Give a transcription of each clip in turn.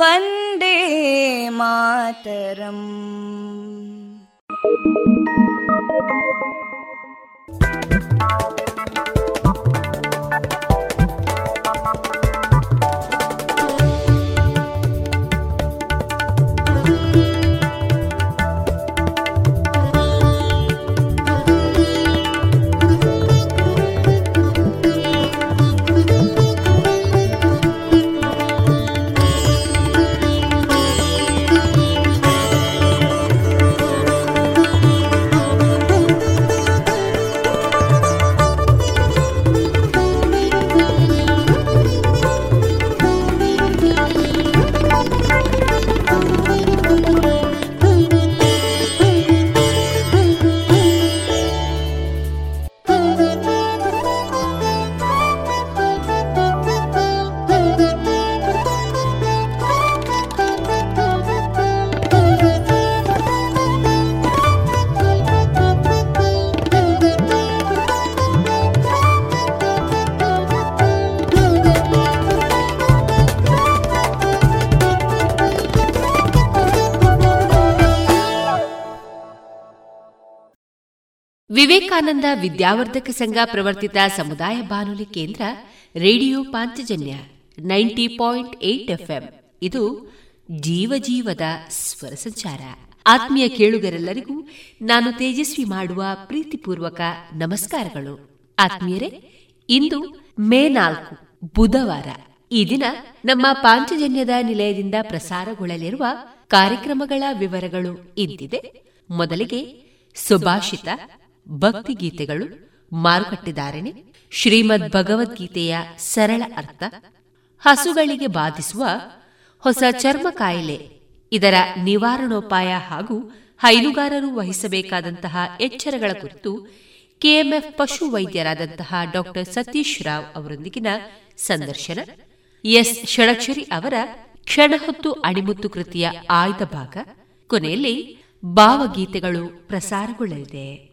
वन्दे मातरम् ವಿವೇಕಾನಂದ ವಿದ್ಯಾವರ್ಧಕ ಸಂಘ ಪ್ರವರ್ತಿತ ಸಮುದಾಯ ಬಾನುಲಿ ಕೇಂದ್ರ radio Panchajanya ninety point eight FM. ಇದು ಜೀವ ಜೀವದ ಸ್ವರ ಸಂಚಾರ. ಆತ್ಮೀಯ ಕೇಳುಗರೆಲ್ಲರಿಗೂ ನಾನು ತೇಜಸ್ವಿ ಮಾಡುವ ಪ್ರೀತಿಪೂರ್ವಕ ನಮಸ್ಕಾರಗಳು. ಆತ್ಮೀಯರೇ, ಇಂದು ಮೇ ನಾಲ್ಕು, ಬುಧವಾರ. ಈ ದಿನ ನಮ್ಮ ಪಾಂಚಜನ್ಯದ ನಿಲಯದಿಂದ ಪ್ರಸಾರಗೊಳ್ಳಲಿರುವ ಕಾರ್ಯಕ್ರಮಗಳ ವಿವರಗಳು ಇಂತಿದೆ. ಮೊದಲಿಗೆ ಸುಭಾಷಿತ ಭಕ್ತಿಗೀತೆಗಳು ಮಾರುಕಟ್ಟೆದಾರಣೆ, ಶ್ರೀಮದ್ ಭಗವದ್ಗೀತೆಯ ಸರಳ ಅರ್ಥ, ಹಸುಗಳಿಗೆ ಬಾಧಿಸುವ ಹೊಸ ಚರ್ಮ ಕಾಯಿಲೆ, ಇದರ ನಿವಾರಣೋಪಾಯ ಹಾಗೂ ಹೈನುಗಾರರು ವಹಿಸಬೇಕಾದಂತಹ ಎಚ್ಚರಗಳ ಕುರಿತು ಕೆಎಂಎಫ್ ಪಶು ವೈದ್ಯರಾದಂತಹ ಡಾಕ್ಟರ್ ಸತೀಶ್ ರಾವ್ ಅವರೊಂದಿಗಿನ ಸಂದರ್ಶನ. ಎಸ್. ಷಡಕ್ಷರಿ ಅವರ ಕ್ಷಣಹೊತ್ತು ಅಣಿಮುತ್ತು ಕೃತಿಯ ಆಯ್ದ ಭಾಗ. ಕೊನೆಯಲ್ಲಿ ಭಾವಗೀತೆಗಳು ಪ್ರಸಾರಗೊಳ್ಳಲಿದೆ.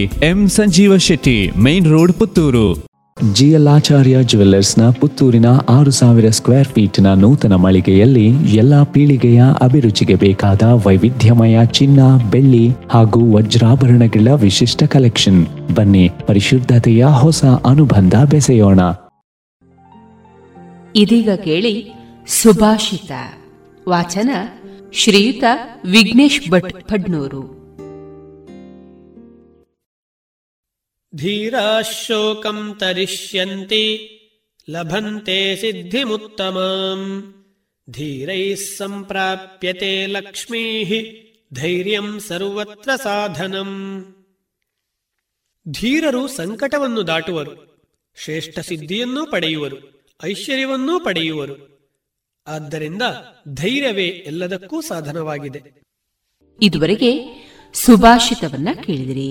M Sanjeeva Shetty main road Puttur. G L ನ ಪುತ್ತೂರಿನ ಆರು ಸಾವಿರ ಸ್ಕ್ವೇರ್ ಫೀಟ್ನ ನೂತನ ಮಳಿಗೆಯಲ್ಲಿ ಎಲ್ಲ ಪೀಳಿಗೆಯ ಅಭಿರುಚಿಗೆ ಬೇಕಾದ ವೈವಿಧ್ಯಮಯ ಚಿನ್ನ ಬೆಳ್ಳಿ ಹಾಗೂ ವಜ್ರಾಭರಣಗಳ ವಿಶಿಷ್ಟ ಕಲೆಕ್ಷನ್ ಬನ್ನಿ ಪರಿಶುದ್ಧತೆಯ ಹೊಸ ಅನುಬಂಧ ಬೆಸೆಯೋಣ. ಇದೀಗ ಕೇಳಿ ಸುಭಾಷಿತ. ವಾಚನ ಶ್ರೀಯುತ ವಿಘ್ನೇಶ್ ಭಟ್ ಫಡ್ನೂರು धीराः शोकम् तरिष्यन्ति लभन्ते सिद्धिमुत्तमाम् धीरैः सम्प्राप्यते लक्ष्मीः ಧೈರ್ಯಂ ಸರ್ವತ್ರ ಸಾಧನಂ ಧೀರರು ಸಂಕಟವನ್ನು ದಾಟುವರು ಶ್ರೇಷ್ಠ ಸಿದ್ಧಿಯನ್ನೂ ಪಡೆಯುವರು ಐಶ್ವರ್ಯವನ್ನೂ ಪಡೆಯುವರು ಆದ್ದರಿಂದ ಧೈರ್ಯವೇ ಎಲ್ಲದಕ್ಕೂ ಸಾಧನವಾಗಿದೆ ಇದುವರೆಗೆ ಸುಭಾಷಿತವನ್ನ ಕೇಳಿದಿರಿ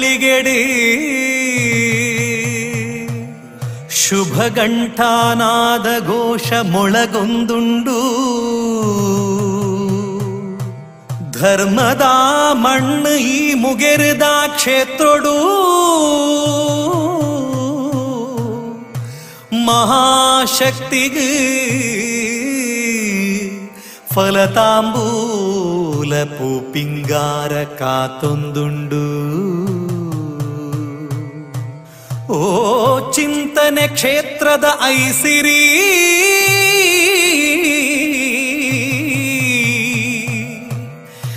ಶುಭಗಳಿಗೆಡೆ ಶುಭ ಗಂಟಾನಾದ ಘೋಷ ಮೊಳಗೊಂದುಂಡು. ಧರ್ಮದ ಮಣ್ಣು ಈ ಮುಗೆರಿದ ಕ್ಷೇತ್ರೊಡು. ಮಹಾಶಕ್ತಿಗೆ ಫಲತಾಂಬೂಲ ಪೂಪಿಂಗಾರ ಕಾತೊಂದುಂಡು. ಓ ಚಿಂತನೆ ಕ್ಷೇತ್ರದ ಐಸಿರಿ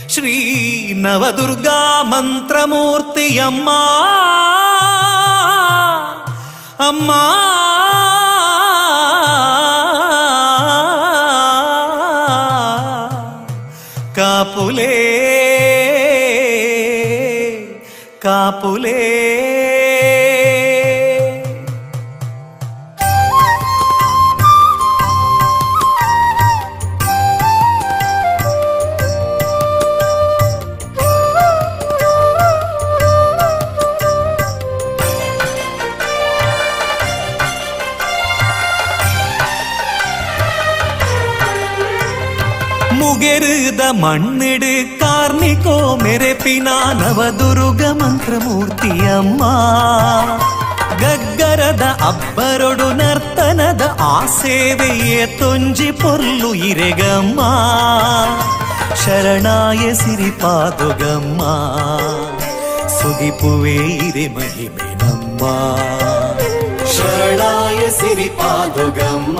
ಶ್ರೀ ನವದುರ್ಗಾ ಮಂತ್ರಮೂರ್ತಿಯಮ್ಮ ಅಮ್ಮ ಕಾಪುಲೇ ಕಾಪುಲೇ ಮುಗೆರುದ ಮಣ್ಣಿಡು ಕಾರ್ನಿಕೋ ಮೆರೆಪಿನ ನವದುರ್ಗ ಮಂತ್ರಮೂರ್ತಿಯಮ್ಮ. ಗಗ್ಗರದ ಅಬ್ಬರೊಡು ನರ್ತನದ ಆ ಸೇವೆಯೇ ತೊಂಜಿ ಪೊರ್ಲು ಇರೆಗಮ್ಮ. ಶರಣಾಯ ಸಿರಿಪಾದುಗಮ್ಮ ಸುಗಿಪುವೆ ಇರೆ ಮಹಿಮೆ ನಮ್ಮ. ಶರಣಾಯ ಸಿರಿಪಾದುಗಮ್ಮ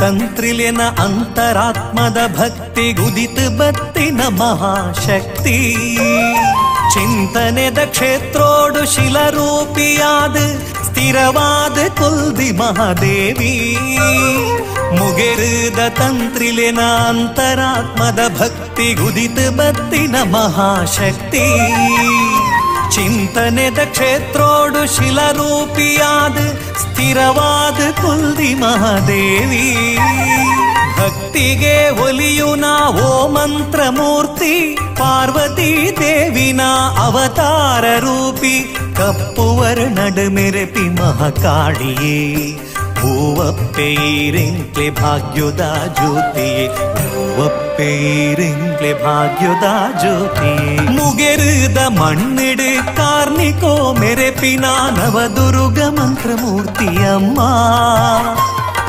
दन्त्रिलेन अन्तरात्मद भक्ति गुदित बति न महाशक्ति चिन्तने दक्षेत्रोडुशिलरूपि आद् स्थिरवाद कुल्दि महादेवी मुगेर् द तन्त्रिलिना अन्तरात्मद भक्ति गुदित बति न महाशक्ति ಚಿಂತನೆದ ಕ್ಷೇತ್ರೋಡು ಶಿಲರೂಪಿಯಾದ ಸ್ಥಿರವಾದ ಕುಲ್ದಿ ಮಹಾದೇವಿ. ಭಕ್ತಿಗೆ ಒಲಿಯು ಓ ಮಂತ್ರಮೂರ್ತಿ ಪಾರ್ವತಿ ದೇವಿನ ಅವತಾರ ರೂಪಿ ಕಪ್ಪು ನಡುಮೆರೆಪಿ ಮೆರೆಪಿ ಮಹಾಕಾಳಿಯೇ. ಹೂವಪ್ಪೇರಿಂಕ್ಲೆ ಭಾಗ್ಯುದ ಜ್ಯೋತಿ. ಹೂವಪ್ಪೇರಿಂಕ್ಲೆ ಭಾಗ್ಯುದ ಜ್ಯೋತಿ. ಮುಗೆರುದ ಮಣ್ಣಿಡು ಕಾರ್ನಿಕೋ ಮೆರೆಪಿನ ನವದುರ್ಗ ಮಂತ್ರಮೂರ್ತಿಯಮ್ಮ.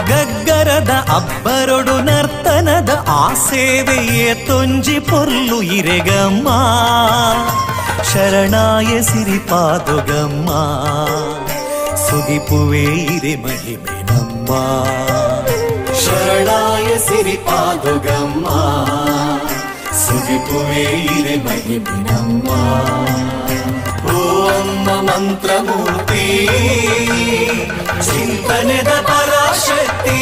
ಗಗ್ಗರದ ಅಬ್ಬರೊಡು ನರ್ತನದ ಆ ಸೇವೆಯೇ ತೊಂಜಿ ಪೊರ್ಲು ಇರೆಗಮ್ಮ. ಶರಣಾಯ ಸಿರಿಪಾದುಗಮ್ಮ. ಸುಗಿಪುವೇ ಇರೆ ಮಹಿಮೆ. ನಮ್ಮ ಶರಣಾಯ ಸಿರಿಪಾದುಗಮ್ಮ ಸುಗಿಪುವೆ ಇರೆ ಮಹಿಮೆ ನಮ್ಮ ಓ ಅಮ್ಮ ಮಂತ್ರಮೂರ್ತಿ ಚಿಂತನೆದ ಪರಾಶಕ್ತಿ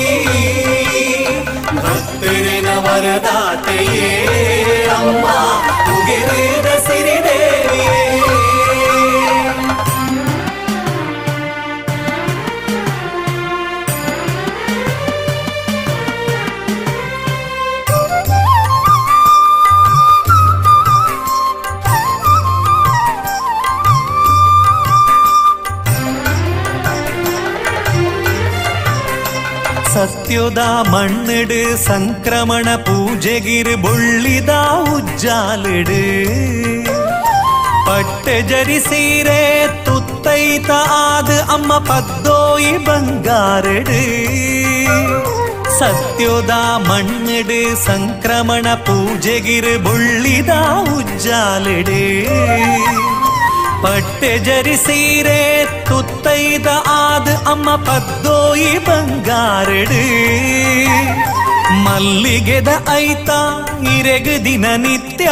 ಭಕ್ತರಿನ ವರದಾತೆಯೇ ಅಮ್ಮ ಉಗೆರೇದ ಸತ್ಯದ ಮಣ್ಣಿಡು ಸಂಕ್ರಮಣ ಪೂಜೆಗಿರು ಬುಳ್ಳಿದ ಉಜ್ಜಾಲಿಡು ಪಟ್ಟೆ ಜರಿ ಸೀರೆ ತುತ್ತೈತ ಆದ ಅಮ್ಮ ಪದ್ದೋಯಿ ಬಂಗಾರಡು ಸತ್ಯೋದ ಮಣ್ಣಿಡು ಸಂಕ್ರಮಣ ಪೂಜೆಗಿರು ಬುಳ್ಳಿದ ಉಜ್ಜಾಲಿಡು ಪಟ್ಟೆ ಜರಿ ಸೀರೆ, ತುತ್ತೈದ ಆದ ಅಮ್ಮ ಪದ್ದೋಯಿ ಬಂಗಾರಡು. ಮಲ್ಲಿಗೆದ ಐತ, ಇರೆಗ ದಿನ ನಿತ್ಯ,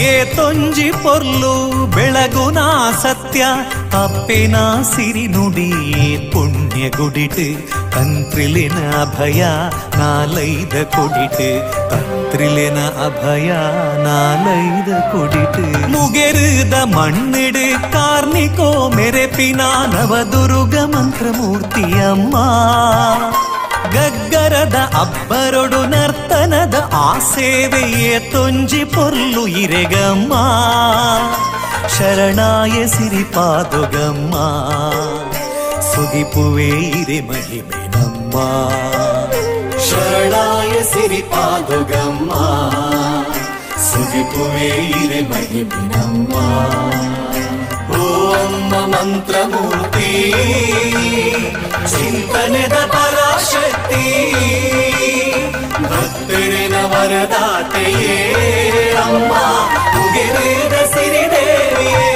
ಏ ತೊಂಜಿ ಪೊರ್ಲು ಬೆಳಗುನ ಸತ್ಯ ಅಪ್ಪೆನ ಸಿರಿ ನುಡಿ ಪುಣ್ಯ തന്ത്രിലിന ತಂತ್ರಿಲಿನ ಅಭಯ ನಾಲೈದ ಕೊಡಿಟ್ ತಂತ್ರಿಲಿನ ಅಭಯ ನಾಲೈದ ಕೊಡಿಟ್ ಮುಗೆರುದ ಮಣ್ಣಿಡು ಕಾರ್ನಿಕೋ ಮೆರೆಪಿನ ನವದುರ್ಗ ಮಂತ್ರಮೂರ್ತಿಯಮ್ಮ. ಗಗ್ಗರದ ಅಬ್ಬರೊಡು ನರ್ತನದ ಆ ಸೇವೆಯೇ ತೊಂಜಿ ಪೊರ್ಲು ಇರೆಗಮ್ಮ. ಶರಣಾಯ ಸಿರಿಪಾದುಗಮ್ಮ. ಸುಗಿಪುವೆ ಇರೆ ಮಹಿಮೆ ನಮ್ಮ. ಶರಣಾಯ ಸಿರಿಪಾದುಗಮ್ಮ ಸುಗಿಪುವೇ ಇರೆ ಮಹಿಮೆ ನಮ್ಮ. ಓ ಅಮ್ಮ ಮಂತ್ರಮೂರ್ತಿ, ಚಿಂತನೆದ ಪರಾಶಕ್ತಿ ಭಕ್ತರಿನ ವರದಾತೆಯೇ ಅಮ್ಮ. ಉಗಿರೇದ ಸಿರಿದೇವಿಯೇ.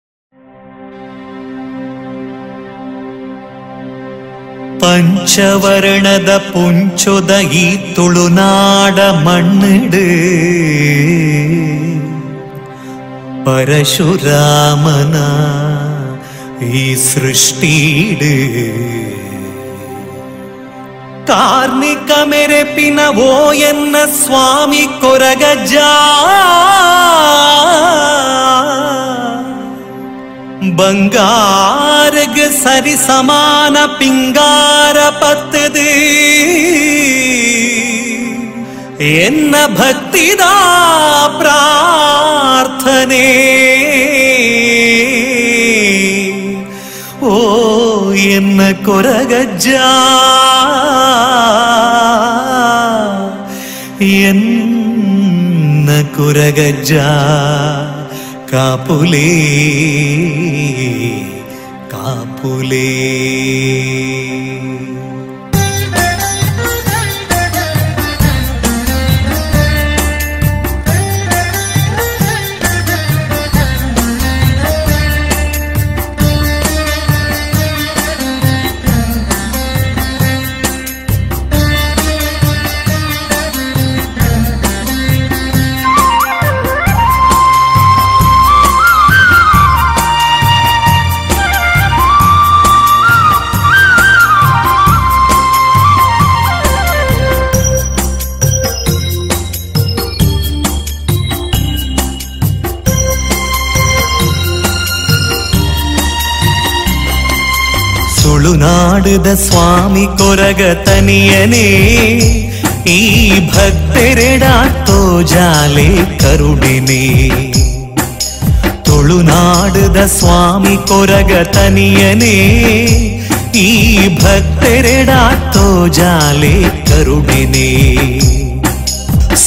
ಪಂಚವರ್ಣದ ಪುಂಚೊದ ಈ ತುಳುನಾಡ ಮಣ್ಣಿಡು ಪರಶುರಾಮನ ಈ ಸೃಷ್ಟಿಡು ಕಾರ್ಮಿಕ ಮೆರೆಪಿನ ಓ ಎನ್ನ ಸ್ವಾಮಿ ಕೊರಗಜ್ಜ ಬಂಗಾರಗ ಸರಿ ಸಮಾನ ಪಿಂಗಾರ ಪತ್ತದು ಎನ್ನ ಭಕ್ತಿದ ಪ್ರಾರ್ಥನೆ ಓ ಎನ್ನ ಕೊರಗಜ್ಜ ಎನ್ನ ತುಳುನಾಡದ ಸ್ವಾಮಿ ಕೊರಗ ತನಿಯನೇ, ಈ ಭಕ್ತರೆಡಾತೋ ಜಾಲೆ ಕರುಡಿನೇ ತುಳುನಾಡದ ಸ್ವಾಮಿ ಕೊರಗ ತನಿಯನೇ, ಈ ಭಕ್ತರೆಡಾತೋ ಜಾಲೆ ಕರುಡಿನೇ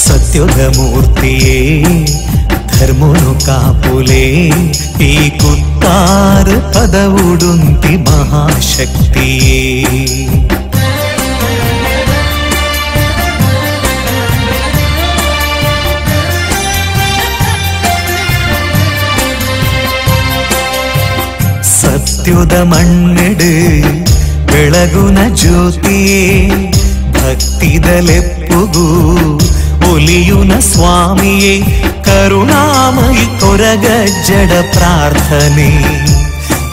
ಸತ್ಯದ ಮೂರ್ತಿಯೇ ಧರ್ಮನು ಕಾಪುಲೆ ಈ ಕುತ್ತಾರ ಪದವುಡುಂತಿ ಮಹಾಶಕ್ತಿಯೇ. ಸತ್ಯದ ಮಣ್ಣೆಡು ಬೆಳಗುನ ಜ್ಯೋತಿಯೇ ಭಕ್ತಿದಲೆಪ್ಪುಗೂ ಒಲಿಯುನ ಸ್ವಾಮಿಯೇ, ಕರುಣಾಮಯಿ ಕೊರಗಜ್ಜಡ ಪ್ರಾರ್ಥನೆ.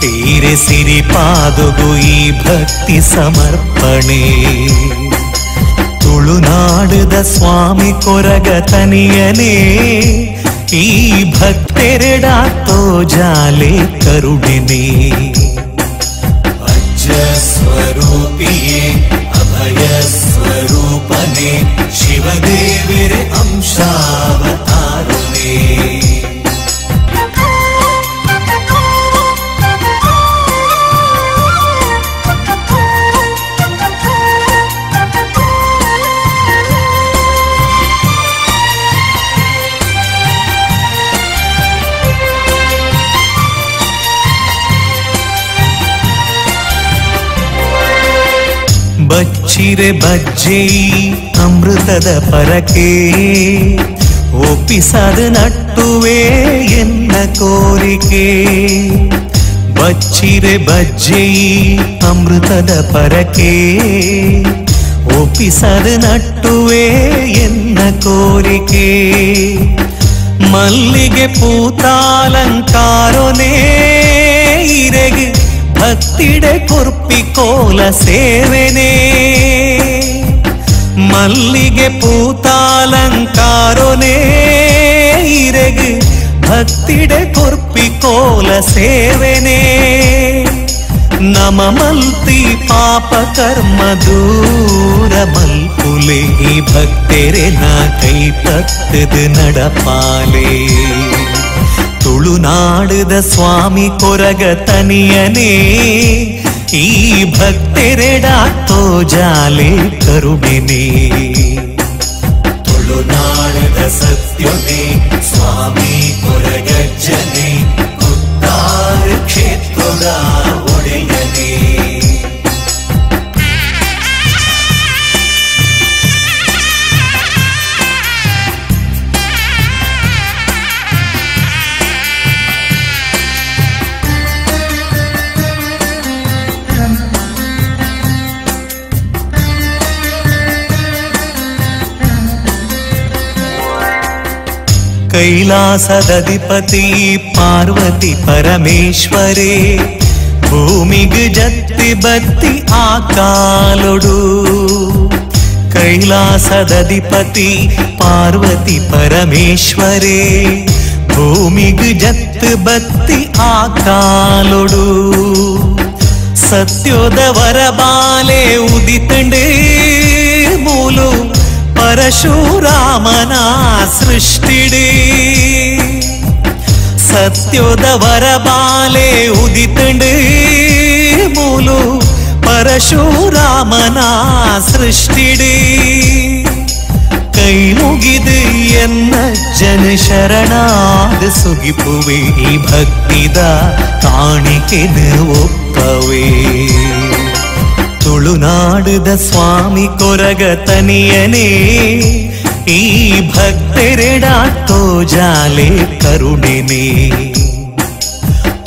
ತೀರೆ ಸಿರಿ ಪಾದುಗು ಈ ಭಕ್ತಿ ಸಮರ್ಪಣೆ. ತುಳುನಾಡದ ಸ್ವಾಮಿ ಕೊರಗ ತನಿಯನೇ, ಈ ಭಕ್ತೆರೆಡಾತೋ ಜಾಲೆ ಕರುಡಿನೇ ಅಜ್ಜ ಸ್ವರೂಪಿಯೇ, ಅಭಯ रूपदे शिवदेविरे अंशावतारुणे ಬಚ್ಚಿರೆ ಬಜ್ಜೆ ಅಮೃತದ ಪರಕೆ ಒಪ್ಪಿಸದ ನಟ್ಟುವೆ ಎನ್ನ ಕೋರಿಕೆ ಬಚ್ಚಿರೆ ಬಜ್ಜೆ ಅಮೃತದ ಪರಕೆ ಒಪ್ಪಿಸದ ನಟ್ಟುವೆ ಎನ್ನ ಕೋರಿಕೆ ಮಲ್ಲಿಗೆ ಪೂತಾಲಂಕಾರೊನೇ ಇರೆಗೆ ഭക്തിയുടെ കുർപ്പിക്കോല സേവനേ മല്ലിക പൂത്താലങ്കാരൊനേ ഇരക് ഭക്തിയുടെ കുർപ്പിക്കോല സേവനേ నమమల్తి పాపకర్మ దూరమల్పులే భక్తెరె నాకై భక్తదు నడపాలే ತುಳುನಾಡದ ಸ್ವಾಮಿ ಕೊರಗ ತನಿಯನೇ ಈ ಭಕ್ತೆರೆಡಾತೋ ಜಾಲೆ ಕರುಣಿನೇ. ತುಳುನಾಡದ ಸತ್ಯನೇ ಸ್ವಾಮಿ ಕೊರಗಜ್ಜನೆ ಕ್ಷೇತ್ರದ ಒಡೆಯನೇ. कैलासदधिपति పార్వతి పరమేశ్వరే భూమికి జత్తి బత్తి ఆకాలుడు. కైలాసదధిపతి పార్వతి పరమేశ్వరే భూమికి జత్ బత్తి ఆకాలుడు. సత్యోదవర బాలే ఉదితండే మూలు परशुरामना सृष्टिडे सत्योदवरबाले वरबाले मूलु परशुरामना सृष्टिडे कैमुगिन्न जन शरणा सुगिपुवे भक्तिद काणि के कवे ತುಳುನಾಡುದ ಸ್ವಾಮಿ ಕೊರಗ ತನಿಯನೇ ಈ ಭಕ್ತೆರೆಡಾತೋ ಜಾಲೆ ಕರುಣೆನೆ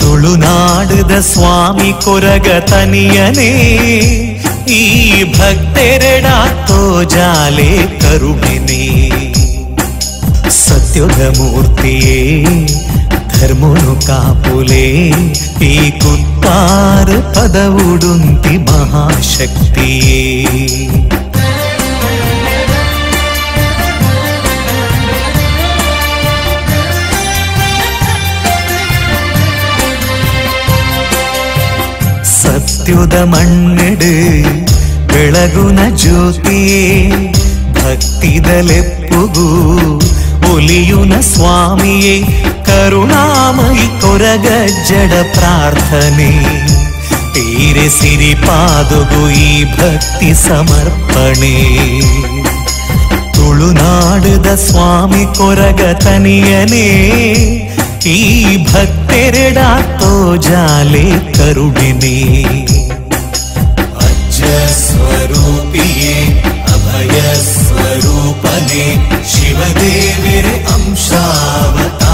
ತುಳುನಾಡುದ ಸ್ವಾಮಿ ಕೊರಗ ತನಿಯನೇ ಈ ಭಕ್ತೆರೆಡಾತೋ ಜಾಲೆ ಕರುಣೆನೆ ಸತ್ಯದ ಮೂರ್ತಿಯೇ ಧರ್ಮನು ಕಾಪುಲೆ ಈ ಕುತ್ತಾರ ಪದವುಡುಂತಿ ಮಹಾಶಕ್ತಿಯೇ. ಸತ್ಯುದ ಮಣ್ಣೆಡು ಬೆಳಗುನ ಜ್ಯೋತಿಯೇ ಒಲಿಯುನ ಸ್ವಾಮಿಯೇ, ಕರುಣಾಮಯಿ ಕೊರಗಜ್ಜಡ ಪ್ರಾರ್ಥನೆ. ತೀರೆ ಸಿರಿ ಪಾದುಗು ಈ ಭಕ್ತಿ ಸಮರ್ಪಣೆ. ತುಳುನಾಡುದ ಸ್ವಾಮಿ ಕೊರಗ ತನಿಯನೇ, ಈ ಭಕ್ತೆರೆಡಾತೋ ಜಾಲೆ ಕರುಣಿನೇ. ಅಜ್ಜ ಸ್ವರೂಪಿಯೇ, ಅಭಯ रूपदे शिवदेवे अंशावता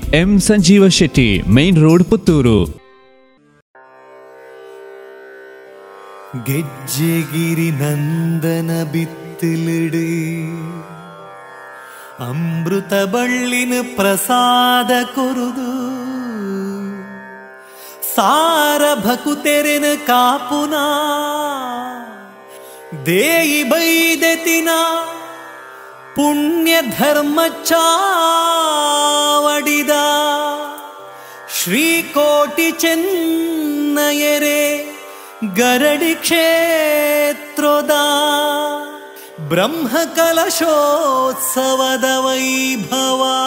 M Sanjeeva Shetty, main road Puttur. Gejjegiri ನಂದನ ಬಿತ್ತಲಿಡಿ. ಅಮೃತ ಬಳ್ಳಿನ ಪ್ರಸಾದ ಕೊರುದು. ಸಾರ ಭಕುತೆರೆನ ಕಾಪುನಾ. ದೇಯಿ ಬೈದೆತಿನ पुण्यधर्मचावडिद। श्रीकोटिचेन्नयरे श्रीकोटिचन्नये ब्रह्मकलशोत्सवद वैभवा।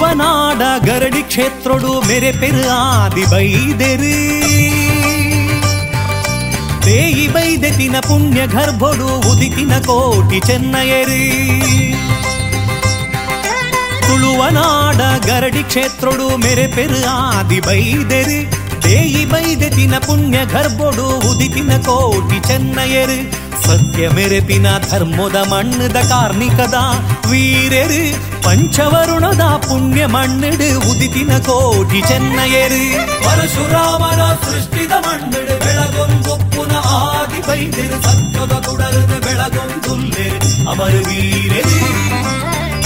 ಗರಡಿ ಕ್ಷೇತ್ರದ ಬ್ರಹ್ಮ ಕಲಶೋತ್ಸವದ ವೈಭವ ತುಳುವನಾಡ ಗರಡಿ ಕ್ಷೇತ್ರಡು ಮೆರೆ ಪೆರು ಆದಿ ಬೈದೆರು ದೇಯಿ ಬೈದೆತಿನ ಪುಣ್ಯ ಗರ್ಭೊಡು ಉದಿತಿನ ಕೋಟಿ ಚೆನ್ನಯರಿ ತುಳುವನಾಡ ಗರಡಿ ಕ್ಷೇತ್ರೊಡು ಮೆರೆ ಪೆರು ಆದಿ ಬೈದೆರಿ ದೇಯಿ ಬೈದೆತಿನ ಪುಣ್ಯ ಗರ್ಭೊಡು ಉದಿತಿನ ಕೋಟಿ ಚೆನ್ನಯರು ಸತ್ಯ ಮೆರೆಪಿನ ಧರ್ಮದ ಮಣ್ಣದ ಕಾರ್ಮಿಕದ ವೀರ್ಯರು ಪಂಚವರುಣದ ಪುಣ್ಯ ಮಣ್ಣಿಡು ಉದಿತಿನ ಕೋಟಿ ಚೆನ್ನಯರು ಪರಶುರಾಮನ ಸೃಷ್ಟಿದ ಮಣ್ಣಿಡು ಬೆಳಗೊಂದೊಪ್ಪುನ ಆದಿ ಬೈದಿರು ಸತ್ಯದ ತುಡರದ ಬೆಳಗೊಂದುಲ್ಲೆರು ಅಮರ ವೀರರು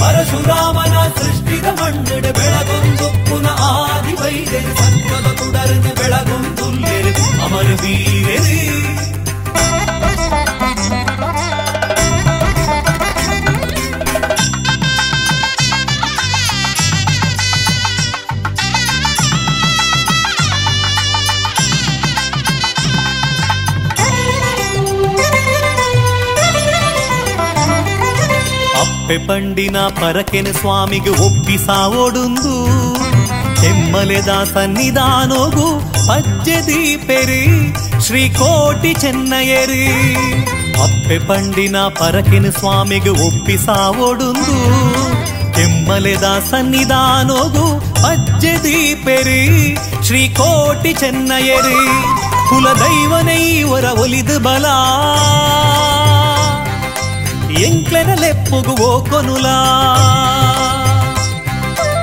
ಪರಶುರಾಮನ ಸೃಷ್ಟಿದ ಮಣ್ಣಿಡು ಬೆಳಗೊಂದೊಪ್ಪುನ ಆದಿ ಬೈದಿರು ಸತ್ಯದ ತುಡರದ ಬೆಳಗೊಂದುಲ್ಲೆರು ಅಮರ ವೀರರು ಅಪ್ಪೆ ಪಂಡಿನ ಪರಕೆನ ಸ್ವಾಮಿಗೆ ಒಪ್ಪಿಸಾವೊಡುಂದು ಕೆಮ್ಮಲೆದ ಸನ್ನಿಧಾನೋಗು ಪಜ್ಜೆ ದೀಪೆರಿ ಶ್ರೀಕೋಟಿ ಚೆನ್ನಯರಿ ಅಪ್ಪೆ ಪಂಡಿನ ಪರಕೆನ ಸ್ವಾಮಿಗೆ ಒಪ್ಪಿಸಾವೊಡುಂದು ಕೆಮ್ಮಲೆದ ಸನ್ನಿಧಾನೋಗು ಪಜ್ಜೆ ದೀಪೆರಿ ಶ್ರೀಕೋಟಿ ಚೆನ್ನಯರಿ ಕುಲದೈವನೈವರ ಒಲಿದು ಬಲ ಎಂಕ್ಲೆನಲೆಪ್ಪುಗುವೋ ಕೊನುಲ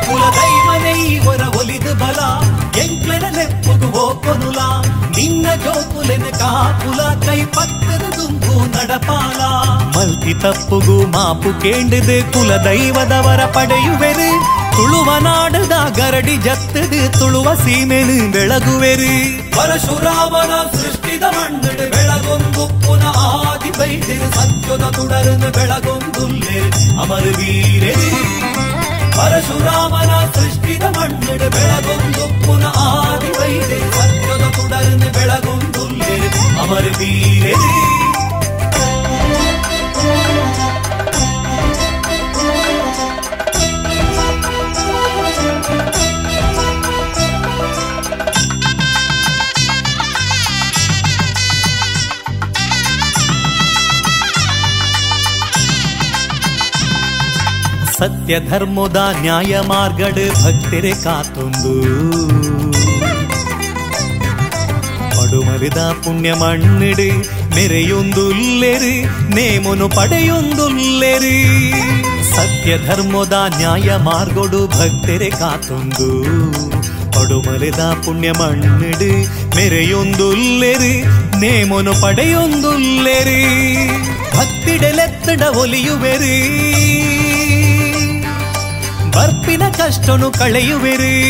ಕುಲದೈವನೈವರ ಒಲಿದು ಬಲ ಎಂಕ್ಲೆನಲೆಪ್ಪುಗುವೋ ಕೊನುಲ ನಿನ್ನ ಜೋಕುಲೆನ ಕಾಪುಲ ಕೈ ಪಕ್ಕದ ದುಂಬು ನಡಪಾಲ ಮಲ್ತಿ ತಪ್ಪುಗು ಮಾಪು ಕೇಂಡಿದು ಕುಲದೈವದವರ ಪಡೆಯುವೆರು ತುಳುವ ನಾಡದ ಗರಡಿ ಜತ್ತದು ತುಳುವ ಸೀಮೆನು ಬೆಳಗುವೆರು ಪರಶುರಾಮನ ಸೃಷ್ಟಿದ ಮಣ್ಣಿಡು ಬೆಳಗೊಂದು ಪುನಃ ಆದಿ ಬೈದಿರು ಸತ್ಯದ ತುಡರನ್ನು ಬೆಳಗೊಂದುಲ್ಲೆ ಅಮರ ವೀರರು ಪರಶುರಾಮನ ಸೃಷ್ಟಿದ ಮಣ್ಣಿಡು ಬೆಳಗೊಂದು ಪುನಃ ಆದಿ ಬೈದಿರು ಸತ್ಯದ ತುಡರನ್ನು ಬೆಳಗೊಂದುಲ್ಲೆ ಅಮರ ಸತ್ಯ ಧರ್ಮದ ನ್ಯಾಯ ಮಾರ್ಗಡ್ ಭಕ್ತರೆ ಕಾತೊಂದು. ಪಡುಮರಿದ ಪುಣ್ಯ ಮಣ್ಣಿಡು ಮೆರೆಯೊಂದುಲ್ಲೆರಿ ನೇಮನು ಪಡೆಯೊಂದುಲ್ಲೆರಿ ಸತ್ಯ ಧರ್ಮದ ನ್ಯಾಯ ಮಾರ್ಗೊಡು ಭಕ್ತರೆ ಕಾತೊಂದು. ಪಡುಮರಿದ ಪುಣ್ಯ ಮಣ್ಣಿಡು ಮೆರೆಯೊಂದುಲ್ಲೆರಿ ನೇಮನು ಪಡೆಯೊಂದುಲ್ಲೆರಿ ಭಕ್ತಿಡೆಲೆತ್ತಡ ಒಲಿಯುವೆರಿ. ಬರ್ಪಿನ ಕಷ್ಟನು ಕಳೆಯುವೆರಿ.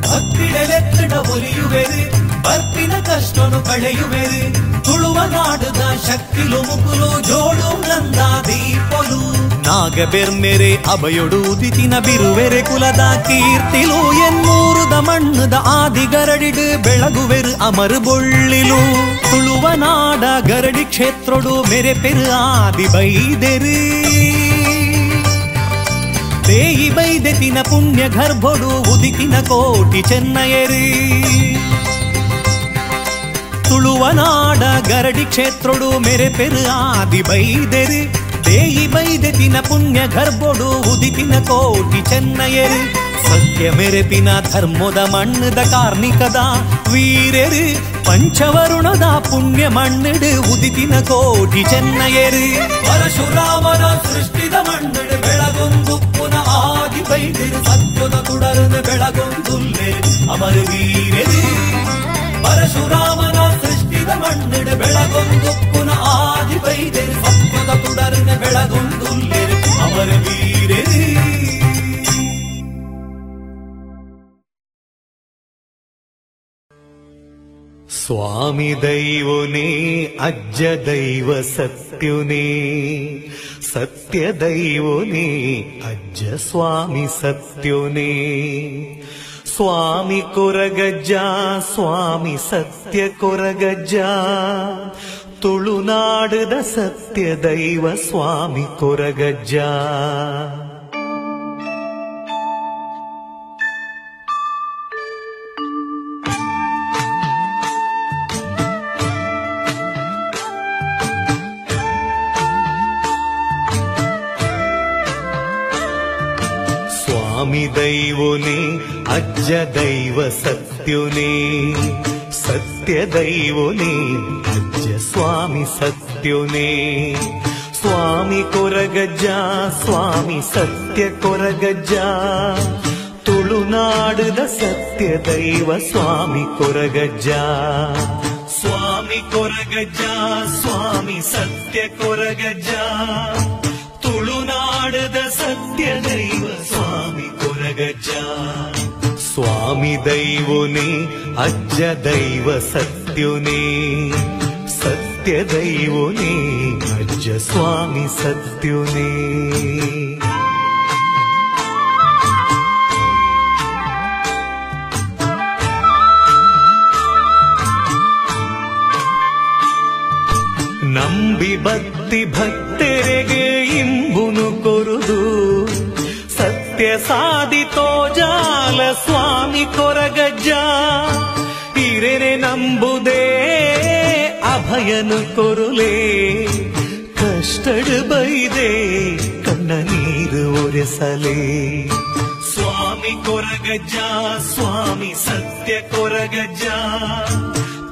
ಭಕ್ತಿಡೆಲೆತ್ತಡ ಒಲಿಯುವೆರಿ. ಬರ್ಪಿನ ಕಷ್ಟನು ಕಳೆಯುವೆರಿ. ತುಳುವ ನಾಡುದ ಶಕ್ತಿಲು ಮುಗುಲು ಜೋಡು ನಂದ ದೀಪಲು. ನಾಗ ಬೆರ್ಮೆರೆ ಅಭಯೊಡು ಉದಿತಿನ ಬಿರುವೆರೆ ಕುಲದ ಕೀರ್ತಿಲು. ಎನ್ನೂರುದ ಮಣ್ಣದ ಆದಿ ಗರಡಿಡು ಬೆಳಗುವೆರು ಅಮರು ಬೊಳ್ಳಿಲು. ತುಳುವ ನಾಡ ಗರಡಿ ಕ್ಷೇತ್ರೊಡು ಮೆರೆ ಪೆರು ಆದಿ ಬೈದೆರಿ ದೇಯಿ ಬೈದೆತಿನ ಪುಣ್ಯ ಗರ್ಭೊಡು ಉದಿತಿನ ಕೋಟಿ ಚೆನ್ನಯರಿ ತುಳುವ ನಾಡ ಗರಡಿ ಕ್ಷೇತ್ರೊಡು ಮೆರೆ ಪೆರು ಆದಿ ಬೈದೆರಿ ದೇಯಿ ಬೈದೆತಿನ ಪುಣ್ಯ ಗರ್ಭೊಡು ಉದಿತಿನ ಕೋಟಿ ಚೆನ್ನಯರಿ ಸತ್ಯ ಮೆರೆಪಿನ ಧರ್ಮದ ಮಣ್ಣದ ಕಾರ್ಮಿಕದ ವೀರ್ಯರು ಪಂಚವರುಣದ ಪುಣ್ಯ ಮಣ್ಣಿಡು ಉದಿತಿನ ಕೋಟಿ ಚೆನ್ನಯರು ಪರಶುರಾಮನ ಸೃಷ್ಟಿದ ಮಣ್ಣಿಡು ಬೆಳಗೊಂದು ಪುನಃ ಆದಿ ಬೈದಿರು ಸತ್ಯದ ತುಡರದ ಬೆಳಗೊಂದುಲ್ಲೆ ಅಮರ ವೀರರು ಪರಶುರಾಮನ ಸೃಷ್ಟಿದ ಮಣ್ಣಿಡು ಬೆಳಗೊಂದು ಪುನಃ ಆದಿ ಬೈದಿರು ಸತ್ಯದ ತುಡರದ ಬೆಳಗೊಂದುಲ್ಲೆ ಅಮರ ವೀರರು ಸ್ವಾಮಿ ದೈವನೇ ಅಜ್ಜ ದೈವ ಸತ್ಯುನೇ ಸತ್ಯ ದೈವನೇ ಅಜ್ಜ ಸ್ವಾಮಿ ಸತ್ಯುನೇ ಸ್ವಾಮಿ ಕೊರಗಜ್ಜ ಸ್ವಾಮಿ ಸತ್ಯ ಕೊರಗಜ್ಜ ತುಳುನಾಡದ ಸತ್ಯ ದೈವ ಸ್ವಾಮಿ ಕೊರಗಜ್ಜ ದೈವನೇ ಅಜ್ಜ ದೈವ ಸತ್ಯುನೇ ಸತ್ಯ ದೈವನೇ ಅಜ್ಜ ಸ್ವಾಮಿ ಸತ್ಯುನೇ ಸ್ವಾಮಿ ಕೊರಗಜ್ಜ ಸ್ವಾಮಿ ಸತ್ಯ ಕೊರಗಜ್ಜ ತುಳುನಾಡುದ ಸತ್ಯ ದೈವ ಸ್ವಾಮಿ ಕೊರಗಜ್ಜ ಸ್ವಾಮಿ ಕೊರಗಜ್ಜ ಸ್ವಾಮಿ ಸತ್ಯ ಕೊರಗಜ್ಜ ತುಳುನಾಡದ ಸತ್ಯ ದೈವ ಸ್ವಾಮಿ ಕೊರಗಜ್ಜ ಸ್ವಾಮಿ ದೈವನೇ ಅಜ್ಜ ದೈವ ಸತ್ಯುನೇ ಸತ್ಯ ದೈವನೇ ಅಜ್ಜ ಸ್ವಾಮಿ ಸತ್ಯುನೇ ನಂಬಿ ಭಕ್ತಿ ಭಕ್ತರಿಗೆ ಇಂಬುನು ಕೊರುದು. ಸತ್ಯ ಸಾಧಿತೋ ಜಾಲ ಸ್ವಾಮಿ ಕೊರಗಜ್ಜ. ಹಿರೇನೆ ನಂಬುದೇ ಅಭಯನು ಕೊರುಲೇ. ಕಷ್ಟಡು ಬೈದೆ ಕಣ್ಣ ನೀರು ಒರೆಸಲೇ. ಸ್ವಾಮಿ ಕೊರಗಜ್ಜ, ಸ್ವಾಮಿ ಸತ್ಯ ಕೊರಗಜ್ಜ.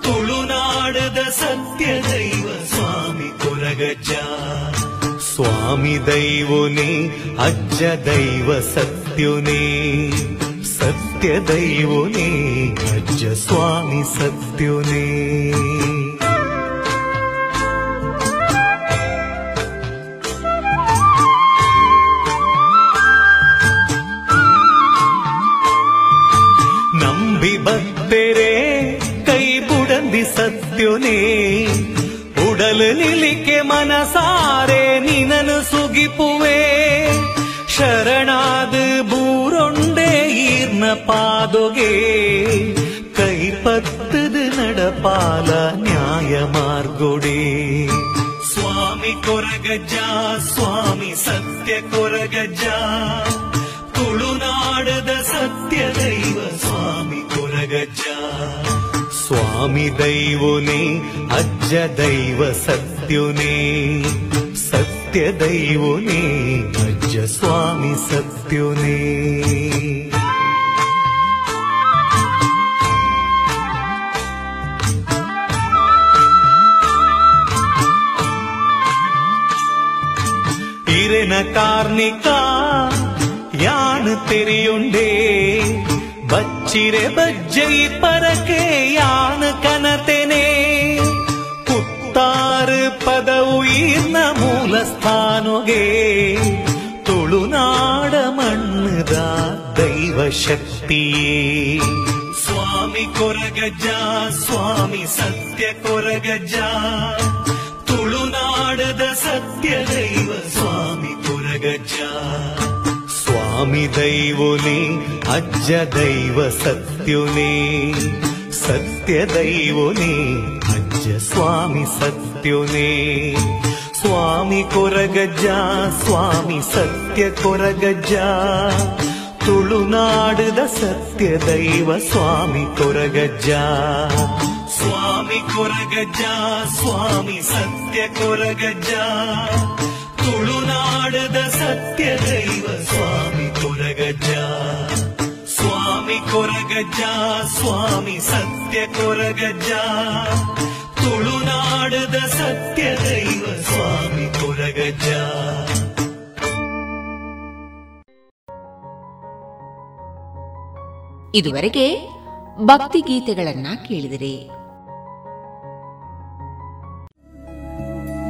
ತುಳುನಾಡದ ಸತ್ಯ ದೈವ ಸ್ವಾಮಿ ಕೊರಗಜ್ಜ. ಸ್ವಾಮಿ ದೈವನೇ ಅಜ್ಜ ದೈವ ಸತ್ಯುನೇ ಸತ್ಯ ದೈವನೇ ಅಜ್ಜ ಸ್ವಾಮಿ ಸತ್ಯುನೇ ನಂಬಿ ಭಕ್ತರೆ ಕೈ ಬುಡಂದಿ ಸತ್ಯುನೇ ಉಡಲು ನಿಲಿಕೆ ಮನಸಾರೆ ನಿನನು ಸುಗಿಪುವೆ. ಶರಣಾದ ಬೂರೊಂಡೆ ಈರ್ನ ಪಾದೊಗೆ. ಕೈ ಪತ್ತದ ನಡಪಾಲ ನ್ಯಾಯ ಮಾರ್ಗೊಡೆ. ಸ್ವಾಮಿ ಕೊರಗಜ್ಜ, ಸ್ವಾಮಿ ಸತ್ಯ ಕೊರಗಜ್ಜ. ತುಳುನಾಡದ ಸತ್ಯ ದೈವ ಸ್ವಾಮಿ ಕೊರಗಜ್ಜ ಸ್ವಾಮಿ ದೈವನೇ ಅಜ್ಜ ದೈವ ಸತ್ಯುನೇ ಸತ್ಯ ದೈವನೇ ಅಜ್ಜ ಬಚ್ಚಿರೆ ಬಜ್ಜೈ ಪರಕೆ ಯಾನ ಕನತೆನೆ. ಪುತ್ತಾರು ಪದವು ಈರ್ನ ಮೂಲ ಸ್ಥಾನೊಗೆ. ತುಳುನಾಡ ಮಣ್ಣದ ದೈವ ಶಕ್ತಿಯೇ. ಸ್ವಾಮಿ ಕೊರಗಜ್ಜ, ಸ್ವಾಮಿ ಸತ್ಯ ಕೊರಗಜ್ಜ. ತುಳುನಾಡದ ಸತ್ಯ ದೈವ ಸ್ವಾಮಿ ಕೊರಗಜ್ಜ. ಸ್ವಾಮಿ ದೈವನೇ ಅಜ್ಜ ದೈವ ಸತ್ಯುನೇ ಸತ್ಯ ದೈವನೇ ಅಜ್ಜ ಸ್ವಾಮಿ ಸತ್ಯುನೇ ಸ್ವಾಮಿ ಕೊರಗಜ್ಜ, ಸ್ವಾಮಿ ಸತ್ಯ ಕೊರಗಜ್ಜ. ತುಳುನಾಡದ ಸತ್ಯ ದೈವ ಸ್ವಾಮಿ ಕೊರಗಜ್ಜ. ಸ್ವಾಮಿ ಕೊರಗಜ್ಜ, ಸ್ವಾಮಿ ಸತ್ಯ ಕೊರಗಜ್ಜ. ತುಳುನಾಡದ ಸತ್ಯ ದೈವ ಸ್ವಾಮಿ ಕೊರಗಜ್ಜ, ಸ್ವಾಮಿ ಕೊರಗಜ ಸ್ವಾಮಿ ಸತ್ಯ ಕೊರಗಜ ತುಳುನಾಡದ ಸತ್ಯ ದೈವ ಸ್ವಾಮಿ ಕೊರಗಜ ಇದುವರೆಗೆ ಭಕ್ತಿ ಗೀತೆಗಳನ್ನ ಕೇಳಿದಿರಿ.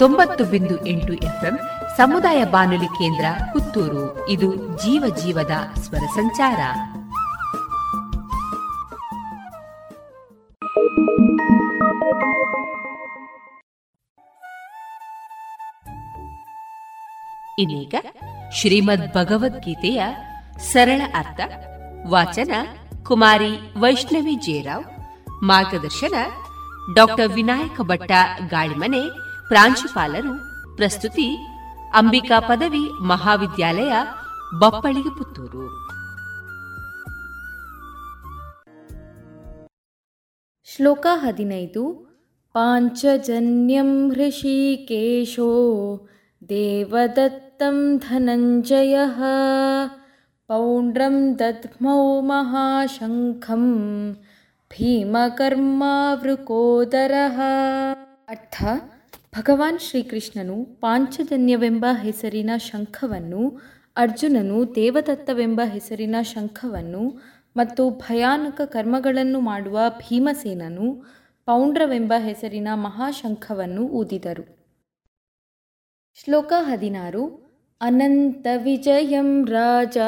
ತೊಂಬತ್ತು ಬಿಂದು ಎಂಟು ಎಫ್ಎಂ ಸಮುದಾಯ ಬಾನುಲಿ ಕೇಂದ್ರ ಪುತ್ತೂರು. ಇದು ಜೀವ ಜೀವದ ಸ್ವರ ಸಂಚಾರ. ಇನ್ನೀಗ ಶ್ರೀಮದ್ ಭಗವದ್ಗೀತೆಯ ಸರಳ ಅರ್ಥ. ವಾಚನ ಕುಮಾರಿ ವೈಷ್ಣವಿ ಜೇರಾವ್ ಮಾರ್ಗದರ್ಶನ ಡಾಕ್ಟರ್ ವಿನಾಯಕ ಭಟ್ಟ ಗಾಳಿಮನೆ. ಪ್ರಾಂಶುಪಾಲರು ಪ್ರಸ್ತುತಿ ಅಂಬಿಕಾ ಪದವಿ ಮಹಾವಿದ್ಯಾಲಯ ಬಪ್ಪಳಿಗೆ ಪುತ್ತೂರು. ಶ್ಲೋಕ ಹದಿನೈದು. ಪಾಂಚಜನ್ಯಂ ಹೃಷಿಕೇಶೋ ದೇವದತ್ತಂ ಧನಂಜಯ ಪೌಂಡ್ರಂ ದದ್ಮೌ ಮಹಾಶಂಖಂ ಭೀಮಕರ್ಮಾವೃಕೋದರ. ಅರ್ಥ ಭಗವಾನ್ ಶ್ರೀಕೃಷ್ಣನು ಪಾಂಚಜನ್ಯವೆಂಬ ಹೆಸರಿನ ಶಂಖವನ್ನು, ಅರ್ಜುನನು ದೇವದತ್ತವೆಂಬ ಹೆಸರಿನ ಶಂಖವನ್ನು ಮತ್ತು ಭಯಾನಕ ಕರ್ಮಗಳನ್ನು ಮಾಡುವ ಭೀಮಸೇನನು ಪೌಂಡ್ರವೆಂಬ ಹೆಸರಿನ ಮಹಾಶಂಖವನ್ನು ಊದಿದರು. ಶ್ಲೋಕ ಹದಿನಾರು. ಅನಂತ ವಿಜಯಂ ರಾಜ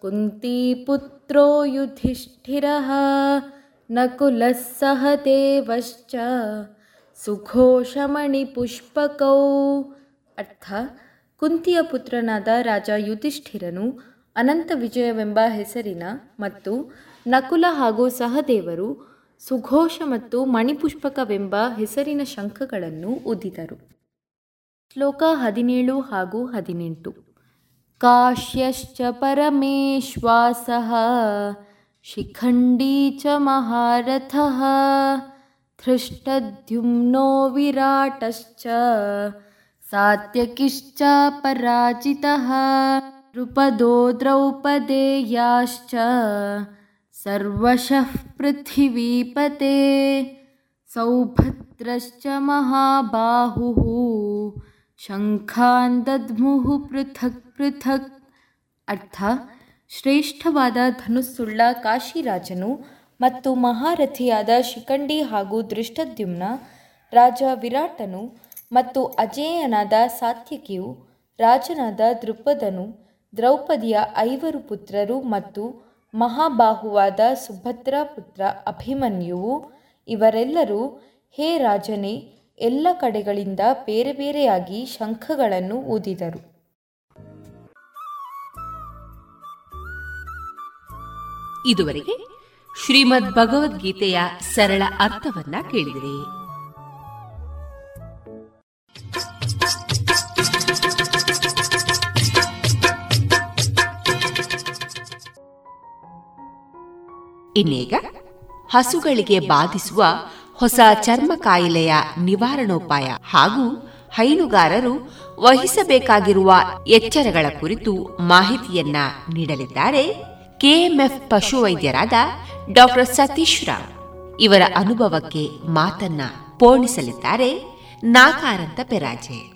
ಕುಂತಿಪುತ್ರೋ ಯುಧಿಷ್ಠಿರ ನಕುಲಸ್ಸಹ ಸಹ ದೇವಶ್ಚ ಸುಘೋಷಮಣಿ ಪುಷ್ಪಕೌ. ಅರ್ಥ. ಕುಂತಿಯ ಪುತ್ರನಾದ ರಾಜ ಯುಧಿಷ್ಠಿರನು ಅನಂತ ವಿಜಯವೆಂಬ ಹೆಸರಿನ ಮತ್ತು ನಕುಲ ಹಾಗೂ ಸಹದೇವರು ಸುಘೋಷ ಮತ್ತು ಮಣಿಪುಷ್ಪಕವೆಂಬ ಹೆಸರಿನ ಶಂಖಗಳನ್ನು ಉದಿದರು. ಶ್ಲೋಕ ಹದಿನೇಳು ಹಾಗೂ ಹದಿನೆಂಟು. ಕಾಶ್ಯಶ್ಚ ಪರಮೇಶ್ವಾಸ ಶಿಖಂಡೀ ಚ ಮಹಾರಥ. धृष्टद्युम्नो विराटश्च सात्यकिश्च पराजितः द्रुपदो द्रौपदेयाश्च सर्वशः पृथिवीपते सौभद्रश्च महाबाहुः ಶಂಖಾನ್ ದದ್ಮುಹು ಪೃಥಕ್ ಪೃಥಕ್ ಅರ್ಥ ಶ್ರೇಷ್ಠವಾದ ಧನುಸ್ಸುಳ್ಳ ಕಾಶಿರಾಜನು ಮತ್ತು ಮಹಾರಥಿಯಾದ ಶಿಖಂಡಿ ಹಾಗೂ ದೃಷ್ಟದ್ಯುಮ್ನ ರಾಜ ವಿರಾಟನು ಮತ್ತು ಅಜೇಯನಾದ ಸಾತ್ಯಕಿಯು ರಾಜನಾದ ದೃಪದನು ದ್ರೌಪದಿಯ ಐವರು ಪುತ್ರರು ಮತ್ತು ಮಹಾಬಾಹುವಾದ ಸುಭದ್ರ ಪುತ್ರ ಅಭಿಮನ್ಯುವು ಇವರೆಲ್ಲರೂ, ಹೇ ರಾಜನೇ, ಎಲ್ಲ ಕಡೆಗಳಿಂದ ಬೇರೆ ಬೇರೆಯಾಗಿ ಶಂಖಗಳನ್ನು ಊದಿದರು. ಇದುವರೆಗೆ ಶ್ರೀಮದ್ ಭಗವದ್ಗೀತೆಯ ಸರಳ ಅರ್ಥವನ್ನ ಕೇಳಿದಿರಿ. ಇನ್ನೀಗ ಹಸುಗಳಿಗೆ ಬಾಧಿಸುವ ಹೊಸ ಚರ್ಮ ಕಾಯಿಲೆಯ ನಿವಾರಣೋಪಾಯ ಹಾಗೂ ಹೈನುಗಾರರು ವಹಿಸಬೇಕಾಗಿರುವ ಎಚ್ಚರಗಳ ಕುರಿತು ಮಾಹಿತಿಯನ್ನ ನೀಡಲಿದ್ದಾರೆ. ಕೆಎಂಎಫ್ ಪಶುವೈದ್ಯರಾದ ಡಾಕ್ಟರ್ ಸತೀಶ್ ರಾವ್ ಇವರ ಅನುಭವಕ್ಕೆ ಮಾತನ್ನ ಪೋಣಿಸಲಿದ್ದಾರೆ ನಾಕಾರಂತ ಪೆರಾಜೆ.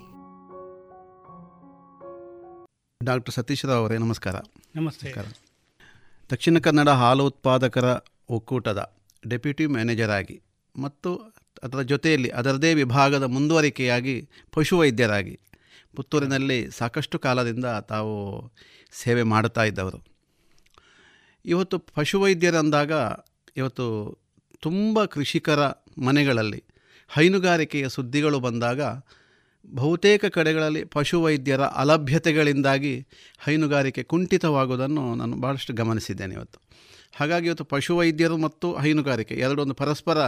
ಡಾಕ್ಟರ್ ಸತೀಶ್ ರಾವ್ ಅವರೇ ನಮಸ್ಕಾರ. ನಮಸ್ಕಾರ. ದಕ್ಷಿಣ ಕನ್ನಡ ಹಾಲು ಉತ್ಪಾದಕರ ಒಕ್ಕೂಟದ ಡೆಪ್ಯೂಟಿ ಮ್ಯಾನೇಜರ್ ಆಗಿ ಮತ್ತು ಅದರ ಜೊತೆಯಲ್ಲಿ ಅದರದೇ ವಿಭಾಗದ ಮುಂದುವರಿಕೆಯಾಗಿ ಪಶುವೈದ್ಯರಾಗಿ ಪುತ್ತೂರಿನಲ್ಲಿ ಸಾಕಷ್ಟು ಕಾಲದಿಂದ ತಾವು ಸೇವೆ ಮಾಡುತ್ತಾ ಇದ್ದವರು. ಇವತ್ತು ಪಶುವೈದ್ಯರಂದಾಗ ಇವತ್ತು ತುಂಬ ಕೃಷಿಕರ ಮನೆಗಳಲ್ಲಿ ಹೈನುಗಾರಿಕೆಯ ಸುದ್ದಿಗಳು ಬಂದಾಗ ಬಹುತೇಕ ಕಡೆಗಳಲ್ಲಿ ಪಶುವೈದ್ಯರ ಅಲಭ್ಯತೆಗಳಿಂದಾಗಿ ಹೈನುಗಾರಿಕೆ ಕುಂಠಿತವಾಗುವುದನ್ನು ನಾನು ಭಾಳಷ್ಟು ಗಮನಿಸಿದ್ದೇನೆ ಇವತ್ತು. ಹಾಗಾಗಿ ಇವತ್ತು ಪಶುವೈದ್ಯರು ಮತ್ತು ಹೈನುಗಾರಿಕೆ ಎರಡೊಂದು ಪರಸ್ಪರ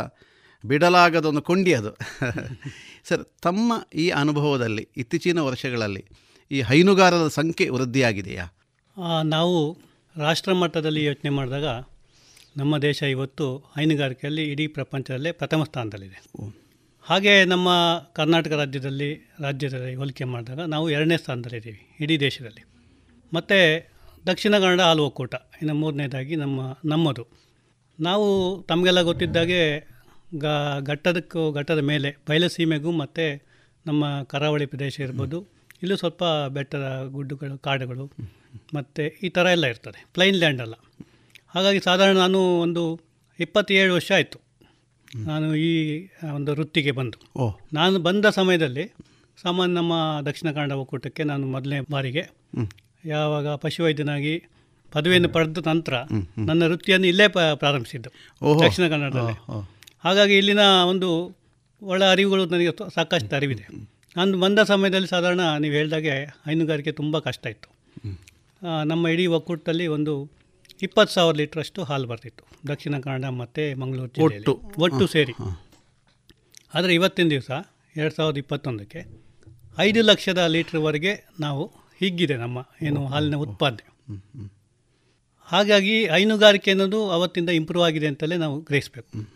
ಬಿಡಲಾಗದ ಒಂದು ಕೊಂಡಿ ಅದು ಸರ್, ತಮ್ಮ ಈ ಅನುಭವದಲ್ಲಿ ಇತ್ತೀಚಿನ ವರ್ಷಗಳಲ್ಲಿ ಈ ಹೈನುಗಾರರ ಸಂಖ್ಯೆ ವೃದ್ಧಿಯಾಗಿದೆಯಾ? ನಾವು ರಾಷ್ಟ್ರ ಮಟ್ಟದಲ್ಲಿ ಯೋಚನೆ ಮಾಡಿದಾಗ ನಮ್ಮ ದೇಶ ಇವತ್ತು ಹೈನುಗಾರಿಕೆಯಲ್ಲಿ ಇಡೀ ಪ್ರಪಂಚದಲ್ಲೇ ಪ್ರಥಮ ಸ್ಥಾನದಲ್ಲಿದೆ. ಹಾಗೆ ನಮ್ಮ ಕರ್ನಾಟಕ ರಾಜ್ಯದಲ್ಲಿ ರಾಜ್ಯದಲ್ಲಿ ಹೋಲಿಕೆ ಮಾಡಿದಾಗ ನಾವು ಎರಡನೇ ಸ್ಥಾನದಲ್ಲಿದ್ದೀವಿ ಇಡೀ ದೇಶದಲ್ಲಿ. ಮತ್ತು ದಕ್ಷಿಣ ಕನ್ನಡ ಹಾಲು ಒಕ್ಕೂಟ, ಇನ್ನು ಮೂರನೇದಾಗಿ ನಮ್ಮ, ನಮ್ಮದು. ನಾವು ತಮಗೆಲ್ಲ ಗೊತ್ತಿದ್ದಾಗೆ ಗ, ಘಟ್ಟದಕ್ಕೂ, ಘಟ್ಟದ ಮೇಲೆ ಬಯಲಸೀಮೆಗೂ ಮತ್ತು ನಮ್ಮ ಕರಾವಳಿ ಪ್ರದೇಶ ಇರ್ಬೋದು. ಇಲ್ಲೂ ಸ್ವಲ್ಪ ಬೆಟ್ಟದ ಗುಡ್ಡುಗಳು, ಕಾಡುಗಳು. ಮತ್ತು ಈ ಥರ ಎಲ್ಲ ಇರ್ತದೆ. ಪ್ಲೈನ್ ಲ್ಯಾಂಡ್ ಅಲ್ಲ. ಹಾಗಾಗಿ ಸಾಧಾರಣ ನಾನು ಒಂದು ಇಪ್ಪತ್ತೇಳು ವರ್ಷ ಆಯಿತು. ನಾನು ಈ ಒಂದು ವೃತ್ತಿಗೆ ಬಂದು. ನಾನು ಬಂದ ಸಮಯದಲ್ಲಿ ಸಾಮಾನ್ಯ ನಮ್ಮ ದಕ್ಷಿಣ ಕನ್ನಡ ಒಕ್ಕೂಟಕ್ಕೆ ನಾನು ಮೊದಲನೇ ಬಾರಿಗೆ ಯಾವಾಗ ಪಶುವೈದ್ಯನಾಗಿ ಪದವಿಯನ್ನು ಪಡೆದ ನಂತರ ನನ್ನ ವೃತ್ತಿಯನ್ನು ಇಲ್ಲೇ ಪ್ರಾರಂಭಿಸಿದ್ದು. ದಕ್ಷಿಣ ಕನ್ನಡದಲ್ಲಿ. ಹಾಗಾಗಿ ಇಲ್ಲಿನ ಒಂದು ಒಳ್ಳೆ ಅರಿವುಗಳು ನನಗೆ ಸಾಕಷ್ಟು ಅರಿವಿದೆ. ನಾನು ಬಂದ ಸಮಯದಲ್ಲಿ ಸಾಧಾರಣ ನೀವು ಹೇಳಿದಾಗೆ ಹೈನುಗಾರಿಕೆ ತುಂಬ ಕಷ್ಟ ಇತ್ತು. ನಮ್ಮ ಇಡೀ ಒಕ್ಕೂಟದಲ್ಲಿ ಒಂದು ಇಪ್ಪತ್ತು ಸಾವಿರ ಲೀಟ್ರಷ್ಟು ಹಾಲು ಬರ್ತಿತ್ತು. ದಕ್ಷಿಣ ಕನ್ನಡ ಮತ್ತು ಮಂಗಳೂರು ಜಿಲ್ಲೆಯಲ್ಲಿ. ಒಟ್ಟು? ಒಟ್ಟು ಸೇರಿ. ಆದರೆ ಇವತ್ತಿನ ದಿವಸ ಎರಡು ಸಾವಿರದ ಇಪ್ಪತ್ತೊಂದಕ್ಕೆ ಐದು ಲಕ್ಷದ ಲೀಟ್ರ್ವರೆಗೆ ನಾವು ಹಿಗ್ಗಿದೆ ನಮ್ಮ ಏನು ಹಾಲಿನ ಉತ್ಪಾದನೆ. ಹಾಗಾಗಿ ಹೈನುಗಾರಿಕೆ ಅನ್ನೋದು ಅವತ್ತಿಂದ ಇಂಪ್ರೂವ್ ಆಗಿದೆ ಅಂತಲೇ ನಾವು ಗ್ರಹಿಸಬೇಕು.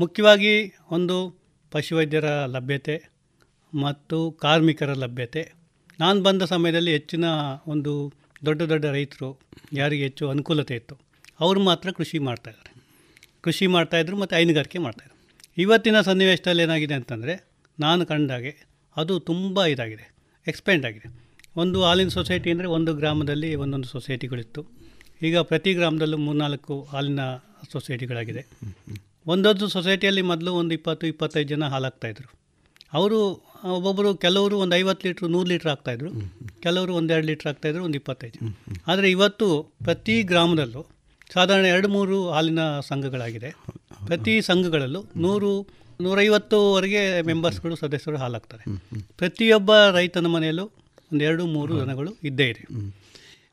ಮುಖ್ಯವಾಗಿ ಒಂದು ಪಶುವೈದ್ಯರ ಲಭ್ಯತೆ ಮತ್ತು ಕಾರ್ಮಿಕರ ಲಭ್ಯತೆ. ನಾನು ಬಂದ ಸಮಯದಲ್ಲಿ ಹೆಚ್ಚಿನ ಒಂದು ದೊಡ್ಡ ದೊಡ್ಡ ರೈತರು ಯಾರಿಗೆ ಹೆಚ್ಚು ಅನುಕೂಲತೆ ಇತ್ತು, ಅವರು ಮಾತ್ರ ಕೃಷಿ ಮಾಡ್ತಾಯಿದ್ದಾರೆ ಕೃಷಿ ಮಾಡ್ತಾಯಿದ್ರು ಮತ್ತು ಹೈನುಗಾರಿಕೆ ಮಾಡ್ತಾಯಿದ್ರು ಇವತ್ತಿನ ಸನ್ನಿವೇಶದಲ್ಲಿ ಏನಾಗಿದೆ ಅಂತಂದರೆ, ನಾನು ಕಂಡಾಗೆ ಅದು ತುಂಬ ಇದಾಗಿದೆ ಎಕ್ಸ್ಪೆಂಡ್ ಆಗಿದೆ. ಒಂದು ಹಾಲಿನ ಸೊಸೈಟಿ ಅಂದರೆ ಒಂದು ಗ್ರಾಮದಲ್ಲಿ ಒಂದೊಂದು ಸೊಸೈಟಿಗಳಿತ್ತು ಈಗ ಪ್ರತಿ ಗ್ರಾಮದಲ್ಲೂ ಮೂರ್ನಾಲ್ಕು ಹಾಲಿನ ಸೊಸೈಟಿಗಳಾಗಿದೆ ಒಂದೊಂದು ಸೊಸೈಟಿಯಲ್ಲಿ ಮೊದಲು ಒಂದು ಇಪ್ಪತ್ತು, ಇಪ್ಪತ್ತೈದು ಜನ ಹಾಲಾಗ್ತಾಯಿದ್ರು ಅವರು ಒಬ್ಬೊಬ್ಬರು ಕೆಲವರು ಒಂದು ಐವತ್ತು ಲೀಟ್ರ್ ನೂರು ಲೀಟ್ರ್ ಆಗ್ತಾಯಿದ್ರು ಕೆಲವರು ಒಂದೆರಡು ಲೀಟ್ರ್ ಆಗ್ತಾಯಿದ್ರು ಒಂದು ಇಪ್ಪತ್ತೈದು. ಆದರೆ ಇವತ್ತು ಪ್ರತಿ ಗ್ರಾಮದಲ್ಲೂ ಸಾಧಾರಣ ಎರಡು ಮೂರು ಹಾಲಿನ ಸಂಘಗಳಾಗಿದೆ. ಪ್ರತಿ ಸಂಘಗಳಲ್ಲೂ ನೂರು ನೂರೈವತ್ತುವರೆಗೆ ಮೆಂಬರ್ಸ್ಗಳು ಸದಸ್ಯರು ಹಾಲಾಗ್ತಾರೆ ಪ್ರತಿಯೊಬ್ಬ ರೈತನ ಮನೆಯಲ್ಲೂ ಒಂದು ಎರಡು ಮೂರು ದನಗಳು ಇದ್ದೇ ಇದೆ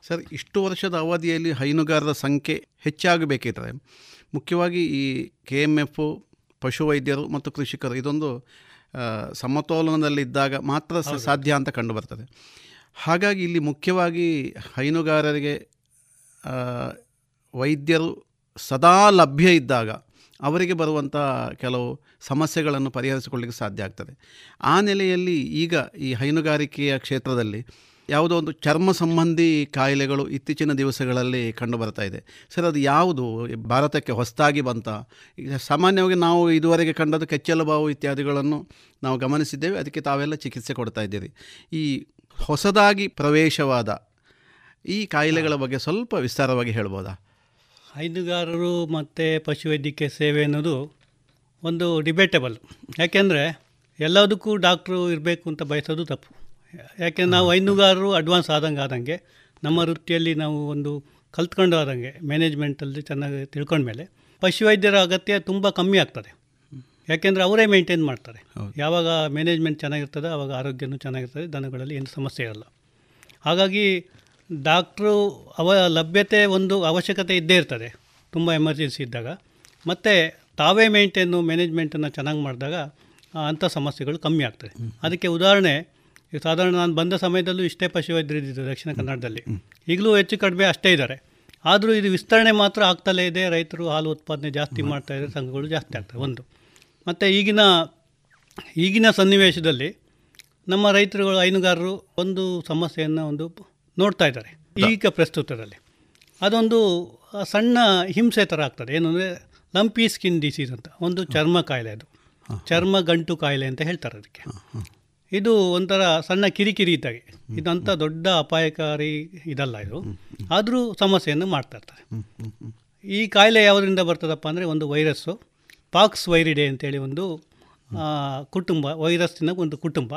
ಸರ್ ಇಷ್ಟು ವರ್ಷದ ಅವಧಿಯಲ್ಲಿ ಹೈನುಗಾರರ ಸಂಖ್ಯೆ ಹೆಚ್ಚಾಗಬೇಕಿದ್ರೆ ಮುಖ್ಯವಾಗಿ ಈ ಕೆ ಎಂ ಎಫ್ ಪಶುವೈದ್ಯರು ಮತ್ತು ಕೃಷಿಕರು ಇದೊಂದು ಸಮತೋಲನದಲ್ಲಿದ್ದಾಗ ಮಾತ್ರ ಸಾಧ್ಯ ಅಂತ ಕಂಡುಬರ್ತದೆ. ಹಾಗಾಗಿ ಇಲ್ಲಿ ಮುಖ್ಯವಾಗಿ ಹೈನುಗಾರರಿಗೆ ವೈದ್ಯರು ಸದಾ ಲಭ್ಯ ಇದ್ದಾಗ ಅವರಿಗೆ ಬರುವಂಥ ಕೆಲವು ಸಮಸ್ಯೆಗಳನ್ನು ಪರಿಹರಿಸಿಕೊಳ್ಳಿಕ್ಕೆ ಸಾಧ್ಯ ಆಗ್ತದೆ. ಆ ನೆಲೆಯಲ್ಲಿ ಈಗ ಈ ಹೈನುಗಾರಿಕೆಯ ಕ್ಷೇತ್ರದಲ್ಲಿ ಯಾವುದೋ ಒಂದು ಚರ್ಮ ಸಂಬಂಧಿ ಕಾಯಿಲೆಗಳು ಇತ್ತೀಚಿನ ದಿವಸಗಳಲ್ಲಿ ಕಂಡು ಬರ್ತಾ ಇದೆ. ಸರ್ ಅದು ಯಾವುದು? ಭಾರತಕ್ಕೆ ಹೊಸದಾಗಿ ಬಂತ? ಈಗ ಸಾಮಾನ್ಯವಾಗಿ ನಾವು ಇದುವರೆಗೆ ಕಂಡದ್ದು ಕೆಚ್ಚಲುಬಾವು ಇತ್ಯಾದಿಗಳನ್ನು ನಾವು ಗಮನಿಸಿದ್ದೇವೆ. ಅದಕ್ಕೆ ತಾವೆಲ್ಲ ಚಿಕಿತ್ಸೆ ಕೊಡ್ತಾ ಇದ್ದೀರಿ. ಈ ಹೊಸದಾಗಿ ಪ್ರವೇಶವಾದ ಈ ಕಾಯಿಲೆಗಳ ಬಗ್ಗೆ ಸ್ವಲ್ಪ ವಿಸ್ತಾರವಾಗಿ ಹೇಳ್ಬೋದಾ? ಹೈನುಗಾರರು ಮತ್ತು ಪಶುವೈದ್ಯಕೀಯ ಸೇವೆ ಅನ್ನೋದು ಒಂದು ಡಿಬೇಟಬಲ್ ಯಾಕೆಂದರೆ ಎಲ್ಲದಕ್ಕೂ ಡಾಕ್ಟ್ರು ಇರಬೇಕು ಅಂತ ಬಯಸೋದು ತಪ್ಪು. ಯಾಕೆಂದ್ರೆ ನಾವು ಹೈನುಗಾರರು ಅಡ್ವಾನ್ಸ್ ಆದಂಗೆ ಆದಂಗೆ ನಮ್ಮ ವೃತ್ತಿಯಲ್ಲಿ ನಾವು ಒಂದು ಕಲ್ತ್ಕೊಂಡು ಆದಂಗೆ ಮ್ಯಾನೇಜ್ಮೆಂಟಲ್ಲಿ ಚೆನ್ನಾಗಿ ತಿಳ್ಕೊಂಡ್ಮೇಲೆ ಪಶುವೈದ್ಯರ ಅಗತ್ಯ ತುಂಬ ಕಮ್ಮಿ ಆಗ್ತದೆ. ಯಾಕೆಂದರೆ ಅವರೇ ಮೇಂಟೈನ್ ಮಾಡ್ತಾರೆ. ಯಾವಾಗ ಮ್ಯಾನೇಜ್ಮೆಂಟ್ ಚೆನ್ನಾಗಿರ್ತದೆ ಆವಾಗ ಆರೋಗ್ಯನೂ ಚೆನ್ನಾಗಿರ್ತದೆ ದನಗಳಲ್ಲಿ ಏನು ಸಮಸ್ಯೆ ಇರಲ್ಲ ಹಾಗಾಗಿ ಡಾಕ್ಟ್ರು ಅವ ಲಭ್ಯತೆ ಒಂದು ಅವಶ್ಯಕತೆ ಇದ್ದೇ ಇರ್ತದೆ. ತುಂಬ ಎಮರ್ಜೆನ್ಸಿ ಇದ್ದಾಗ. ಮತ್ತು ತಾವೇ ಮೇಂಟೈನು ಮ್ಯಾನೇಜ್ಮೆಂಟನ್ನು ಚೆನ್ನಾಗಿ ಮಾಡಿದಾಗ ಅಂಥ ಸಮಸ್ಯೆಗಳು ಕಮ್ಮಿ ಆಗ್ತದೆ. ಅದಕ್ಕೆ ಉದಾಹರಣೆ ಈಗ ಸಾಧಾರಣ ನಾನು ಬಂದ ಸಮಯದಲ್ಲೂ ಇಷ್ಟೇ ಪಶುವೈದ್ಯರಿದ್ದು ಇದ್ದಿದ್ದು ದಕ್ಷಿಣ ಕನ್ನಡದಲ್ಲಿ. ಈಗಲೂ ಹೆಚ್ಚು ಕಡಿಮೆ ಅಷ್ಟೇ ಇದ್ದಾರೆ. ಆದರೂ ಇದು ವಿಸ್ತರಣೆ ಮಾತ್ರ ಆಗ್ತಲೇ ಇದೆ. ರೈತರು ಹಾಲು ಉತ್ಪಾದನೆ ಜಾಸ್ತಿ ಮಾಡ್ತಾ ಇದ್ದಾರೆ ಸಂಘಗಳು ಜಾಸ್ತಿ ಆಗ್ತವೆ ಒಂದು. ಮತ್ತು ಈಗಿನ ಈಗಿನ ಸನ್ನಿವೇಶದಲ್ಲಿ ನಮ್ಮ ರೈತರುಗಳು ಹೈನುಗಾರರು ಒಂದು ಸಮಸ್ಯೆಯನ್ನು ಒಂದು ನೋಡ್ತಾ ಇದ್ದಾರೆ. ಈಗ ಪ್ರಸ್ತುತದಲ್ಲಿ. ಅದೊಂದು ಸಣ್ಣ ಹಿಂಸೆ ಥರ ಆಗ್ತದೆ. ಏನು ಅಂದರೆ ಲಂಪಿ ಸ್ಕಿನ್ ಡಿಸೀಸ್ ಅಂತ ಒಂದು ಚರ್ಮ ಕಾಯಿಲೆ ಅದು. ಚರ್ಮ ಗಂಟು ಕಾಯಿಲೆ ಅಂತ ಹೇಳ್ತಾರೆ ಅದಕ್ಕೆ. ಇದು ಒಂಥರ ಸಣ್ಣ ಕಿರಿಕಿರಿ ಇದ್ದಾಗೆ. ಇದಂಥ ದೊಡ್ಡ ಅಪಾಯಕಾರಿ ಇದಲ್ಲ ಇದು. ಆದರೂ ಸಮಸ್ಯೆಯನ್ನು ಮಾಡ್ತಾ ಇರ್ತಾರೆ. ಈ ಕಾಯಿಲೆ ಯಾವುದರಿಂದ ಬರ್ತದಪ್ಪ ಅಂದರೆ ಒಂದು ವೈರಸ್ಸು. ಪಾಕ್ಸ್ ವೈರಿಡೆ ಅಂತೇಳಿ ಒಂದು ಕುಟುಂಬ ವೈರಸ್ಸಿನ ಒಂದು ಕುಟುಂಬ.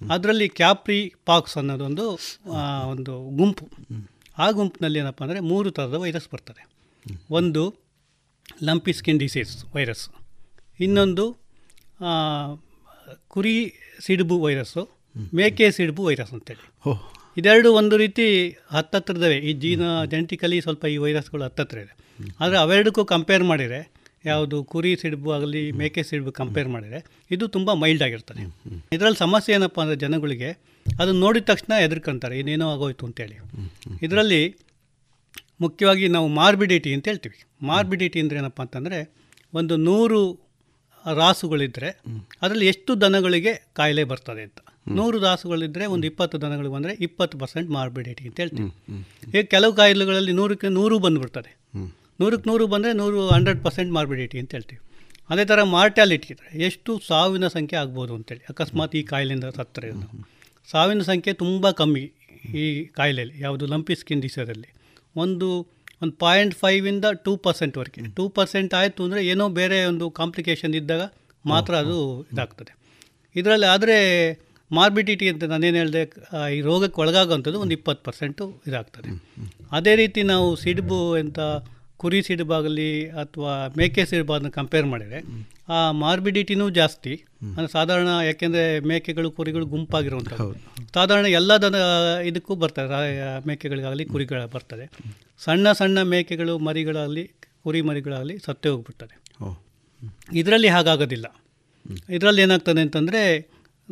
ಅದರಲ್ಲಿ ಕ್ಯಾಪ್ರಿ ಪಾಕ್ಸ್ ಅನ್ನೋದೊಂದು ಒಂದು ಗುಂಪು. ಆ ಗುಂಪಿನಲ್ಲಿ ಏನಪ್ಪ ಅಂದರೆ ಮೂರು ಥರದ ವೈರಸ್ ಬರ್ತದೆ. ಒಂದು ಲಂಪಿ ಸ್ಕಿನ್ ಡಿಸೀಸ್ ವೈರಸ್. ಇನ್ನೊಂದು ಕುರಿ ಸಿಡುಬು ವೈರಸ್ಸು ಮೇಕೆ ಸಿಡುಬು ವೈರಸ್ ಅಂತೇಳಿ. ಇದೆರಡು ಒಂದು ರೀತಿ ಹತ್ತತ್ರದವೇ ಈ ಜೀನ ಜೆನೆಟಿಕಲಿ ಸ್ವಲ್ಪ ಈ ವೈರಸ್ಗಳು ಹತ್ತತ್ರ ಇದೆ. ಆದರೆ ಅವೆರಡಕ್ಕೂ ಕಂಪೇರ್ ಮಾಡಿದರೆ ಯಾವುದು ಕುರಿ ಸಿಡುಬು ಆಗಲಿ ಮೇಕೆ ಸಿಡುಬು ಕಂಪೇರ್ ಮಾಡಿದರೆ ಇದು ತುಂಬ ಮೈಲ್ಡ್ ಆಗಿರ್ತದೆ. ಇದರಲ್ಲಿ ಸಮಸ್ಯೆ ಏನಪ್ಪ ಅಂದರೆ ಜನಗಳಿಗೆ ಅದನ್ನು ನೋಡಿದ ತಕ್ಷಣ ಹೆದರ್ಕೊಂತಾರೆ. ಏನೇನೋ ಆಗೋಯ್ತು ಅಂತೇಳಿ. ಇದರಲ್ಲಿ ಮುಖ್ಯವಾಗಿ ನಾವು ಮಾರ್ಬಿಡಿಟಿ ಅಂತ ಹೇಳ್ತೀವಿ. ಮಾರ್ಬಿಡಿಟಿ ಅಂದರೆ ಏನಪ್ಪ ಅಂತಂದರೆ ಒಂದು ನೂರು ರಾಸುಗಳಿದ್ದರೆ ಅದರಲ್ಲಿ ಎಷ್ಟು ದನಗಳಿಗೆ ಕಾಯಿಲೆ ಬರ್ತದೆ ಅಂತ. ನೂರು ರಾಸುಗಳಿದ್ದರೆ ಒಂದು ಇಪ್ಪತ್ತು ದನಗಳು ಬಂದರೆ ಇಪ್ಪತ್ತು ಪರ್ಸೆಂಟ್ ಮಾರ್ಬಿಡಿಟಿ ಅಂತ ಹೇಳ್ತೀವಿ. ಈಗ ಕೆಲವು ಕಾಯಿಲೆಗಳಲ್ಲಿ ನೂರಕ್ಕೆ ನೂರು ಬಂದುಬಿಡ್ತದೆ. ನೂರಕ್ಕೆ ನೂರು ಬಂದರೆ ನೂರು ಹಂಡ್ರೆಡ್ ಪರ್ಸೆಂಟ್ ಮಾರ್ಬಿಡಿಟಿ ಅಂತ ಹೇಳ್ತೀವಿ. ಅದೇ ಥರ ಮಾರ್ಟ್ಯಾಲಿಟಿ ಇದ್ದರೆ ಎಷ್ಟು ಸಾವಿನ ಸಂಖ್ಯೆ ಆಗ್ಬೋದು ಅಂತೇಳಿ. ಅಕಸ್ಮಾತ್ ಈ ಕಾಯಿಲೆಯಿಂದ ಸತ್ತರೆ ಸಾವಿನ ಸಂಖ್ಯೆ ತುಂಬ ಕಮ್ಮಿ ಈ ಕಾಯಿಲೆಯಲ್ಲಿ, ಯಾವುದು ಲಂಪಿ ಸ್ಕಿನ್ ಒಂದು ಒಂದು ಪಾಯಿಂಟ್ ಫೈವಿಂದ ಟೂ ಪರ್ಸೆಂಟ್ವರೆಗೆ ಟೂ ಪರ್ಸೆಂಟ್ ಆಯಿತು ಅಂದರೆ ಏನೋ ಬೇರೆ ಒಂದು ಕಾಂಪ್ಲಿಕೇಶನ್ ಇದ್ದಾಗ ಮಾತ್ರ ಅದು ಇದಾಗ್ತದೆ. ಇದರಲ್ಲಿ ಆದರೆ ಮಾರ್ಬಿಡಿಟಿ ಅಂತ ನಾನೇನು ಹೇಳಿದೆ ಈ ರೋಗಕ್ಕೆ ಒಳಗಾಗುವಂಥದ್ದು ಒಂದು ಇಪ್ಪತ್ತು ಪರ್ಸೆಂಟು ಇದಾಗ್ತದೆ. ಅದೇ ರೀತಿ ನಾವು ಸಿಡುಬು ಅಂತ ಕುರಿ ಸಿಡಿಬಾಗಲಿ ಅಥವಾ ಮೇಕೆ ಸಿಡಿಬಾಗನ್ನ ಕಂಪೇರ್ ಮಾಡಿದರೆ ಆ ಮಾರ್ಬಿಡಿಟಿನೂ ಜಾಸ್ತಿ. ಅಂದರೆ ಸಾಧಾರಣ ಯಾಕೆಂದರೆ ಮೇಕೆಗಳು ಕುರಿಗಳು ಗುಂಪಾಗಿರುವಂಥದ್ದು. ಸಾಧಾರಣ ಎಲ್ಲ ದನ ಇದಕ್ಕೂ ಬರ್ತದೆ. ಮೇಕೆಗಳಿಗಾಗಲಿ ಕುರಿಗಳ ಬರ್ತದೆ. ಸಣ್ಣ ಸಣ್ಣ ಮೇಕೆಗಳು ಮರಿಗಳಾಗಲಿ ಕುರಿ ಮರಿಗಳಾಗಲಿ ಸತ್ತೇ ಹೋಗ್ಬಿಡ್ತದೆ. ಇದರಲ್ಲಿ ಹಾಗಾಗೋದಿಲ್ಲ. ಇದರಲ್ಲಿ ಏನಾಗ್ತದೆ ಅಂತಂದರೆ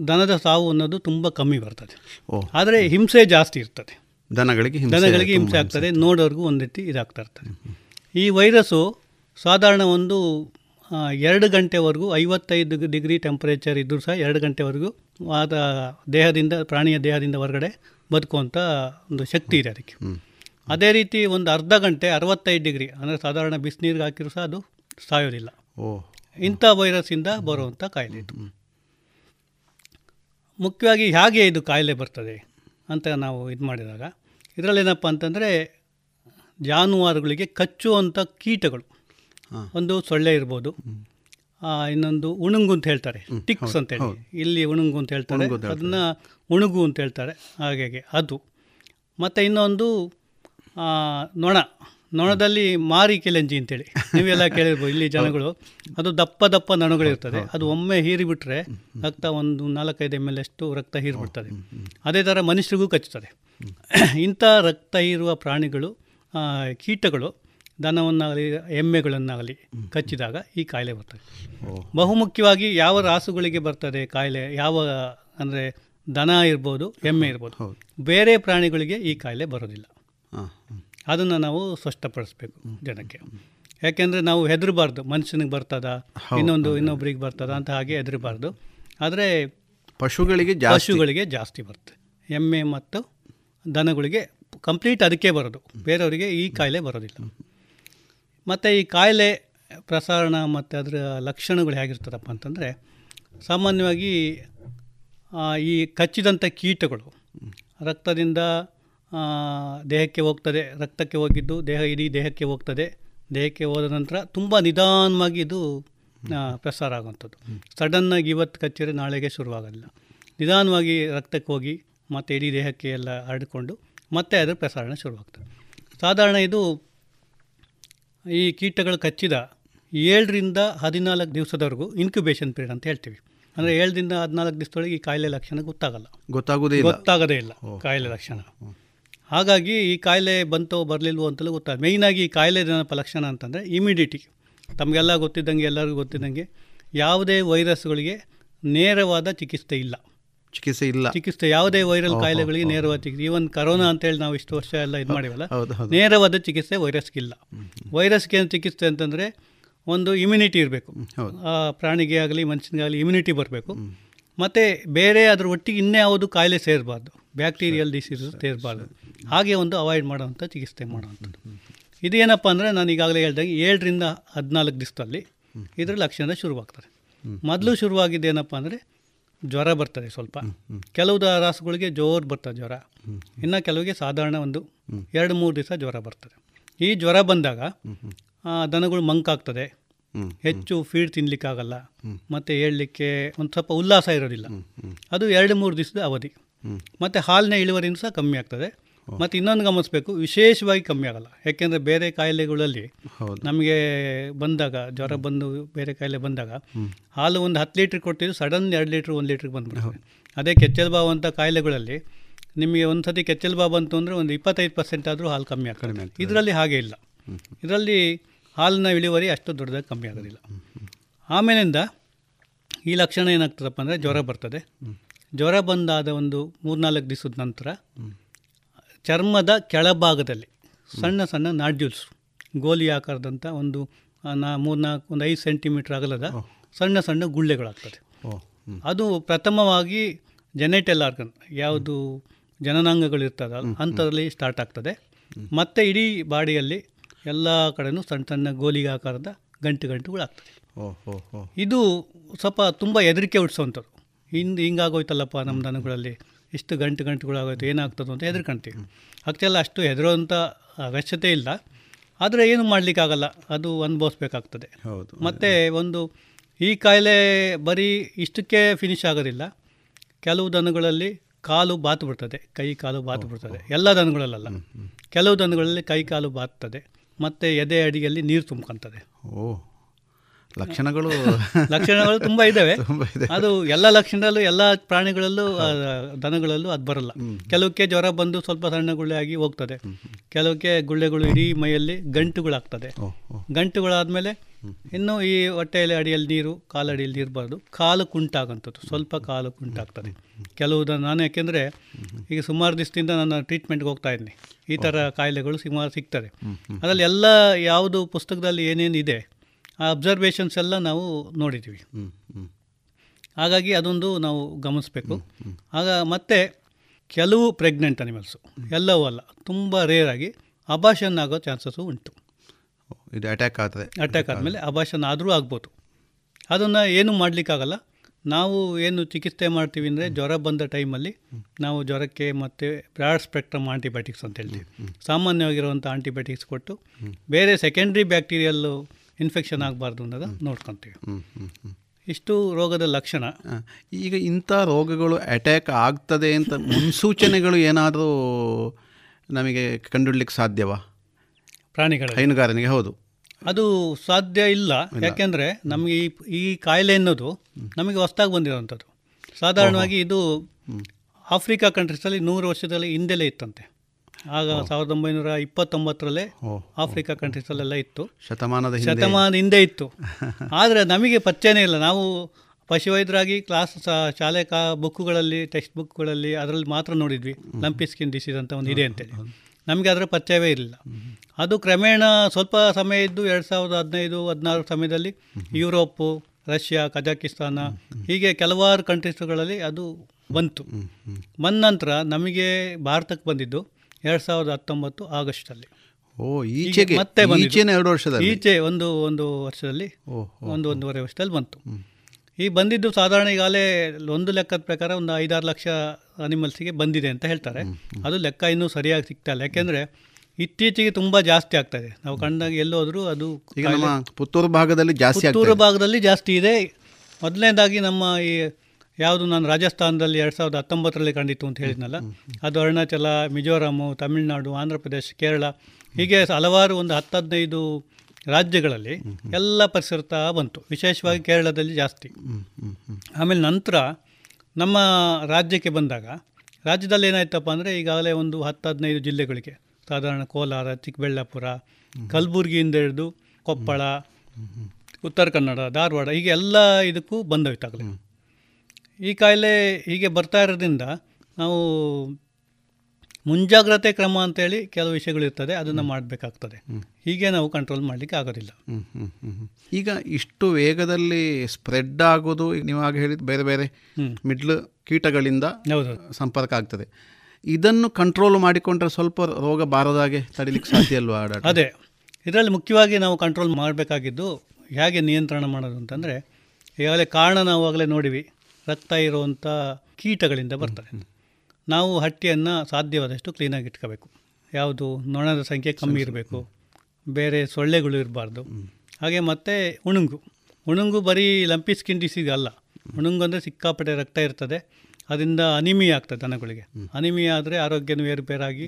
ದನದ ಸಾವು ಅನ್ನೋದು ತುಂಬ ಕಮ್ಮಿ ಬರ್ತದೆ. ಆದರೆ ಹಿಂಸೆ ಜಾಸ್ತಿ ಇರ್ತದೆ. ದನಗಳಿಗೆ ದನಗಳಿಗೆ ಹಿಂಸೆ ಆಗ್ತದೆ. ನೋಡೋರ್ಗೂ ಒಂದು ರೀತಿ ಇದಾಗ್ತಾ ಇರ್ತದೆ. ಈ ವೈರಸ್ಸು ಸಾಧಾರಣ ಒಂದು ಎರಡು ಗಂಟೆವರೆಗೂ ಐವತ್ತೈದು ಡಿಗ್ರಿ ಟೆಂಪರೇಚರ್ ಇದ್ದರೂ ಸಹ ಎರಡು ಗಂಟೆವರೆಗೂ ಆದ ದೇಹದಿಂದ ಪ್ರಾಣಿಯ ದೇಹದಿಂದ ಹೊರಗಡೆ ಬದುಕುವಂಥ ಒಂದು ಶಕ್ತಿ ಇದೆ ಅದಕ್ಕೆ. ಅದೇ ರೀತಿ ಒಂದು ಅರ್ಧ ಗಂಟೆ ಅರವತ್ತೈದು ಡಿಗ್ರಿ ಅಂದರೆ ಸಾಧಾರಣ ಬಿಸಿನೀರಿಗೆ ಹಾಕಿರೂ ಸಹ ಅದು ಸಾಯೋದಿಲ್ಲ. ಇಂಥ ವೈರಸ್ಸಿಂದ ಬರುವಂಥ ಕಾಯಿಲೆ ಇದು. ಮುಖ್ಯವಾಗಿ ಹೇಗೆ ಇದು ಕಾಯಿಲೆ ಬರ್ತದೆ ಅಂತ ನಾವು ಇದು ಮಾಡಿದಾಗ ಇದರಲ್ಲಿ ಏನಪ್ಪ ಅಂತಂದರೆ ಜಾನುವಾರುಗಳಿಗೆ ಕಚ್ಚುವಂಥ ಕೀಟಗಳು. ಒಂದು ಸೊಳ್ಳೆ ಇರ್ಬೋದು. ಇನ್ನೊಂದು ಉಣುಂಗು ಅಂತ ಹೇಳ್ತಾರೆ. ಟಿಕ್ಸ್ ಅಂತ ಹೇಳಿ. ಇಲ್ಲಿ ಉಣುಂಗು ಅಂತ ಹೇಳ್ತಾರೆ. ಅದನ್ನು ಉಣುಗು ಅಂತ ಹೇಳ್ತಾರೆ. ಹಾಗಾಗಿ ಅದು. ಮತ್ತು ಇನ್ನೊಂದು ನೊಣ. ನೊಣದಲ್ಲಿ ಮಾರಿ ಕೆಲೆಂಜಿ ಅಂತೇಳಿ ನೀವೆಲ್ಲ ಕೇಳಿರ್ಬೋದು ಇಲ್ಲಿ ಜನಗಳು. ಅದು ದಪ್ಪ ದಪ್ಪ ನೊಣಗಳಿರ್ತದೆ. ಅದು ಒಮ್ಮೆ ಹೀರಿಬಿಟ್ರೆ ರಕ್ತ ಒಂದು ನಾಲ್ಕೈದು ಎಂ ಎಲ್ ಅಷ್ಟು ರಕ್ತ ಹೀರಿಬಿಡ್ತದೆ. ಅದೇ ಥರ ಮನುಷ್ಯರಿಗೂ ಕಚ್ಚುತ್ತದೆ. ಇಂಥ ರಕ್ತ ಹೀರುವ ಪ್ರಾಣಿಗಳು ಕೀಟಗಳು ದನವನ್ನಾಗಲಿ ಎಮ್ಮೆಗಳನ್ನಾಗಲಿ ಕಚ್ಚಿದಾಗ ಈ ಕಾಯಿಲೆ ಬರ್ತದೆ. ಬಹುಮುಖ್ಯವಾಗಿ ಯಾವ ರಾಸುಗಳಿಗೆ ಬರ್ತದೆ ಕಾಯಿಲೆ? ಯಾವ ಅಂದರೆ ದನ ಇರ್ಬೋದು ಎಮ್ಮೆ ಇರ್ಬೋದು. ಬೇರೆ ಪ್ರಾಣಿಗಳಿಗೆ ಈ ಕಾಯಿಲೆ ಬರೋದಿಲ್ಲ. ಅದನ್ನು ನಾವು ಸ್ಪಷ್ಟಪಡಿಸ್ಬೇಕು ಜನಕ್ಕೆ. ಯಾಕೆಂದರೆ ನಾವು ಹೆದರಬಾರ್ದು. ಮನುಷ್ಯನಿಗೆ ಬರ್ತದ? ಇನ್ನೊಂದು ಇನ್ನೊಬ್ರಿಗೆ ಬರ್ತದ ಅಂತ ಹಾಗೆ ಹೆದರಬಾರ್ದು. ಆದರೆ ಪಶುಗಳಿಗೆ. ಪಶುಗಳಿಗೆ ಜಾಸ್ತಿ ಬರ್ತದೆ. ಎಮ್ಮೆ ಮತ್ತು ದನಗಳಿಗೆ ಕಂಪ್ಲೀಟ್ ಅದಕ್ಕೆ ಬರೋದು. ಬೇರೆಯವರಿಗೆ ಈ ಕಾಯಿಲೆ ಬರೋದಿಲ್ಲ. ಮತ್ತು ಈ ಕಾಯಿಲೆ ಪ್ರಸಾರಣ ಮತ್ತು ಅದರ ಲಕ್ಷಣಗಳು ಹೇಗಿರ್ತದಪ್ಪ ಅಂತಂದರೆ, ಸಾಮಾನ್ಯವಾಗಿ ಈ ಕಚ್ಚಿದಂಥ ಕೀಟಗಳು, ರಕ್ತದಿಂದ ದೇಹಕ್ಕೆ ಹೋಗ್ತದೆ, ರಕ್ತಕ್ಕೆ ಹೋಗಿದ್ದು, ದೇಹ ಇಡೀ ದೇಹಕ್ಕೆ ಹೋಗ್ತದೆ, ದೇಹಕ್ಕೆ ಹೋದ ನಂತರ ತುಂಬ ನಿಧಾನವಾಗಿ ಇದು ಪ್ರಸಾರ ಆಗುವಂಥದ್ದು. ಸಡನ್ನಾಗಿ ಇವತ್ತು ಕಚ್ಚಿದ್ರೆ ನಾಳೆಗೆ ಶುರುವಾಗೋದಿಲ್ಲ. ನಿಧಾನವಾಗಿ ರಕ್ತಕ್ಕೆ ಹೋಗಿ ಮತ್ತು ಇಡೀ ದೇಹಕ್ಕೆ ಎಲ್ಲ ಹರಡಿಕೊಂಡು ಮತ್ತೆ ಅದರ ಪ್ರಸಾರಣ ಶುರುವಾಗ್ತದೆ. ಸಾಧಾರಣ ಇದು ಈ ಕೀಟಗಳು ಕಚ್ಚಿದ ಏಳರಿಂದ ಹದಿನಾಲ್ಕು ದಿವಸದವರೆಗೂ ಇನ್ಕ್ಯುಬೇಷನ್ ಪೀರಿಯಡ್ ಅಂತ ಹೇಳ್ತೀವಿ. ಅಂದರೆ ಏಳರಿಂದ ಹದಿನಾಲ್ಕು ದಿವಸದೊಳಗೆ ಈ ಕಾಯಿಲೆ ಲಕ್ಷಣ ಗೊತ್ತಾಗಲ್ಲ. ಗೊತ್ತಾಗೋದೇ ಗೊತ್ತಾಗೋದೇ ಇಲ್ಲ ಕಾಯಿಲೆ ಲಕ್ಷಣ. ಹಾಗಾಗಿ ಈ ಕಾಯಿಲೆ ಬಂತೋ ಬರಲಿಲ್ವೋ ಅಂತಲೂ ಗೊತ್ತಾಗ ಮೇಯ್ನಾಗಿ ಈ ಕಾಯಿಲೆ ಏನಪ್ಪ ಲಕ್ಷಣ ಅಂತಂದರೆ ಇಮಿಡಿಟಿ ತಮಗೆಲ್ಲ ಗೊತ್ತಿದ್ದಂಗೆ ಎಲ್ಲರಿಗೂ ಗೊತ್ತಿದ್ದಂಗೆ ಯಾವುದೇ ವೈರಸ್ಗಳಿಗೆ ನೇರವಾದ ಚಿಕಿತ್ಸೆ ಇಲ್ಲ. ಚಿಕಿತ್ಸೆ ಇಲ್ಲ. ಚಿಕಿತ್ಸೆ ಯಾವುದೇ ವೈರಲ್ ಕಾಯಿಲೆಗಳಿಗೆ ನೇರವಾದ ಚಿಕಿತ್ಸೆ ಈವನ್ ಕರೋನಾ ಅಂತೇಳಿ ನಾವು ಇಷ್ಟು ವರ್ಷ ಎಲ್ಲ ಇದು ಮಾಡಿವಲ್ಲ. ನೇರವಾದ ಚಿಕಿತ್ಸೆ ವೈರಸ್ಗಿಲ್ಲ ವೈರಸ್ಗೆ ಏನು ಚಿಕಿತ್ಸೆ ಅಂತಂದರೆ ಒಂದು ಇಮ್ಯುನಿಟಿ ಇರಬೇಕು. ಆ ಪ್ರಾಣಿಗೆ ಆಗಲಿ ಮನುಷ್ಯನಿಗಾಗಲಿ ಇಮ್ಯುನಿಟಿ ಬರಬೇಕು. ಮತ್ತು ಬೇರೆ ಅದ್ರ ಒಟ್ಟಿಗೆ ಇನ್ಯಾವುದು ಕಾಯಿಲೆ ಸೇರಬಾರ್ದು. Bacterial diseases ಸೇರಬಾರ್ದು. ಹಾಗೆ ಒಂದು ಅವಾಯ್ಡ್ ಮಾಡೋವಂಥ ಚಿಕಿತ್ಸೆ ಮಾಡೋವಂಥದ್ದು. ಇದೇನಪ್ಪ ಅಂದರೆ ನಾನು ಈಗಾಗಲೇ ಹೇಳ್ದಂಗೆ ಏಳರಿಂದ ಹದಿನಾಲ್ಕು ದಿವಸದಲ್ಲಿ ಇದರ ಲಕ್ಷಣ ಶುರುವಾಗ್ತಾರೆ ಮೊದಲು ಶುರುವಾಗಿದ್ದು ಏನಪ್ಪ ಅಂದರೆ ಜ್ವರ ಬರ್ತದೆ ಸ್ವಲ್ಪ. ಕೆಲವು ರಾಸುಗಳಿಗೆ ಜೋರು ಬರ್ತದೆ ಜ್ವರ. ಇನ್ನು ಕೆಲವಿಗೆ ಸಾಧಾರಣ ಒಂದು ಎರಡು ಮೂರು ದಿವಸ ಜ್ವರ ಬರ್ತದೆ. ಈ ಜ್ವರ ಬಂದಾಗ ದನಗಳು ಮಂಕಾಗ್ತದೆ ಹೆಚ್ಚು ಫೀಡ್ ತಿನ್ನಲಿಕ್ಕಾಗಲ್ಲ ಮತ್ತು ಹೇಳಲಿಕ್ಕೆ ಒಂದು ಸ್ವಲ್ಪ ಉಲ್ಲಾಸ ಇರೋದಿಲ್ಲ. ಅದು ಎರಡು ಮೂರು ದಿವಸದ ಅವಧಿ. ಮತ್ತು ಹಾಲಿನ ಇಳುವರಿನೂ ಸಹ ಕಮ್ಮಿ ಆಗ್ತದೆ. ಮತ್ತು ಇನ್ನೊಂದು ಗಮನಿಸಬೇಕು ವಿಶೇಷವಾಗಿ ಕಮ್ಮಿ ಆಗಲ್ಲ. ಯಾಕೆಂದರೆ ಬೇರೆ ಕಾಯಿಲೆಗಳಲ್ಲಿ ನಮಗೆ ಬಂದಾಗ ಜ್ವರ ಬಂದು ಬೇರೆ ಕಾಯಿಲೆ ಬಂದಾಗ ಹಾಲು ಒಂದು ಹತ್ತು ಲೀಟ್ರ್ ಕೊಟ್ಟಿದ್ರು ಸಡನ್ ಎರಡು ಲೀಟ್ರ್ ಒಂದು ಲೀಟ್ರಿಗೆ ಬಂದ್ಬಿಡ್ತೀವಿ ಅದೇ ಕೆಚ್ಚಲ್ ಬಾವು ಅಂತ ಕಾಯಿಲೆಗಳಲ್ಲಿ ನಿಮಗೆ ಒಂದು ಸತಿ ಕೆಚ್ಚಲ್ ಬಾವು ಬಂತು ಅಂದರೆ ಒಂದು ಇಪ್ಪತ್ತೈದು ಪರ್ಸೆಂಟ್ ಆದರೂ ಹಾಲು ಕಮ್ಮಿ ಆಗ್ತದೆ. ಇದರಲ್ಲಿ ಹಾಗೆ ಇಲ್ಲ. ಇದರಲ್ಲಿ ಹಾಲಿನ ಇಳುವರಿ ಅಷ್ಟು ದೊಡ್ಡದಾಗಿ ಕಮ್ಮಿ ಆಗೋದಿಲ್ಲ. ಆಮೇಲಿಂದ ಈ ಲಕ್ಷಣ ಏನಾಗ್ತದಪ್ಪ ಅಂದರೆ ಜ್ವರ ಬರ್ತದೆ. ಜ್ವರ ಬಂದಾದ ಒಂದು ಮೂರ್ನಾಲ್ಕು ದಿವಸದ ನಂತರ ಚರ್ಮದ ಕೆಳಭಾಗದಲ್ಲಿ ಸಣ್ಣ ಸಣ್ಣ ನಾಡ್ಯೂಲ್ಸ್ ಗೋಲಿ ಆಕಾರದಂಥ ಒಂದು ನಾ ಮೂರ್ನಾಲ್ಕು ಒಂದು ಐದು ಸೆಂಟಿಮೀಟ್ರ್ ಅಗಲದ ಸಣ್ಣ ಸಣ್ಣ ಗುಳ್ಳೆಗಳಾಗ್ತದೆ. ಅದು ಪ್ರಥಮವಾಗಿ ಜೆನೆಟಲ್ ಆರ್ಗನ್ ಯಾವುದು ಜನನಾಂಗಗಳು ಇರ್ತದಲ್ಲ ಅಂಥದ್ರಲ್ಲಿ ಸ್ಟಾರ್ಟ್ ಆಗ್ತದೆ. ಮತ್ತು ಇಡೀ ಬಾಡಿಯಲ್ಲಿ ಎಲ್ಲ ಕಡೆಯೂ ಸಣ್ಣ ಸಣ್ಣ ಗೋಲಿಗೆ ಆಕಾರದ ಗಂಟು ಗಂಟುಗಳಾಗ್ತದೆ. ಇದು ಸ್ವಲ್ಪ ತುಂಬ ಹೆದರಿಕೆ ಹುಟ್ಟಿಸುವಂಥದ್ದು. ಹಿಂದೆ ಹಿಂಗಾಗೋಯ್ತಲ್ಲಪ್ಪ ನಮ್ಮ ದನಗಳಲ್ಲಿ ಇಷ್ಟು ಗಂಟು ಗಂಟುಗಳಾಗುತ್ತೆ ಏನಾಗ್ತದೆ ಅಂತ ಹೆದರ್ಕೊಂತೀವಿ. ಆಕ್ಚುಲಿ ಅಷ್ಟು ಹೆದರೋಂಥ ಅವಶ್ಯತೆ ಇಲ್ಲ. ಆದರೆ ಏನು ಮಾಡಲಿಕ್ಕಾಗಲ್ಲ ಅದು ಅನುಭವಿಸ್ಬೇಕಾಗ್ತದೆ. ಹೌದು. ಮತ್ತು ಒಂದು ಈ ಕಾಯಿಲೆ ಬರೀ ಇಷ್ಟಕ್ಕೆ ಫಿನಿಶ್ ಆಗೋದಿಲ್ಲ. ಕೆಲವು ದನಗಳಲ್ಲಿ ಕಾಲು ಬಾತು ಬಿಡ್ತದೆ ಕೈ ಕಾಲು ಬಾತು ಬಿಡ್ತದೆ ಎಲ್ಲ ದನಗಳಲ್ಲ ಕೆಲವು ದನಗಳಲ್ಲಿ ಕೈ ಕಾಲು ಬಾತ್ತದೆ ಮತ್ತು ಎದೆ ಅಡಿಯಲ್ಲಿ ನೀರು ತುಂಬ್ಕೊತದೆ. ಓ ಲಕ್ಷಣಗಳು ಲಕ್ಷಣಗಳು ತುಂಬ ಇದ್ದಾವೆ ಅದು ಎಲ್ಲ ಲಕ್ಷಣದಲ್ಲೂ ಎಲ್ಲ ಪ್ರಾಣಿಗಳಲ್ಲೂ ದನಗಳಲ್ಲೂ ಅದು ಬರಲ್ಲ. ಕೆಲವಕ್ಕೆ ಜ್ವರ ಬಂದು ಸ್ವಲ್ಪ ಸಣ್ಣ ಗುಳ್ಳೆ ಆಗಿ ಹೋಗ್ತದೆ. ಕೆಲವಕ್ಕೆ ಗುಳ್ಳೆಗಳು ಇಡೀ ಮೈಯಲ್ಲಿ ಗಂಟುಗಳಾಗ್ತದೆ. ಗಂಟುಗಳಾದ್ಮೇಲೆ ಇನ್ನು ಈ ಹೊಟ್ಟೆಯಲ್ಲಿ ಅಡಿಯಲ್ಲಿ ನೀರು ಕಾಲಡಿಯಲ್ಲಿ ನೀರು ಬರೋದು ಕಾಲು ಕುಂಟಾಗಂಥದ್ದು. ಸ್ವಲ್ಪ ಕಾಲು ಕುಂಟಾಗ್ತದೆ. ಕೆಲವು ನಾನು ಯಾಕೆಂದರೆ ಈಗ ಸುಮಾರು ದಿವಸದಿಂದ ನಾನು ಟ್ರೀಟ್ಮೆಂಟ್ಗೆ ಹೋಗ್ತಾ ಇದ್ದೀನಿ. ಈ ಥರ ಕಾಯಿಲೆಗಳು ಸುಮಾರು ಸಿಗ್ತದೆ. ಅದರಲ್ಲಿ ಎಲ್ಲ ಯಾವುದು ಪುಸ್ತಕದಲ್ಲಿ ಏನೇನು ಇದೆ ಆ ಅಬ್ಸರ್ವೇಷನ್ಸ್ ಎಲ್ಲ ನಾವು ನೋಡಿದ್ದೀವಿ ಹಾಗಾಗಿ ಅದೊಂದು ನಾವು ಗಮನಿಸಬೇಕು. ಆಗ ಮತ್ತೆ ಕೆಲವು ಪ್ರೆಗ್ನೆಂಟ್ ಅನಿಮಲ್ಸು ಎಲ್ಲವೂ ಅಲ್ಲ ತುಂಬ ರೇರಾಗಿ ಅಭಾಷನ್ ಅಬಾಷನ್ ಆಗೋ ಚಾನ್ಸಸ್ಸು ಉಂಟು. ಇದು ಅಟ್ಯಾಕ್ ಆಗ್ತದೆ. ಅಟ್ಯಾಕ್ ಆದಮೇಲೆ ಅಭಾಷನ್ ಆದರೂ ಆಗ್ಬೋದು. ಅದನ್ನು ಏನು ಮಾಡಲಿಕ್ಕಾಗಲ್ಲ. ನಾವು ಏನು ಚಿಕಿತ್ಸೆ ಮಾಡ್ತೀವಿ ಅಂದರೆ ಜ್ವರ ಬಂದ ಟೈಮಲ್ಲಿ ನಾವು ಜ್ವರಕ್ಕೆ ಮತ್ತು ಬ್ರಾಡ್ ಸ್ಪೆಕ್ಟ್ರಮ್ ಆಂಟಿಬಯೋಟಿಕ್ಸ್ ಅಂತ ಹೇಳ್ತೀವಿ. ಸಾಮಾನ್ಯವಾಗಿರುವಂಥ ಆಂಟಿಬಯೋಟಿಕ್ಸ್ ಕೊಟ್ಟು ಬೇರೆ ಸೆಕೆಂಡ್ರಿ ಬ್ಯಾಕ್ಟೀರಿಯಲ್ಲು ಇನ್ಫೆಕ್ಷನ್ ಆಗಬಾರ್ದು ಅನ್ನೋದು ನೋಡ್ಕೊತೀವಿ. ಇಷ್ಟು ರೋಗದ ಲಕ್ಷಣ. ಈಗ ಇಂಥ ರೋಗಗಳು ಅಟ್ಯಾಕ್ ಆಗ್ತದೆ ಅಂತ ಮುನ್ಸೂಚನೆಗಳು ಏನಾದರೂ ನಮಗೆ ಕಂಡುಹಿಡ್ಲಿಕ್ಕೆ ಸಾಧ್ಯವಾ? ಪ್ರಾಣಿಗಳ ಹೈನುಗಾರನಿಗೆ ಹೌದು. ಅದು ಸಾಧ್ಯ ಇಲ್ಲ. ಯಾಕೆಂದರೆ ನಮಗೆ ಈ ಈ ಕಾಯಿಲೆ ಅನ್ನೋದು ನಮಗೆ ಹೊಸ್ದಾಗಿ ಬಂದಿರೋವಂಥದ್ದು ಸಾಧಾರಣವಾಗಿ ಇದು ಆಫ್ರಿಕಾ ಕಂಟ್ರೀಸಲ್ಲಿ ನೂರು ವರ್ಷದಲ್ಲಿ ಹಿಂದೆಲೇ ಇತ್ತಂತೆ. ಆಗ ಸಾವಿರದ ಒಂಬೈನೂರ ಇಪ್ಪತ್ತೊಂಬತ್ತರಲ್ಲೇ ಆಫ್ರಿಕಾ ಕಂಟ್ರೀಸಲ್ಲೆಲ್ಲ ಇತ್ತು. ಶತಮಾನದ ಹಿಂದೆ. ಶತಮಾನದ ಹಿಂದೆ ಇತ್ತು. ಆದರೆ ನಮಗೆ ಪರಿಚಯನೇ ಇಲ್ಲ. ನಾವು ಪಶುವೈದ್ಯರಾಗಿ ಕ್ಲಾಸ್ ಶಾಲೆ ಕಾ ಬುಕ್ಕುಗಳಲ್ಲಿ ಟೆಕ್ಸ್ಟ್ ಬುಕ್ಗಳಲ್ಲಿ ಅದರಲ್ಲಿ ಮಾತ್ರ ನೋಡಿದ್ವಿ. ಲಂಪಿ ಸ್ಕಿನ್ ಡಿಸೀಸ್ ಅಂತ ಒಂದು ಇದೆ ಅಂತೇಳಿ. ನಮಗೆ ಅದರ ಪರಿಚಯವೇ ಇರಲಿಲ್ಲ ಅದು ಕ್ರಮೇಣ ಸ್ವಲ್ಪ ಸಮಯ ಇದ್ದು ಎರಡು ಸಾವಿರದ ಹದಿನೈದು ಹದಿನಾರು ಸಮಯದಲ್ಲಿ ಯುರೋಪು ರಷ್ಯಾ ಕಜಾಕಿಸ್ತಾನ ಹೀಗೆ ಕೆಲವಾರು ಕಂಟ್ರೀಸ್ಗಳಲ್ಲಿ ಅದು ಬಂತು. ಬಂದ ನಂತರ ನಮಗೆ ಭಾರತಕ್ಕೆ ಬಂದಿದ್ದು. ಎರಡು ಸಾವಿರದ ಹತ್ತೊಂಬತ್ತು ಆಗಸ್ಟಲ್ಲಿ. ಓ ಈಚೆಗೆ ಮತ್ತೆ. ಈಚೆನೆ ಎರಡು ವರ್ಷದಲ್ಲಿ? ಈಚೆ ಒಂದು ಒಂದು ವರ್ಷದಲ್ಲಿ ಒಂದು ಒಂದೂವರೆ ವರ್ಷದಲ್ಲಿ ಬಂತು. ಈ ಬಂದಿದ್ದು ಸಾಧಾರಣ ಈಗಾಗಲೇ ಒಂದು ಲೆಕ್ಕದ ಪ್ರಕಾರ ಒಂದು ಐದಾರು ಲಕ್ಷ ಅನಿಮಲ್ಸಿಗೆ ಬಂದಿದೆ ಅಂತ ಹೇಳ್ತಾರೆ. ಅದು ಲೆಕ್ಕ ಇನ್ನೂ ಸರಿಯಾಗಿ ಸಿಗ್ತಾ ಇಲ್ಲ. ಯಾಕೆಂದರೆ ಇತ್ತೀಚೆಗೆ ತುಂಬ ಜಾಸ್ತಿ ಆಗ್ತದೆ ನಾವು ಕಂಡಾಗ ಎಲ್ಲೋದ್ರೂ ಅದು ಈಗ ನಮ್ಮ ಪುತ್ತೂರು ಭಾಗದಲ್ಲಿ ಜಾಸ್ತಿ ಪುತ್ತೂರು ಭಾಗದಲ್ಲಿ ಜಾಸ್ತಿ ಇದೆ. ಮೊದಲನೇದಾಗಿ ನಮ್ಮ ಈ ಯಾವುದು ನಾನು ರಾಜಸ್ಥಾನದಲ್ಲಿ ಎರಡು ಸಾವಿರದ ಹತ್ತೊಂಬತ್ತರಲ್ಲಿ ಕಂಡಿತ್ತು ಅಂತ ಹೇಳಿದ್ನಲ್ಲ ಅದು ಅರುಣಾಚಲ ಮಿಜೋರಾಮು ತಮಿಳುನಾಡು ಆಂಧ್ರ ಪ್ರದೇಶ ಕೇರಳ ಹೀಗೆ ಹಲವಾರು ಒಂದು ಹತ್ತು ಹದಿನೈದು ರಾಜ್ಯಗಳಲ್ಲಿ ಎಲ್ಲ ಪರಿಸರ್ತಾ ಬಂತು. ವಿಶೇಷವಾಗಿ ಕೇರಳದಲ್ಲಿ ಜಾಸ್ತಿ. ಆಮೇಲೆ ನಂತರ ನಮ್ಮ ರಾಜ್ಯಕ್ಕೆ ಬಂದಾಗ ರಾಜ್ಯದಲ್ಲಿ ಏನಾಯ್ತಪ್ಪ ಅಂದರೆ ಈಗಾಗಲೇ ಒಂದು ಹತ್ತು ಹದಿನೈದು ಜಿಲ್ಲೆಗಳಿಗೆ ಸಾಧಾರಣ ಕೋಲಾರ ಚಿಕ್ಕಬಳ್ಳಾಪುರ ಕಲಬುರಗಿಯಿಂದ ಹಿಡಿದು ಕೊಪ್ಪಳ ಉತ್ತರ ಕನ್ನಡ ಧಾರವಾಡ ಹೀಗೆ ಎಲ್ಲ ಇದಕ್ಕೂ ಬಂದೋಯ್ತಾಗಲೇ ಈ ಕಾಯಿಲೆ ಹೀಗೆ ಬರ್ತಾ ಇರೋದ್ರಿಂದ ನಾವು ಮುಂಜಾಗ್ರತೆ ಕ್ರಮ ಅಂತೇಳಿ ಕೆಲವು ವಿಷಯಗಳಿರ್ತದೆ ಅದನ್ನು ಮಾಡಬೇಕಾಗ್ತದೆ. ಹೀಗೆ ನಾವು ಕಂಟ್ರೋಲ್ ಮಾಡಲಿಕ್ಕೆ ಆಗೋದಿಲ್ಲ. ಈಗ ಇಷ್ಟು ವೇಗದಲ್ಲಿ ಸ್ಪ್ರೆಡ್ ಆಗೋದು ಈಗ ನೀವು ಆಗ ಹೇಳಿದ ಬೇರೆ ಬೇರೆ ಮಿಡ್ಲ್ ಕೀಟಗಳಿಂದ ಸಂಪರ್ಕ ಆಗ್ತದೆ. ಇದನ್ನು ಕಂಟ್ರೋಲ್ ಮಾಡಿಕೊಂಡ್ರೆ ಸ್ವಲ್ಪ ರೋಗ ಬಾರದಾಗೆ ತಡಿಲಿಕ್ಕೆ ಸಾಧ್ಯ ಅಲ್ವಾ? ಅದೇ. ಇದರಲ್ಲಿ ಮುಖ್ಯವಾಗಿ ನಾವು ಕಂಟ್ರೋಲ್ ಮಾಡಬೇಕಾಗಿದ್ದು ಹೇಗೆ ನಿಯಂತ್ರಣ ಮಾಡೋದು ಅಂತಂದರೆ ಈಗಾಗಲೇ ಕಾರಣ ನಾವು ಆಗಲೇ ನೋಡಿವಿ. ರಕ್ತ ಇರುವಂಥ ಕೀಟಗಳಿಂದ ಬರ್ತದೆ. ನಾವು ಹಟ್ಟಿಯನ್ನು ಸಾಧ್ಯವಾದಷ್ಟು ಕ್ಲೀನಾಗಿ ಇಟ್ಕೋಬೇಕು. ಯಾವುದು ನೊಣದ ಸಂಖ್ಯೆ ಕಮ್ಮಿ ಇರಬೇಕು ಬೇರೆ ಸೊಳ್ಳೆಗಳು ಇರಬಾರ್ದು. ಹಾಗೆ ಮತ್ತು ಉಣುಂಗು. ಉಣುಂಗು ಬರೀ ಲಂಪಿ ಸ್ಕಿನ್ ಡಿಸೀಸ್ ಅಲ್ಲ. ಉಣುಂಗು ಅಂದರೆ ಸಿಕ್ಕಾಪಟ್ಟೆ ರಕ್ತ ಇರ್ತದೆ. ಅದರಿಂದ ಅನಿಮಿಯಾ ಆಗ್ತದೆ ದನಗಳಿಗೆ. ಅನಿಮಿಯಾ ಆದರೆ ಆರೋಗ್ಯನೂ ಏರುಪೇರಾಗಿ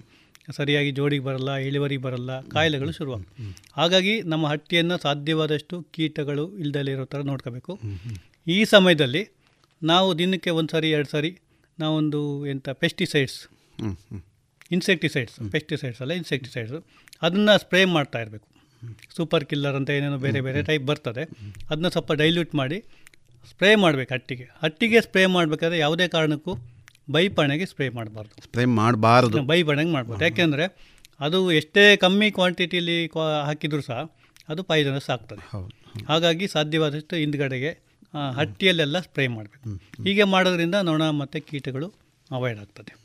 ಸರಿಯಾಗಿ ಜೋಡಿಗೆ ಬರಲ್ಲ ಇಳುವರಿ ಬರಲ್ಲ ಕಾಯಿಲೆಗಳು ಶುರುವಾಗ್ತವೆ ಹಾಗಾಗಿ ನಮ್ಮ ಹಟ್ಟಿಯನ್ನು ಸಾಧ್ಯವಾದಷ್ಟು ಕೀಟಗಳು ಇಲ್ದಲೇ ಇರೋ ಥರ ನೋಡ್ಕೋಬೇಕು. ಈ ಸಮಯದಲ್ಲಿ ನಾವು ದಿನಕ್ಕೆ ಒಂದು ಸಾರಿ ಎರಡು ಸಾರಿ ನಾವೊಂದು ಎಂಥ ಪೆಸ್ಟಿಸೈಡ್ಸ್. ಇನ್ಸೆಕ್ಟಿಸೈಡ್ಸ್ ಪೆಸ್ಟಿಸೈಡ್ಸ್ ಅಲ್ಲ ಇನ್ಸೆಕ್ಟಿಸೈಡ್ಸು ಅದನ್ನು ಸ್ಪ್ರೇ ಮಾಡ್ತಾ ಇರಬೇಕು. ಸೂಪರ್ ಕಿಲ್ಲರ್ ಅಂತ ಏನೇನೋ ಬೇರೆ ಬೇರೆ ಟೈಪ್ ಬರ್ತದೆ. ಅದನ್ನ ಸ್ವಲ್ಪ ಡೈಲ್ಯೂಟ್ ಮಾಡಿ ಸ್ಪ್ರೇ ಮಾಡಬೇಕು ಹಟ್ಟಿಗೆ. ಹಟ್ಟಿಗೆ ಸ್ಪ್ರೇ ಮಾಡಬೇಕಾದ್ರೆ ಯಾವುದೇ ಕಾರಣಕ್ಕೂ ಬೈಪಣೆಗೆ ಸ್ಪ್ರೇ ಮಾಡಬಾರ್ದು. ಸ್ಪ್ರೇ ಮಾಡಬಾರ್ದು. ಬೈಪಣೆಗೆ ಮಾಡ್ಬೋದು. ಯಾಕೆಂದರೆ ಅದು ಎಷ್ಟೇ ಕಮ್ಮಿ ಕ್ವಾಂಟಿಟಿಲಿ ಹಾಕಿದರೂ ಸಹ ಅದು ಪಾಯ್ಸನಸ್ ಆಗ್ತದೆ. ಹಾಗಾಗಿ ಸಾಧ್ಯವಾದಷ್ಟು ಹಿಂದ್ಗಡೆಗೆ ಹಟ್ಟಿಯಲ್ಲೆಲ್ಲ ಸ್ಪ್ರೇ ಮಾಡಬೇಕು. ಹೀಗೆ ಮಾಡೋದ್ರಿಂದ ನೊಣ ಮತ್ತು ಕೀಟಗಳು ಅವಾಯ್ಡ್ ಆಗ್ತದೆ.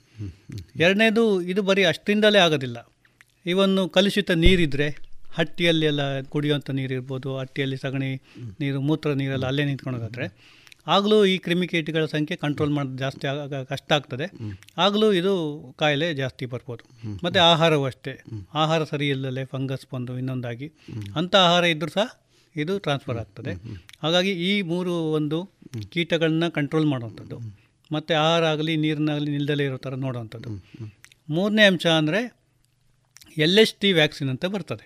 ಎರಡನೇದು ಇದು ಬರೀ ಅಷ್ಟರಿಂದಲೇ ಆಗೋದಿಲ್ಲ. ಇವನ್ನು ಕಲುಷಿತ ನೀರಿದ್ದರೆ ಹಟ್ಟಿಯಲ್ಲಿ ಎಲ್ಲ ಕುಡಿಯುವಂಥ ನೀರು ಇರ್ಬೋದು ಹಟ್ಟಿಯಲ್ಲಿ ಸಗಣಿ ನೀರು ಮೂತ್ರ ನೀರೆಲ್ಲ ಅಲ್ಲೇ ನಿಂತ್ಕೊಂಡೋಗಾದ್ರೆ ಆಗಲೂ ಈ ಕ್ರಿಮಿಕೀಟಗಳ ಸಂಖ್ಯೆ ಕಂಟ್ರೋಲ್ ಮಾಡೋದು ಜಾಸ್ತಿ ಆಗ ಕಷ್ಟ ಆಗ್ತದೆ. ಆಗಲೂ ಇದು ಕಾಯಿಲೆ ಜಾಸ್ತಿ ಬರ್ಬೋದು. ಮತ್ತು ಆಹಾರವೂ ಅಷ್ಟೇ. ಆಹಾರ ಸರಿ ಇಲ್ಲದೆ ಫಂಗಸ್ ಬಂದು ಇನ್ನೊಂದಾಗಿ ಅಂಥ ಆಹಾರ ಇದ್ದರೂ ಸಹ ಇದು ಟ್ರಾನ್ಸ್ಫರ್ ಆಗ್ತದೆ. ಹಾಗಾಗಿ ಈ ಮೂರು ಒಂದು ಕೀಟಗಳನ್ನ ಕಂಟ್ರೋಲ್ ಮಾಡುವಂಥದ್ದು. ಮತ್ತು ಆಹಾರ ಆಗಲಿ ನೀರಿನಾಗಲಿ ನಿಲ್ದಲೇ ಇರೋ ಥರ ನೋಡುವಂಥದ್ದು. ಮೂರನೇ ಅಂಶ ಅಂದರೆ ಎಲ್ ಎಸ್ ಟಿ ವ್ಯಾಕ್ಸಿನ್ ಅಂತ ಬರ್ತದೆ.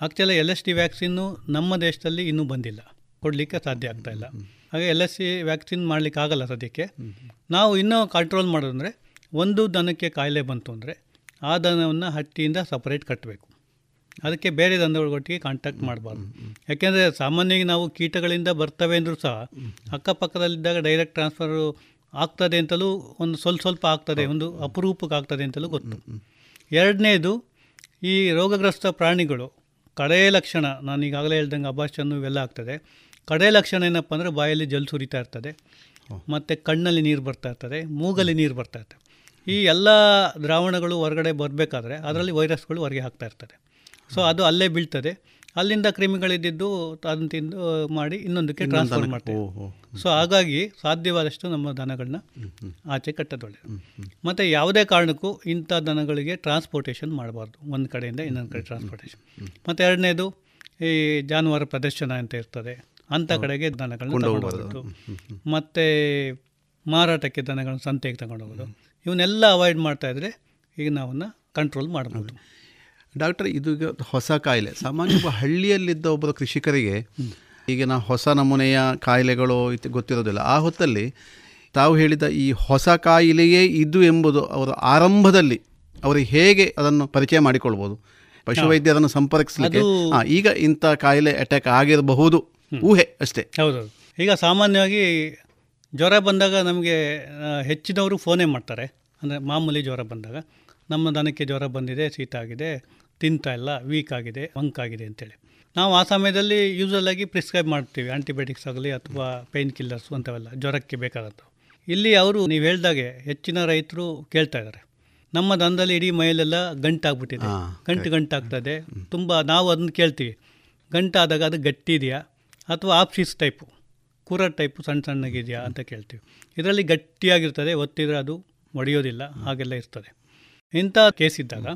ಆ್ಯಕ್ಚುಲಿ ಎಲ್ ಎಸ್ ಟಿ ವ್ಯಾಕ್ಸಿನ್ನು ನಮ್ಮ ದೇಶದಲ್ಲಿ ಇನ್ನೂ ಬಂದಿಲ್ಲ. ಕೊಡಲಿಕ್ಕೆ ಸಾಧ್ಯ ಆಗ್ತಾ ಇಲ್ಲ. ಹಾಗೆ ಎಲ್ ಎಸ್ ಸಿ ವ್ಯಾಕ್ಸಿನ್ ಮಾಡಲಿಕ್ಕೆ ಆಗಲ್ಲ ಸದ್ಯಕ್ಕೆ. ನಾವು ಇನ್ನೂ ಕಂಟ್ರೋಲ್ ಮಾಡೋದಂದರೆ ಒಂದು ದನಕ್ಕೆ ಕಾಯಿಲೆ ಬಂತು ಅಂದರೆ ಆ ದನವನ್ನು ಹಟ್ಟಿಯಿಂದ ಸಪರೇಟ್ ಕಟ್ಟಬೇಕು ಅದಕ್ಕೆ ಬೇರೆ ದನಗಳೊಟ್ಟಿಗೆ ಕಾಂಟ್ಯಾಕ್ಟ್ ಮಾಡಬಾರ್ದು. ಯಾಕೆಂದರೆ ಸಾಮಾನ್ಯವಾಗಿ ನಾವು ಕೀಟಗಳಿಂದ ಬರ್ತವೆ ಅಂದರೂ ಸಹ ಅಕ್ಕಪಕ್ಕದಲ್ಲಿದ್ದಾಗ ಡೈರೆಕ್ಟ್ ಟ್ರಾನ್ಸ್ಫರು ಆಗ್ತದೆ ಅಂತಲೂ ಒಂದು ಸ್ವಲ್ಪ ಸ್ವಲ್ಪ ಆಗ್ತದೆ ಒಂದು ಅಪರೂಪಕ್ಕೆ ಆಗ್ತದೆ ಅಂತಲೂ ಗೊತ್ತು. ಎರಡನೇದು ಈ ರೋಗಗ್ರಸ್ತ ಪ್ರಾಣಿಗಳು ಕಡೆಯ ಲಕ್ಷಣ ನಾನು ಈಗಾಗಲೇ ಹೇಳ್ದಂಗೆ ಅಭಾಷನ್ನು ಇವೆಲ್ಲ ಆಗ್ತದೆ. ಕಡೆಯ ಲಕ್ಷಣ ಏನಪ್ಪ ಅಂದರೆ ಬಾಯಲ್ಲಿ ಜಲ್ ಸುರಿತಾ ಇರ್ತದೆ. ಮತ್ತು ಕಣ್ಣಲ್ಲಿ ನೀರು ಬರ್ತಾ ಇರ್ತದೆ ಮೂಗಲ್ಲಿ ನೀರು ಬರ್ತಾ ಇರ್ತದೆ. ಈ ಎಲ್ಲ ದ್ರಾವಣಗಳು ಹೊರಗಡೆ ಬರಬೇಕಾದ್ರೆ ಅದರಲ್ಲಿ ವೈರಸ್ಗಳು ಹೊರಗೆ ಹಾಕ್ತಾ ಇರ್ತದೆ. ಸೊ ಅದು ಅಲ್ಲೇ ಬೀಳ್ತದೆ. ಅಲ್ಲಿಂದ ಕ್ರಿಮಿಗಳಿದ್ದು ಅದನ್ನು ತಿಂದು ಮಾಡಿ ಇನ್ನೊಂದಕ್ಕೆ ಇನ್ನೊಂದು ಟ್ರಾನ್ಸ್ಫರ್ ಮಾಡ್ತೀವಿ. ಸೊ ಹಾಗಾಗಿ ಸಾಧ್ಯವಾದಷ್ಟು ನಮ್ಮ ದನಗಳನ್ನ ಆಚೆ ಕಟ್ಟದೊಳ್ಳೆ. ಮತ್ತು ಯಾವುದೇ ಕಾರಣಕ್ಕೂ ಇಂಥ ದನಗಳಿಗೆ ಟ್ರಾನ್ಸ್ಪೋರ್ಟೇಷನ್ ಮಾಡಬಾರ್ದು. ಒಂದು ಕಡೆಯಿಂದ ಇನ್ನೊಂದು ಕಡೆ ಟ್ರಾನ್ಸ್ಪೋರ್ಟೇಷನ್ ಮತ್ತು ಎರಡನೇದು ಈ ಜಾನುವಾರು ಪ್ರದರ್ಶನ ಅಂತ ಇರ್ತದೆ. ಅಂಥ ಕಡೆಗೆ ದನಗಳನ್ನ ತಗೊಂಡು ಮತ್ತು ಮಾರಾಟಕ್ಕೆ ದನಗಳನ್ನ ಸಂತೆಗೆ ತಗೊಂಡು ಹೋಗೋದು ಇವನ್ನೆಲ್ಲ ಅವಾಯ್ಡ್ ಮಾಡ್ತಾ ಇದ್ರೆ ಈಗ ನಾವನ್ನ ಕಂಟ್ರೋಲ್ ಮಾಡ್ಬೋದು ಡಾಕ್ಟರ್ ಇದು ಈಗ ಹೊಸ ಕಾಯಿಲೆ. ಸಾಮಾನ್ಯ ಒಬ್ಬ ಹಳ್ಳಿಯಲ್ಲಿದ್ದ ಒಬ್ಬ ಕೃಷಿಕರಿಗೆ ಈಗಿನ ಹೊಸ ನಮೂನೆಯ ಕಾಯಿಲೆಗಳು ಇತ್ತು ಗೊತ್ತಿರೋದಿಲ್ಲ. ಆ ಹೊತ್ತಲ್ಲಿ ತಾವು ಹೇಳಿದ ಈ ಹೊಸ ಕಾಯಿಲೆಯೇ ಇದು ಎಂಬುದು ಅವರ ಆರಂಭದಲ್ಲಿ ಅವರಿಗೆ ಹೇಗೆ ಅದನ್ನು ಪರಿಚಯ ಮಾಡಿಕೊಳ್ಬೋದು. ಪಶುವೈದ್ಯರನ್ನು ಸಂಪರ್ಕಿಸಲಿಕ್ಕೆ ಅದು- ಹಾಂ ಈಗ ಇಂಥ ಕಾಯಿಲೆ ಅಟ್ಯಾಕ್ ಆಗಿರಬಹುದು. ಊಹೆ ಅಷ್ಟೇ. ಹೌದು ಈಗ ಸಾಮಾನ್ಯವಾಗಿ ಜ್ವರ ಬಂದಾಗ ನಮಗೆ ಹೆಚ್ಚಿನವರು ಫೋನೇ ಮಾಡ್ತಾರೆ. ಅಂದರೆ ಮಾಮೂಲಿ ಜ್ವರ ಬಂದಾಗ. ನಮ್ಮ ದನಕ್ಕೆ ಜ್ವರ ಬಂದಿದೆ ಶೀತ ಆಗಿದೆ. ತಿಂತಾ ಇಲ್ಲ ವೀಕ್ ಆಗಿದೆ ಮಂಕ್ ಆಗಿದೆ ಅಂತೇಳಿ. ನಾವು ಆ ಸಮಯದಲ್ಲಿ ಯೂಸಲ್ ಆಗಿ ಪ್ರಿಸ್ಕ್ರೈಬ್ ಮಾಡ್ತೀವಿ ಆಂಟಿಬಯೋಟಿಕ್ಸ್ ಆಗಲಿ ಅಥವಾ ಪೇನ್ ಕಿಲ್ಲರ್ಸ್ ಅಂಥವೆಲ್ಲ ಜ್ವರಕ್ಕೆ ಬೇಕಾದಂಥವು. ಇಲ್ಲಿ ಅವರು ನೀವು ಹೇಳಿದಾಗೆ ಹೆಚ್ಚಿನ ರೈತರು ಕೇಳ್ತಾ ಇದ್ದಾರೆ. ನಮ್ಮ ದನದಲ್ಲಿ ಇಡೀ ಮೈಲೆಲ್ಲ ಗಂಟಾಗ್ಬಿಟ್ಟಿದೆ. ಗಂಟು ಗಂಟಾಗ್ತದೆ. ತುಂಬ ನಾವು ಅದನ್ನು ಕೇಳ್ತೀವಿ. ಗಂಟಾದಾಗ ಅದು ಗಟ್ಟಿ ಇದೆಯಾ? ಅಥವಾ ಆಪ್ಸಿಸ್ ಟೈಪು ಕೂರ ಟೈಪು ಸಣ್ಣ ಸಣ್ಣಗಿದೆಯಾ ಅಂತ ಕೇಳ್ತೀವಿ. ಇದರಲ್ಲಿ ಗಟ್ಟಿಯಾಗಿರ್ತದೆ ಒತ್ತಿದ್ರೆ ಅದು ಒಡೆಯೋದಿಲ್ಲ ಹಾಗೆಲ್ಲ ಇರ್ತದೆ. ಇಂಥ ಕೇಸ್ ಇದ್ದಾಗ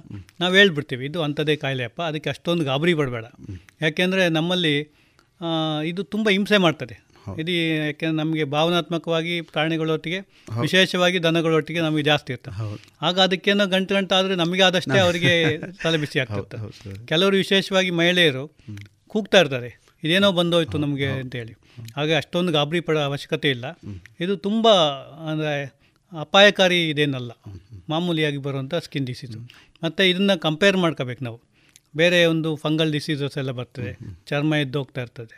ನಾವು ಹೇಳ್ಬಿಡ್ತೀವಿ ಇದು ಅಂಥದ್ದೇ ಕಾಯಿಲೆಯಪ್ಪ ಅದಕ್ಕೆ ಅಷ್ಟೊಂದು ಗಾಬರಿ ಪಡಬೇಡ. ಯಾಕೆಂದರೆ ನಮ್ಮಲ್ಲಿ ಇದು ತುಂಬ ಹಿಂಸೆ ಮಾಡ್ತದೆ. ಇದು ಯಾಕೆಂದ್ರೆ ನಮಗೆ ಭಾವನಾತ್ಮಕವಾಗಿ ಪ್ರಾಣಿಗಳೊಟ್ಟಿಗೆ ವಿಶೇಷವಾಗಿ ದನಗಳೊಟ್ಟಿಗೆ ನಮಗೆ ಜಾಸ್ತಿ ಇರ್ತದೆ ಆಗ ಅದಕ್ಕೇನೋ ಗಂಟು ಗಂಟು ಆದರೆ ನಮಗೆ ಆದಷ್ಟೇ ಅವರಿಗೆ ತಲೆ ಬಿಸಿ ಆಗ್ತಿರ್ತದೆ ಕೆಲವರು ವಿಶೇಷವಾಗಿ ಮಹಿಳೆಯರು ಕೂಗ್ತಾ ಇರ್ತಾರೆ. ಇದೇನೋ ಬಂದೋಯ್ತು ನಮಗೆ ಅಂತೇಳಿ. ಹಾಗೆ ಅಷ್ಟೊಂದು ಗಾಬರಿ ಪಡೋ ಅವಶ್ಯಕತೆ ಇಲ್ಲ. ಇದು ತುಂಬ ಅಂದರೆ ಅಪಾಯಕಾರಿ ಇದೇನಲ್ಲ. ಮಾಮೂಲಿಯಾಗಿ ಬರುವಂಥ ಸ್ಕಿನ್ ಡಿಸೀಸು ಮತ್ತು ಇದನ್ನು ಕಂಪೇರ್ ಮಾಡ್ಕೋಬೇಕು ನಾವು. ಬೇರೆ ಒಂದು ಫಂಗಲ್ ಡಿಸೀಸಸ್ ಎಲ್ಲ ಬರ್ತದೆ. ಚರ್ಮ ಎದ್ದೋಗ್ತಾ ಇರ್ತದೆ.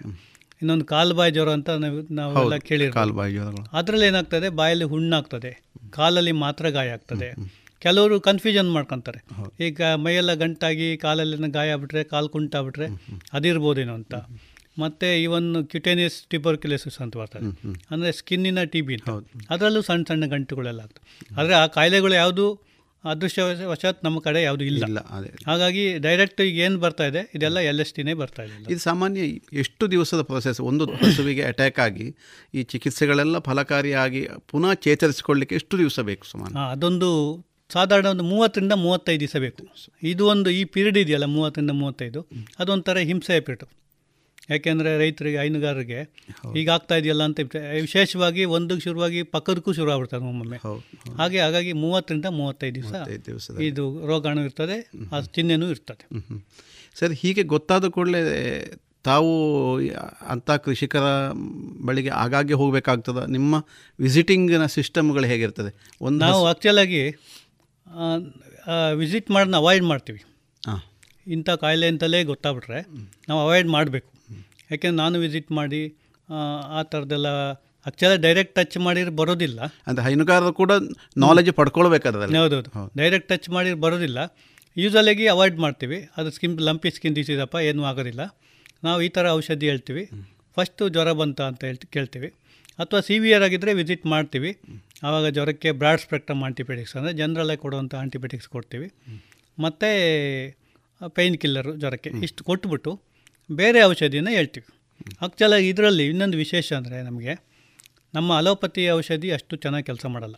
ಇನ್ನೊಂದು ಕಾಲ್ಬಾಯಿ ಜ್ವರ ಅಂತ ನಾವು ನಾವೆಲ್ಲ ಕೇಳಿ ಕಾಲ್ಬಾಯಿ ಜ್ವರಗಳು. ಅದರಲ್ಲಿ ಏನಾಗ್ತದೆ? ಬಾಯಲ್ಲಿ ಹುಣ್ಣಾಗ್ತದೆ. ಕಾಲಲ್ಲಿ ಮಾತ್ರ ಗಾಯ ಆಗ್ತದೆ. ಕೆಲವರು ಕನ್ಫ್ಯೂಷನ್ ಮಾಡ್ಕೊತಾರೆ. ಈಗ ಮೈಯೆಲ್ಲ ಗಂಟಾಗಿ ಕಾಲಲ್ಲಿ ಗಾಯ ಆಗ್ಬಿಟ್ರೆ ಕಾಲು ಕುಂಟಾಗ್ಬಿಟ್ರೆ ಅದಿರ್ಬೋದೇನೋ ಅಂತ. ಮತ್ತು ಇವನ್ ಕ್ಯುಟೇನಿಯಸ್ ಟಿಬರ್ಕ್ಯುಲೋಸಿಸ್ ಅಂತ ಬರ್ತದೆ. ಅಂದರೆ ಸ್ಕಿನ್ನಿನ ಟಿ ಬಿ ಅದರಲ್ಲೂ ಸಣ್ಣ ಸಣ್ಣ ಗಂಟುಗಳೆಲ್ಲ ಆಗ್ತದೆ. ಆದರೆ ಆ ಕಾಯಿಲೆಗಳು ಯಾವುದು ಅದೃಶ್ಯ ವಶಾತ್ ನಮ್ಮ ಕಡೆ ಯಾವುದು ಇಲ್ಲ. ಇಲ್ಲ ಅದೇ ಹಾಗಾಗಿ ಡೈರೆಕ್ಟ್ ಈಗ ಏನು ಬರ್ತಾ ಇದೆ? ಇದೆಲ್ಲ ಎಲ್ ಎಸ್ ಟಿನೇ ಬರ್ತಾ ಇದೆ. ಇದು ಸಾಮಾನ್ಯ ಎಷ್ಟು ದಿವಸದ ಪ್ರೊಸೆಸ್ ಒಂದು ಹಸುವಿಗೆ ಅಟ್ಯಾಕ್ ಆಗಿ ಈ ಚಿಕಿತ್ಸೆಗಳೆಲ್ಲ ಫಲಕಾರಿಯಾಗಿ ಪುನಃ ಚೇತರಿಸಿಕೊಳ್ಳಿಕ್ಕೆ ಎಷ್ಟು ದಿವಸ ಬೇಕು ಸುಮಾರು? ಅದೊಂದು ಸಾಧಾರಣ ಒಂದು ಮೂವತ್ತರಿಂದ ಮೂವತ್ತೈದು ದಿವಸ ಬೇಕು. ಇದು ಒಂದು ಈ ಪೀರಿಯಡ್ ಇದೆಯಲ್ಲ ಮೂವತ್ತರಿಂದ ಮೂವತ್ತೈದು. ಅದೊಂಥರ ಹಿಂಸೆಯ ಪೀರಿಯಡ್ ಯಾಕೆಂದರೆ ರೈತರಿಗೆ ಹೈನುಗಾರರಿಗೆ ಈಗ ಆಗ್ತಾ ಇದೆಯಲ್ಲ ಅಂತ ವಿಶೇಷವಾಗಿ ಒಂದಕ್ಕೆ ಶುರುವಾಗಿ ಪಕ್ಕದಕ್ಕೂ ಶುರು ಆಗ್ಬಿಡ್ತಾರೆ ಒಮ್ಮೊಮ್ಮೆ. ಹಾಗೆ ಹಾಗಾಗಿ ಮೂವತ್ತರಿಂದ ಮೂವತ್ತೈದು ದಿವಸ ಇದು ರೋಗಾಣು ಇರ್ತದೆ ಆ ಚಿಹ್ನೆನೂ ಇರ್ತದೆ. ಸರ್ ಹೀಗೆ ಗೊತ್ತಾದ ಕೂಡಲೇ ತಾವು ಅಂಥ ಕೃಷಿಕರ ಬಳಿಗೆ ಆಗಾಗ್ಗೆ ಹೋಗಬೇಕಾಗ್ತದೆ? ನಿಮ್ಮ ವಿಸಿಟಿಂಗಿನ ಸಿಸ್ಟಮ್ಗಳು ಹೇಗಿರ್ತದೆ? ಒಂದು ನಾವು ಆ್ಯಕ್ಚುಲಾಗಿ ವಿಸಿಟ್ ಮಾಡೋದನ್ನ ಅವಾಯ್ಡ್ ಮಾಡ್ತೀವಿ. ಹಾಂ. ಇಂಥ ಕಾಯಿಲೆ ಅಂತಲೇ ಗೊತ್ತಾಗ್ಬಿಟ್ರೆ ನಾವು ಅವಾಯ್ಡ್ ಮಾಡಬೇಕು. ಯಾಕೆಂದ್ರೆ ನಾನು ವಿಸಿಟ್ ಮಾಡಿ ಆ, ಥರದ್ದೆಲ್ಲ ಆ್ಯಕ್ಚುಲಿ ಡೈರೆಕ್ಟ್ ಟಚ್ ಮಾಡಿದ್ರೆ ಬರೋದಿಲ್ಲ. ಅಂದರೆ ಹೈನುಗಾರರು ಕೂಡ ನಾಲೆಜ್ ಹೌದು ಹೌದು. ಡೈರೆಕ್ಟ್ ಟಚ್ ಮಾಡಿ ಬರೋದಿಲ್ಲ. ಯೂಸಲಾಗಿ ಅವಾಯ್ಡ್ ಮಾಡ್ತೀವಿ. ಅದು ಸ್ಕಿನ್ ಲಂಪಿ ಸ್ಕಿನ್ ಡಿಸೀಸಪ್ಪ ಏನೂ ಆಗೋದಿಲ್ಲ. ನಾವು ಈ ಥರ ಔಷಧಿ ಹೇಳ್ತೀವಿ. ಫಸ್ಟು ಜ್ವರ ಬಂತ ಅಂತ ಹೇಳ್ತಿ ಕೇಳ್ತೀವಿ. ಅಥವಾ ಸಿವಿಯರ್ ಆಗಿದ್ದರೆ ವಿಸಿಟ್ ಮಾಡ್ತೀವಿ. ಆವಾಗ ಜ್ವರಕ್ಕೆ ಬ್ರಾಡ್ ಸ್ಪೆಕ್ಟ್ರಮ್ ಆಂಟಿಬಯೋಟಿಕ್ಸ್ ಅಂದರೆ ಜನರಲ್ಲೇ ಕೊಡುವಂಥ ಆಂಟಿಬಯೋಟಿಕ್ಸ್ ಕೊಡ್ತೀವಿ. ಮತ್ತು ಪೈನ್ ಕಿಲ್ಲರು ಜ್ವರಕ್ಕೆ ಇಷ್ಟು ಕೊಟ್ಬಿಟ್ಟು ಬೇರೆ ಔಷಧಿನ ಹೇಳ್ತೀವಿ. ಆ್ಯಕ್ಚುಲಾಗಿ ಇದರಲ್ಲಿ ಇನ್ನೊಂದು ವಿಶೇಷ ಅಂದರೆ ನಮಗೆ ನಮ್ಮ ಅಲೋಪತಿ ಔಷಧಿ ಅಷ್ಟು ಚೆನ್ನಾಗಿ ಕೆಲಸ ಮಾಡಲ್ಲ.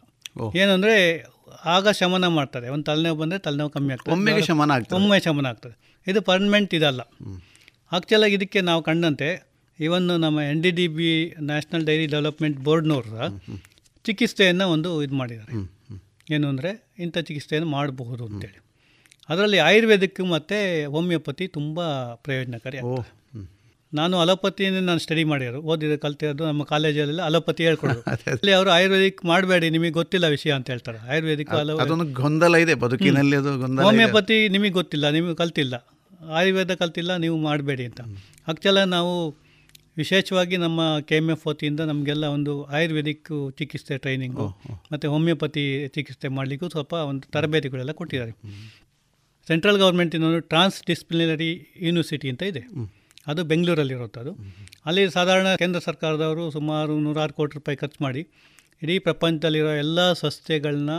ಏನಂದರೆ ಆಗ ಶಮನ ಮಾಡ್ತಾರೆ ಒಂದು ತಲೆನೋವು ಬಂದರೆ ತಲೆನೋವು ಕಮ್ಮಿ ಆಗ್ತದೆ. ಒಮ್ಮೆಗೆ ಶಮನ ಆಗ್ತದೆ. ಒಮ್ಮೆ ಶಮನ ಆಗ್ತದೆ. ಇದು ಪರ್ಮನೆಂಟ್ ಇದಲ್ಲ. ಆ್ಯಕ್ಚುಲಾಗಿ ಇದಕ್ಕೆ ನಾವು ಕಂಡಂತೆ ಇವನ್ ನಮ್ಮ N D D B national dairy development ಬೋರ್ಡ್ನವ್ರ ಚಿಕಿತ್ಸೆಯನ್ನು ಒಂದು ಇದು ಮಾಡಿದ್ದಾರೆ. ಏನು ಅಂದರೆ ಇಂಥ ಚಿಕಿತ್ಸೆಯನ್ನು ಮಾಡಬಹುದು ಅಂತೇಳಿ. ಅದರಲ್ಲಿ ಆಯುರ್ವೇದಿಕ್ ಮತ್ತು ಹೋಮಿಯೋಪತಿ ತುಂಬ ಪ್ರಯೋಜನಕಾರಿ ಓ ನಾನು ಅಲೋಪತಿಯನ್ನು ನಾನು ಸ್ಟಡಿ ಮಾಡಿರೋರು ಓದಿದ ಕಲ್ತಿರೋದು ನಮ್ಮ ಕಾಲೇಜಲ್ಲೆಲ್ಲ ಅಲೋಪತಿ ಹೇಳ್ಕೊಡೋದು. ಅಲ್ಲಿ ಅವರು ಆಯುರ್ವೇದಿಕ್ ಮಾಡಬೇಡಿ ನಿಮಗೆ ಗೊತ್ತಿಲ್ಲ ವಿಷಯ ಅಂತ ಹೇಳ್ತಾರೆ. ಆಯುರ್ವೇದಿಕ್ ಅದೊಂದು ಗೊಂದಲ ಇದೆ ಬದುಕಿನಲ್ಲಿ ಅದು ಗೊಂದಲ. ಹೋಮಿಯೋಪತಿ ನಿಮಗೆ ಗೊತ್ತಿಲ್ಲ ನಿಮಗೆ ಕಲ್ತಿಲ್ಲ. ಆಯುರ್ವೇದ ಕಲ್ತಿಲ್ಲ ನೀವು ಮಾಡಬೇಡಿ ಅಂತ. ಆಕ್ಚುಲ ನಾವು ವಿಶೇಷವಾಗಿ ನಮ್ಮ ಕೆ ಎಂ ಎಫ್ ವತಿಯಿಂದ ನಮಗೆಲ್ಲ ಒಂದು ಆಯುರ್ವೇದಿಕ್ ಚಿಕಿತ್ಸೆ ಟ್ರೈನಿಂಗು ಮತ್ತು ಹೋಮಿಯೋಪತಿ ಚಿಕಿತ್ಸೆ ಮಾಡಲಿಕ್ಕೂ ಸ್ವಲ್ಪ ಒಂದು ತರಬೇತಿಗಳೆಲ್ಲ ಕೊಟ್ಟಿದ್ದಾರೆ. ಸೆಂಟ್ರಲ್ ಗೌರ್ಮೆಂಟಿನ ಟ್ರಾನ್ಸ್ ಡಿಸ್ಪ್ಲಿನರಿ ಯೂನಿವರ್ಸಿಟಿ ಅಂತ ಇದೆ. ಅದು ಬೆಂಗಳೂರಲ್ಲಿರುತ್ತೆ ಅದು ಅಲ್ಲಿ ಸಾಧಾರಣ ಕೇಂದ್ರ ಸರ್ಕಾರದವರು ಸುಮಾರು ನೂರಾರು ಕೋಟಿ ರೂಪಾಯಿ ಖರ್ಚು ಮಾಡಿ ಇಡೀ ಪ್ರಪಂಚದಲ್ಲಿರೋ ಎಲ್ಲ ಸಸ್ಯಗಳನ್ನ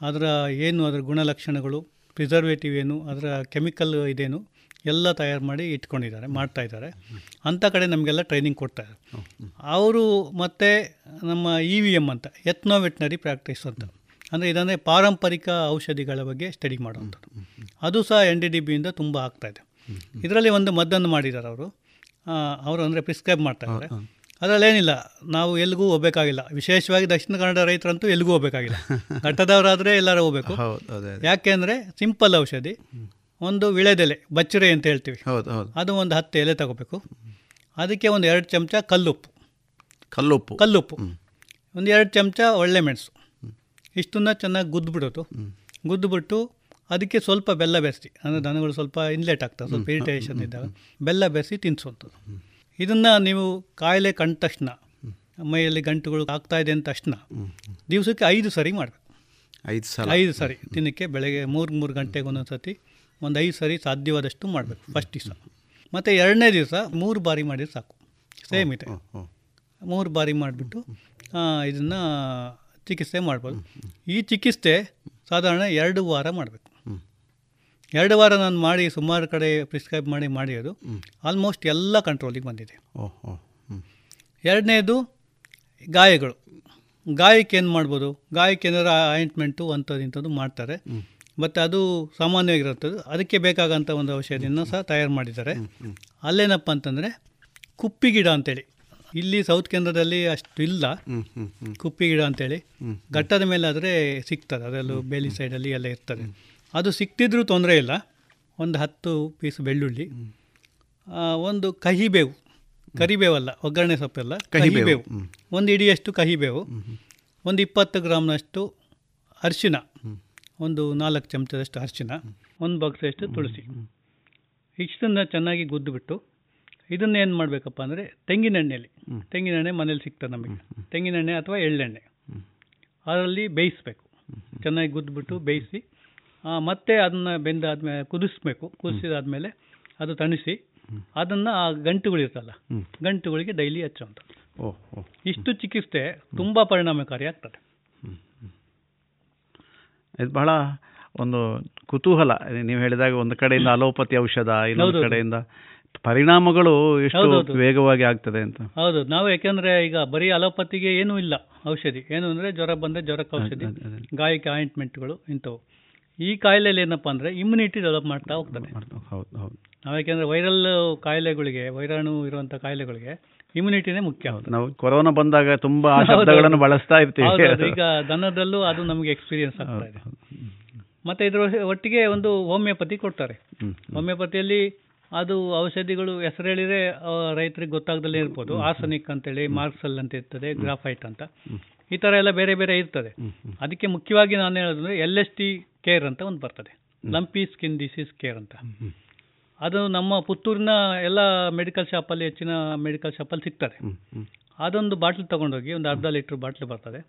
ಅದರ ಏನು ಅದರ ಗುಣಲಕ್ಷಣಗಳು ಪ್ರಿಸರ್ವೇಟಿವ್ ಏನು ಅದರ ಕೆಮಿಕಲ್ ಇದೇನು ಎಲ್ಲ ತಯಾರು ಮಾಡಿ ಇಟ್ಕೊಂಡಿದ್ದಾರೆ ಮಾಡ್ತಾ ಇದ್ದಾರೆ. ಅಂಥ ಕಡೆ ನಮಗೆಲ್ಲ ಟ್ರೈನಿಂಗ್ ಕೊಡ್ತಾರೆ ಅವರು ಮತ್ತು ನಮ್ಮ ಇ ವಿ ಎಂ ಅಂತ ಎತ್ನೋ ವೆಟ್ನರಿ ಪ್ರಾಕ್ಟೀಸ್ ಅಂತ. ಅಂದರೆ ಇದಂದರೆ ಪಾರಂಪರಿಕ ಔಷಧಿಗಳ ಬಗ್ಗೆ ಸ್ಟಡಿ ಮಾಡುವಂಥದ್ದು. ಅದು ಸಹ ಎನ್ ಡಿ ಡಿ ಬಿಯಿಂದ ತುಂಬ ಆಗ್ತಾಯಿದೆ ಇದರಲ್ಲಿ ಒಂದು ಮದ್ದನ್ನು ಮಾಡಿದ್ದಾರೆ ಅವರು. ಅವರು ಅಂದರೆ ಪ್ರಿಸ್ಕ್ರೈಬ್ ಮಾಡ್ತಾ ಇದ್ದಾರೆ ಅದರಲ್ಲೇನಿಲ್ಲ ನಾವು ಎಲ್ಲಿಗೂ ಹೋಗಬೇಕಾಗಿಲ್ಲ. ವಿಶೇಷವಾಗಿ ದಕ್ಷಿಣ ಕನ್ನಡ ರೈತರಂತೂ ಎಲ್ಲಿಗೂ ಹೋಗಬೇಕಾಗಿಲ್ಲ. ಘಟ್ಟದವರಾದರೆ ಎಲ್ಲರೂ ಹೋಗಬೇಕು. ಯಾಕೆಂದರೆ ಸಿಂಪಲ್ ಔಷಧಿ ಒಂದು ವಿಳೆದೆಲೆ ಬಚ್ಚರೆ ಅಂತ ಹೇಳ್ತೀವಿ. ಹೌದು ಹೌದು. ಅದು ಒಂದು ಹತ್ತು ಎಲೆ ತಗೋಬೇಕು. ಅದಕ್ಕೆ ಒಂದು ಎರಡು ಚಮಚ ಕಲ್ಲುಪ್ಪು. ಕಲ್ಲುಪ್ಪು. ಕಲ್ಲುಪ್ಪು. ಒಂದು ಎರಡು ಚಮಚ ಒಳ್ಳೆ ಮೆಣಸು. ಇಷ್ಟನ್ನ ಚೆನ್ನಾಗಿ ಗುದ್ದುಬಿಡೋದು ಗುದ್ದುಬಿಟ್ಟು ಅದಕ್ಕೆ ಸ್ವಲ್ಪ ಬೆಲ್ಲ ಬೆರೆಸಿ ಅಂದರೆ ದನಗಳು ಸ್ವಲ್ಪ ಇನ್ಲೇಟ್ ಆಗ್ತವೆ ಸ್ವಲ್ಪ ಇರಿಟೇಷನ್ ಇದ್ದಾಗ. ಬೆಲ್ಲ ಬೆರೆಸಿ ತಿನ್ನಿಸುವಂಥದ್ದು ಇದನ್ನು ನೀವು ಕಾಯಿಲೆ ಕಂಡ ತಕ್ಷಣ ಮೈಯಲ್ಲಿ ಗಂಟುಗಳು ಆಗ್ತಾ ಇದೆ ಅಂದ ತಕ್ಷಣ ದಿವಸಕ್ಕೆ ಐದು ಸರಿ ಮಾಡಬೇಕು. ಐದು ಸಲ. ಐದು ಸರಿ ದಿನಕ್ಕೆ ಬೆಳಗ್ಗೆ ಮೂರು ಮೂರು ಗಂಟೆಗೆ ಒಂದೊಂದು ಸತಿ ಒಂದು ಐದು ಸರಿ ಸಾಧ್ಯವಾದಷ್ಟು ಮಾಡಬೇಕು ಫಸ್ಟ್ ದಿವಸ. ಮತ್ತು ಎರಡನೇ ದಿವಸ ಮೂರು ಬಾರಿ ಮಾಡಿದ್ರೆ ಸಾಕು. ಸೇಮ್ ಇದೆ. ಮೂರು ಬಾರಿ ಮಾಡಿಬಿಟ್ಟು ಇದನ್ನು ಚಿಕಿತ್ಸೆ ಮಾಡ್ಬೋದು. ಈ ಚಿಕಿತ್ಸೆ ಸಾಧಾರಣ ಎರಡು ವಾರ ಮಾಡಬೇಕು. ಎರಡು ವಾರ ನಾನು ಮಾಡಿ ಸುಮಾರು ಕಡೆ ಪ್ರಿಸ್ಕ್ರೈಬ್ ಮಾಡಿ ಮಾಡಿರೋದು. ಆಲ್ಮೋಸ್ಟ್ ಎಲ್ಲ ಕಂಟ್ರೋಲಿಗೆ ಬಂದಿದೆ. ಎರಡನೇದು ಗಾಯಗಳು. ಗಾಯಕ್ಕೆ ಏನು ಮಾಡ್ಬೋದು? ಗಾಯಕ್ಕೆ ಏನಾದ್ರು ಆಯಿಂಟ್ಮೆಂಟು ಅಂಥದ್ದು ಇಂಥದ್ದು ಮಾಡ್ತಾರೆ. ಮತ್ತು ಅದು ಸಾಮಾನ್ಯವಾಗಿರುತ್ತದೆ ಅದಕ್ಕೆ ಬೇಕಾಗಂಥ ಒಂದು ಔಷಧಿಯನ್ನು ಸಹ ತಯಾರು ಮಾಡಿದ್ದಾರೆ. ಅಲ್ಲೇನಪ್ಪ ಅಂತಂದರೆ ಕುಪ್ಪಿ ಗಿಡ ಅಂತೇಳಿ. ಇಲ್ಲಿ ಸೌತ್ ಕೇಂದ್ರದಲ್ಲಿ ಅಷ್ಟು ಇಲ್ಲ. ಕುಪ್ಪಿ ಗಿಡ ಅಂತೇಳಿ. ಘಟ್ಟದ ಮೇಲೆ ಆದರೆ ಸಿಗ್ತದೆ. ಅದರಲ್ಲೂ ಬೇಲಿ ಸೈಡಲ್ಲಿ ಎಲ್ಲ ಇರ್ತದೆ. ಅದು ಸಿಕ್ತಿದ್ರೂ ತೊಂದರೆ ಇಲ್ಲ. ಒಂದು ಹತ್ತು ಪೀಸ್ ಬೆಳ್ಳುಳ್ಳಿ. ಒಂದು ಕಹಿಬೇವು. ಕರಿಬೇವಲ್ಲ ಒಗ್ಗರಣೆ ಸೊಪ್ಪೆಲ್ಲ. ಕಹಿಬೇವು. ಒಂದು ಇಡಿಯಷ್ಟು ಕಹಿಬೇವು. ಒಂದು ಇಪ್ಪತ್ತು ಗ್ರಾಮ್ನಷ್ಟು ಅರಿಶಿನ. ಒಂದು ನಾಲ್ಕು ಚಮಚದಷ್ಟು ಅರಿಶಿನ. ಒಂದು ಬಾಕ್ಸಷ್ಟು ತುಳಸಿ. ಇಷ್ಟನ್ನು ಚೆನ್ನಾಗಿ ಗುದ್ದುಬಿಟ್ಟು ಇದನ್ನೇನು ಮಾಡಬೇಕಪ್ಪ ಅಂದರೆ ತೆಂಗಿನೆಣ್ಣೆಯಲ್ಲಿ ತೆಂಗಿನೆಣ್ಣೆ ಮನೇಲಿ ಸಿಗ್ತದೆ ನಮಗೆ. ತೆಂಗಿನೆಣ್ಣೆ ಅಥವಾ ಎಳ್ಳೆಣ್ಣೆ. ಅದರಲ್ಲಿ ಬೇಯಿಸ್ಬೇಕು. ಚೆನ್ನಾಗಿ ಗುದ್ದುಬಿಟ್ಟು ಬೇಯಿಸಿ ಮತ್ತೆ ಅದನ್ನು ಬೆಂದಾದ್ಮೇಲೆ ಕುದಿಸ್ಬೇಕು. ಕುದಿಸಿದಾದ್ಮೇಲೆ ಅದು ತಣಿಸಿ ಅದನ್ನು ಆ ಗಂಟುಗಳಿರ್ತಲ್ಲ ಗಂಟುಗಳಿಗೆ ಡೈಲಿ ಹಚ್ಚುವಂಥ ಇಷ್ಟು ಚಿಕಿತ್ಸೆ ತುಂಬ ಪರಿಣಾಮಕಾರಿ ಆಗ್ತದೆ. ಇದು ಬಹಳ ಒಂದು ಕುತೂಹಲ. ನೀವು ಹೇಳಿದಾಗ ಒಂದು ಕಡೆಯಿಂದ ಅಲೋಪತಿ ಔಷಧ ಇನ್ನೊಂದು. ಕಡೆಯಿಂದ ಪರಿಣಾಮಗಳು ಎಷ್ಟು ವೇಗವಾಗಿ ಆಗ್ತದೆ ಅಂತ. ಹೌದು ನಾವು ಯಾಕಂದ್ರೆ ಈಗ ಬರೀ ಅಲೋಪತಿಗೆ ಏನೂ ಇಲ್ಲ ಔಷಧಿ. ಏನು ಅಂದ್ರೆ ಜ್ವರ ಬಂದ್ರೆ ಜ್ವರಕ್ಕೆ ಔಷಧಿ ಗಾಯಕ್ಕೆ ಆಯಿಂಟ್ಮೆಂಟ್ಗಳು ಇಂಥವು. ಈ ಕಾಯಿಲೆಯಲ್ಲಿ ಏನಪ್ಪ ಅಂದ್ರೆ ಇಮ್ಯುನಿಟಿ ಡೆವಲಪ್ ಮಾಡ್ತಾ ಹೋಗ್ತದೆ. ನಾವು ಯಾಕೆಂದ್ರೆ ವೈರಲ್ ಕಾಯಿಲೆಗಳಿಗೆ ವೈರಾಣು ಇರುವಂತ ಕಾಯಿಲೆಗಳಿಗೆ ಇಮ್ಯುನಿಟಿನೇ ಮುಖ್ಯ. ನಾವು ಕೊರೋನಾ ಬಂದಾಗ ತುಂಬಾ ಶಬ್ದಗಳನ್ನು. ಬಳಸ್ತಾ ಇರ್ತೀವಿ. ಈಗ ದನದಲ್ಲೂ ಅದು ನಮಗೆ ಎಕ್ಸ್ಪೀರಿಯನ್ಸ್ ಆಗ್ತಾ ಇದೆ. ಮತ್ತೆ ಇದ್ರ ಒಟ್ಟಿಗೆ ಒಂದು ಹೋಮಿಯೋಪತಿ ಕೊಡ್ತಾರೆ. ಹೋಮಿಯೋಪತಿಯಲ್ಲಿ ಅದು ಔಷಧಿಗಳು ಹೆಸರು ಹೇಳಿದ್ರೆ ಆ, ರೈತರಿಗೆ ಗೊತ್ತಾಗ್ದಲ್ಲೇ ಇರ್ಬೋದು. ಆಸನಿಕ್ ಅಂತೇಳಿ ಮಾರ್ಕ್ಸಲ್ ಅಂತ ಇರ್ತದೆ ಗ್ರಾಫೈಟ್ ಅಂತ. ಈ ಥರ ಎಲ್ಲ ಬೇರೆ ಬೇರೆ ಇರ್ತದೆ. ಅದಕ್ಕೆ ಮುಖ್ಯವಾಗಿ ನಾನು ಹೇಳೋದಂದ್ರೆ ಎಲ್ ಎಸ್ ಟಿ ಕೇರ್ ಅಂತ ಒಂದು ಬರ್ತದೆ. ಲಂಪಿ ಸ್ಕಿನ್ ಡಿಸೀಸ್ ಕೇರ್ ಅಂತ. ಅದು ನಮ್ಮ ಪುತ್ತೂರಿನ ಎಲ್ಲ ಮೆಡಿಕಲ್ ಶಾಪಲ್ಲಿ ಹೆಚ್ಚಿನ ಮೆಡಿಕಲ್ ಶಾಪಲ್ಲಿ ಸಿಗ್ತದೆ. ಅದೊಂದು ಬಾಟ್ಲ್ ತಗೊಂಡೋಗಿ ಒಂದು ಅರ್ಧ ಲೀಟ್ರ್ ಬಾಟ್ಲ್ ಬರ್ತದೆ.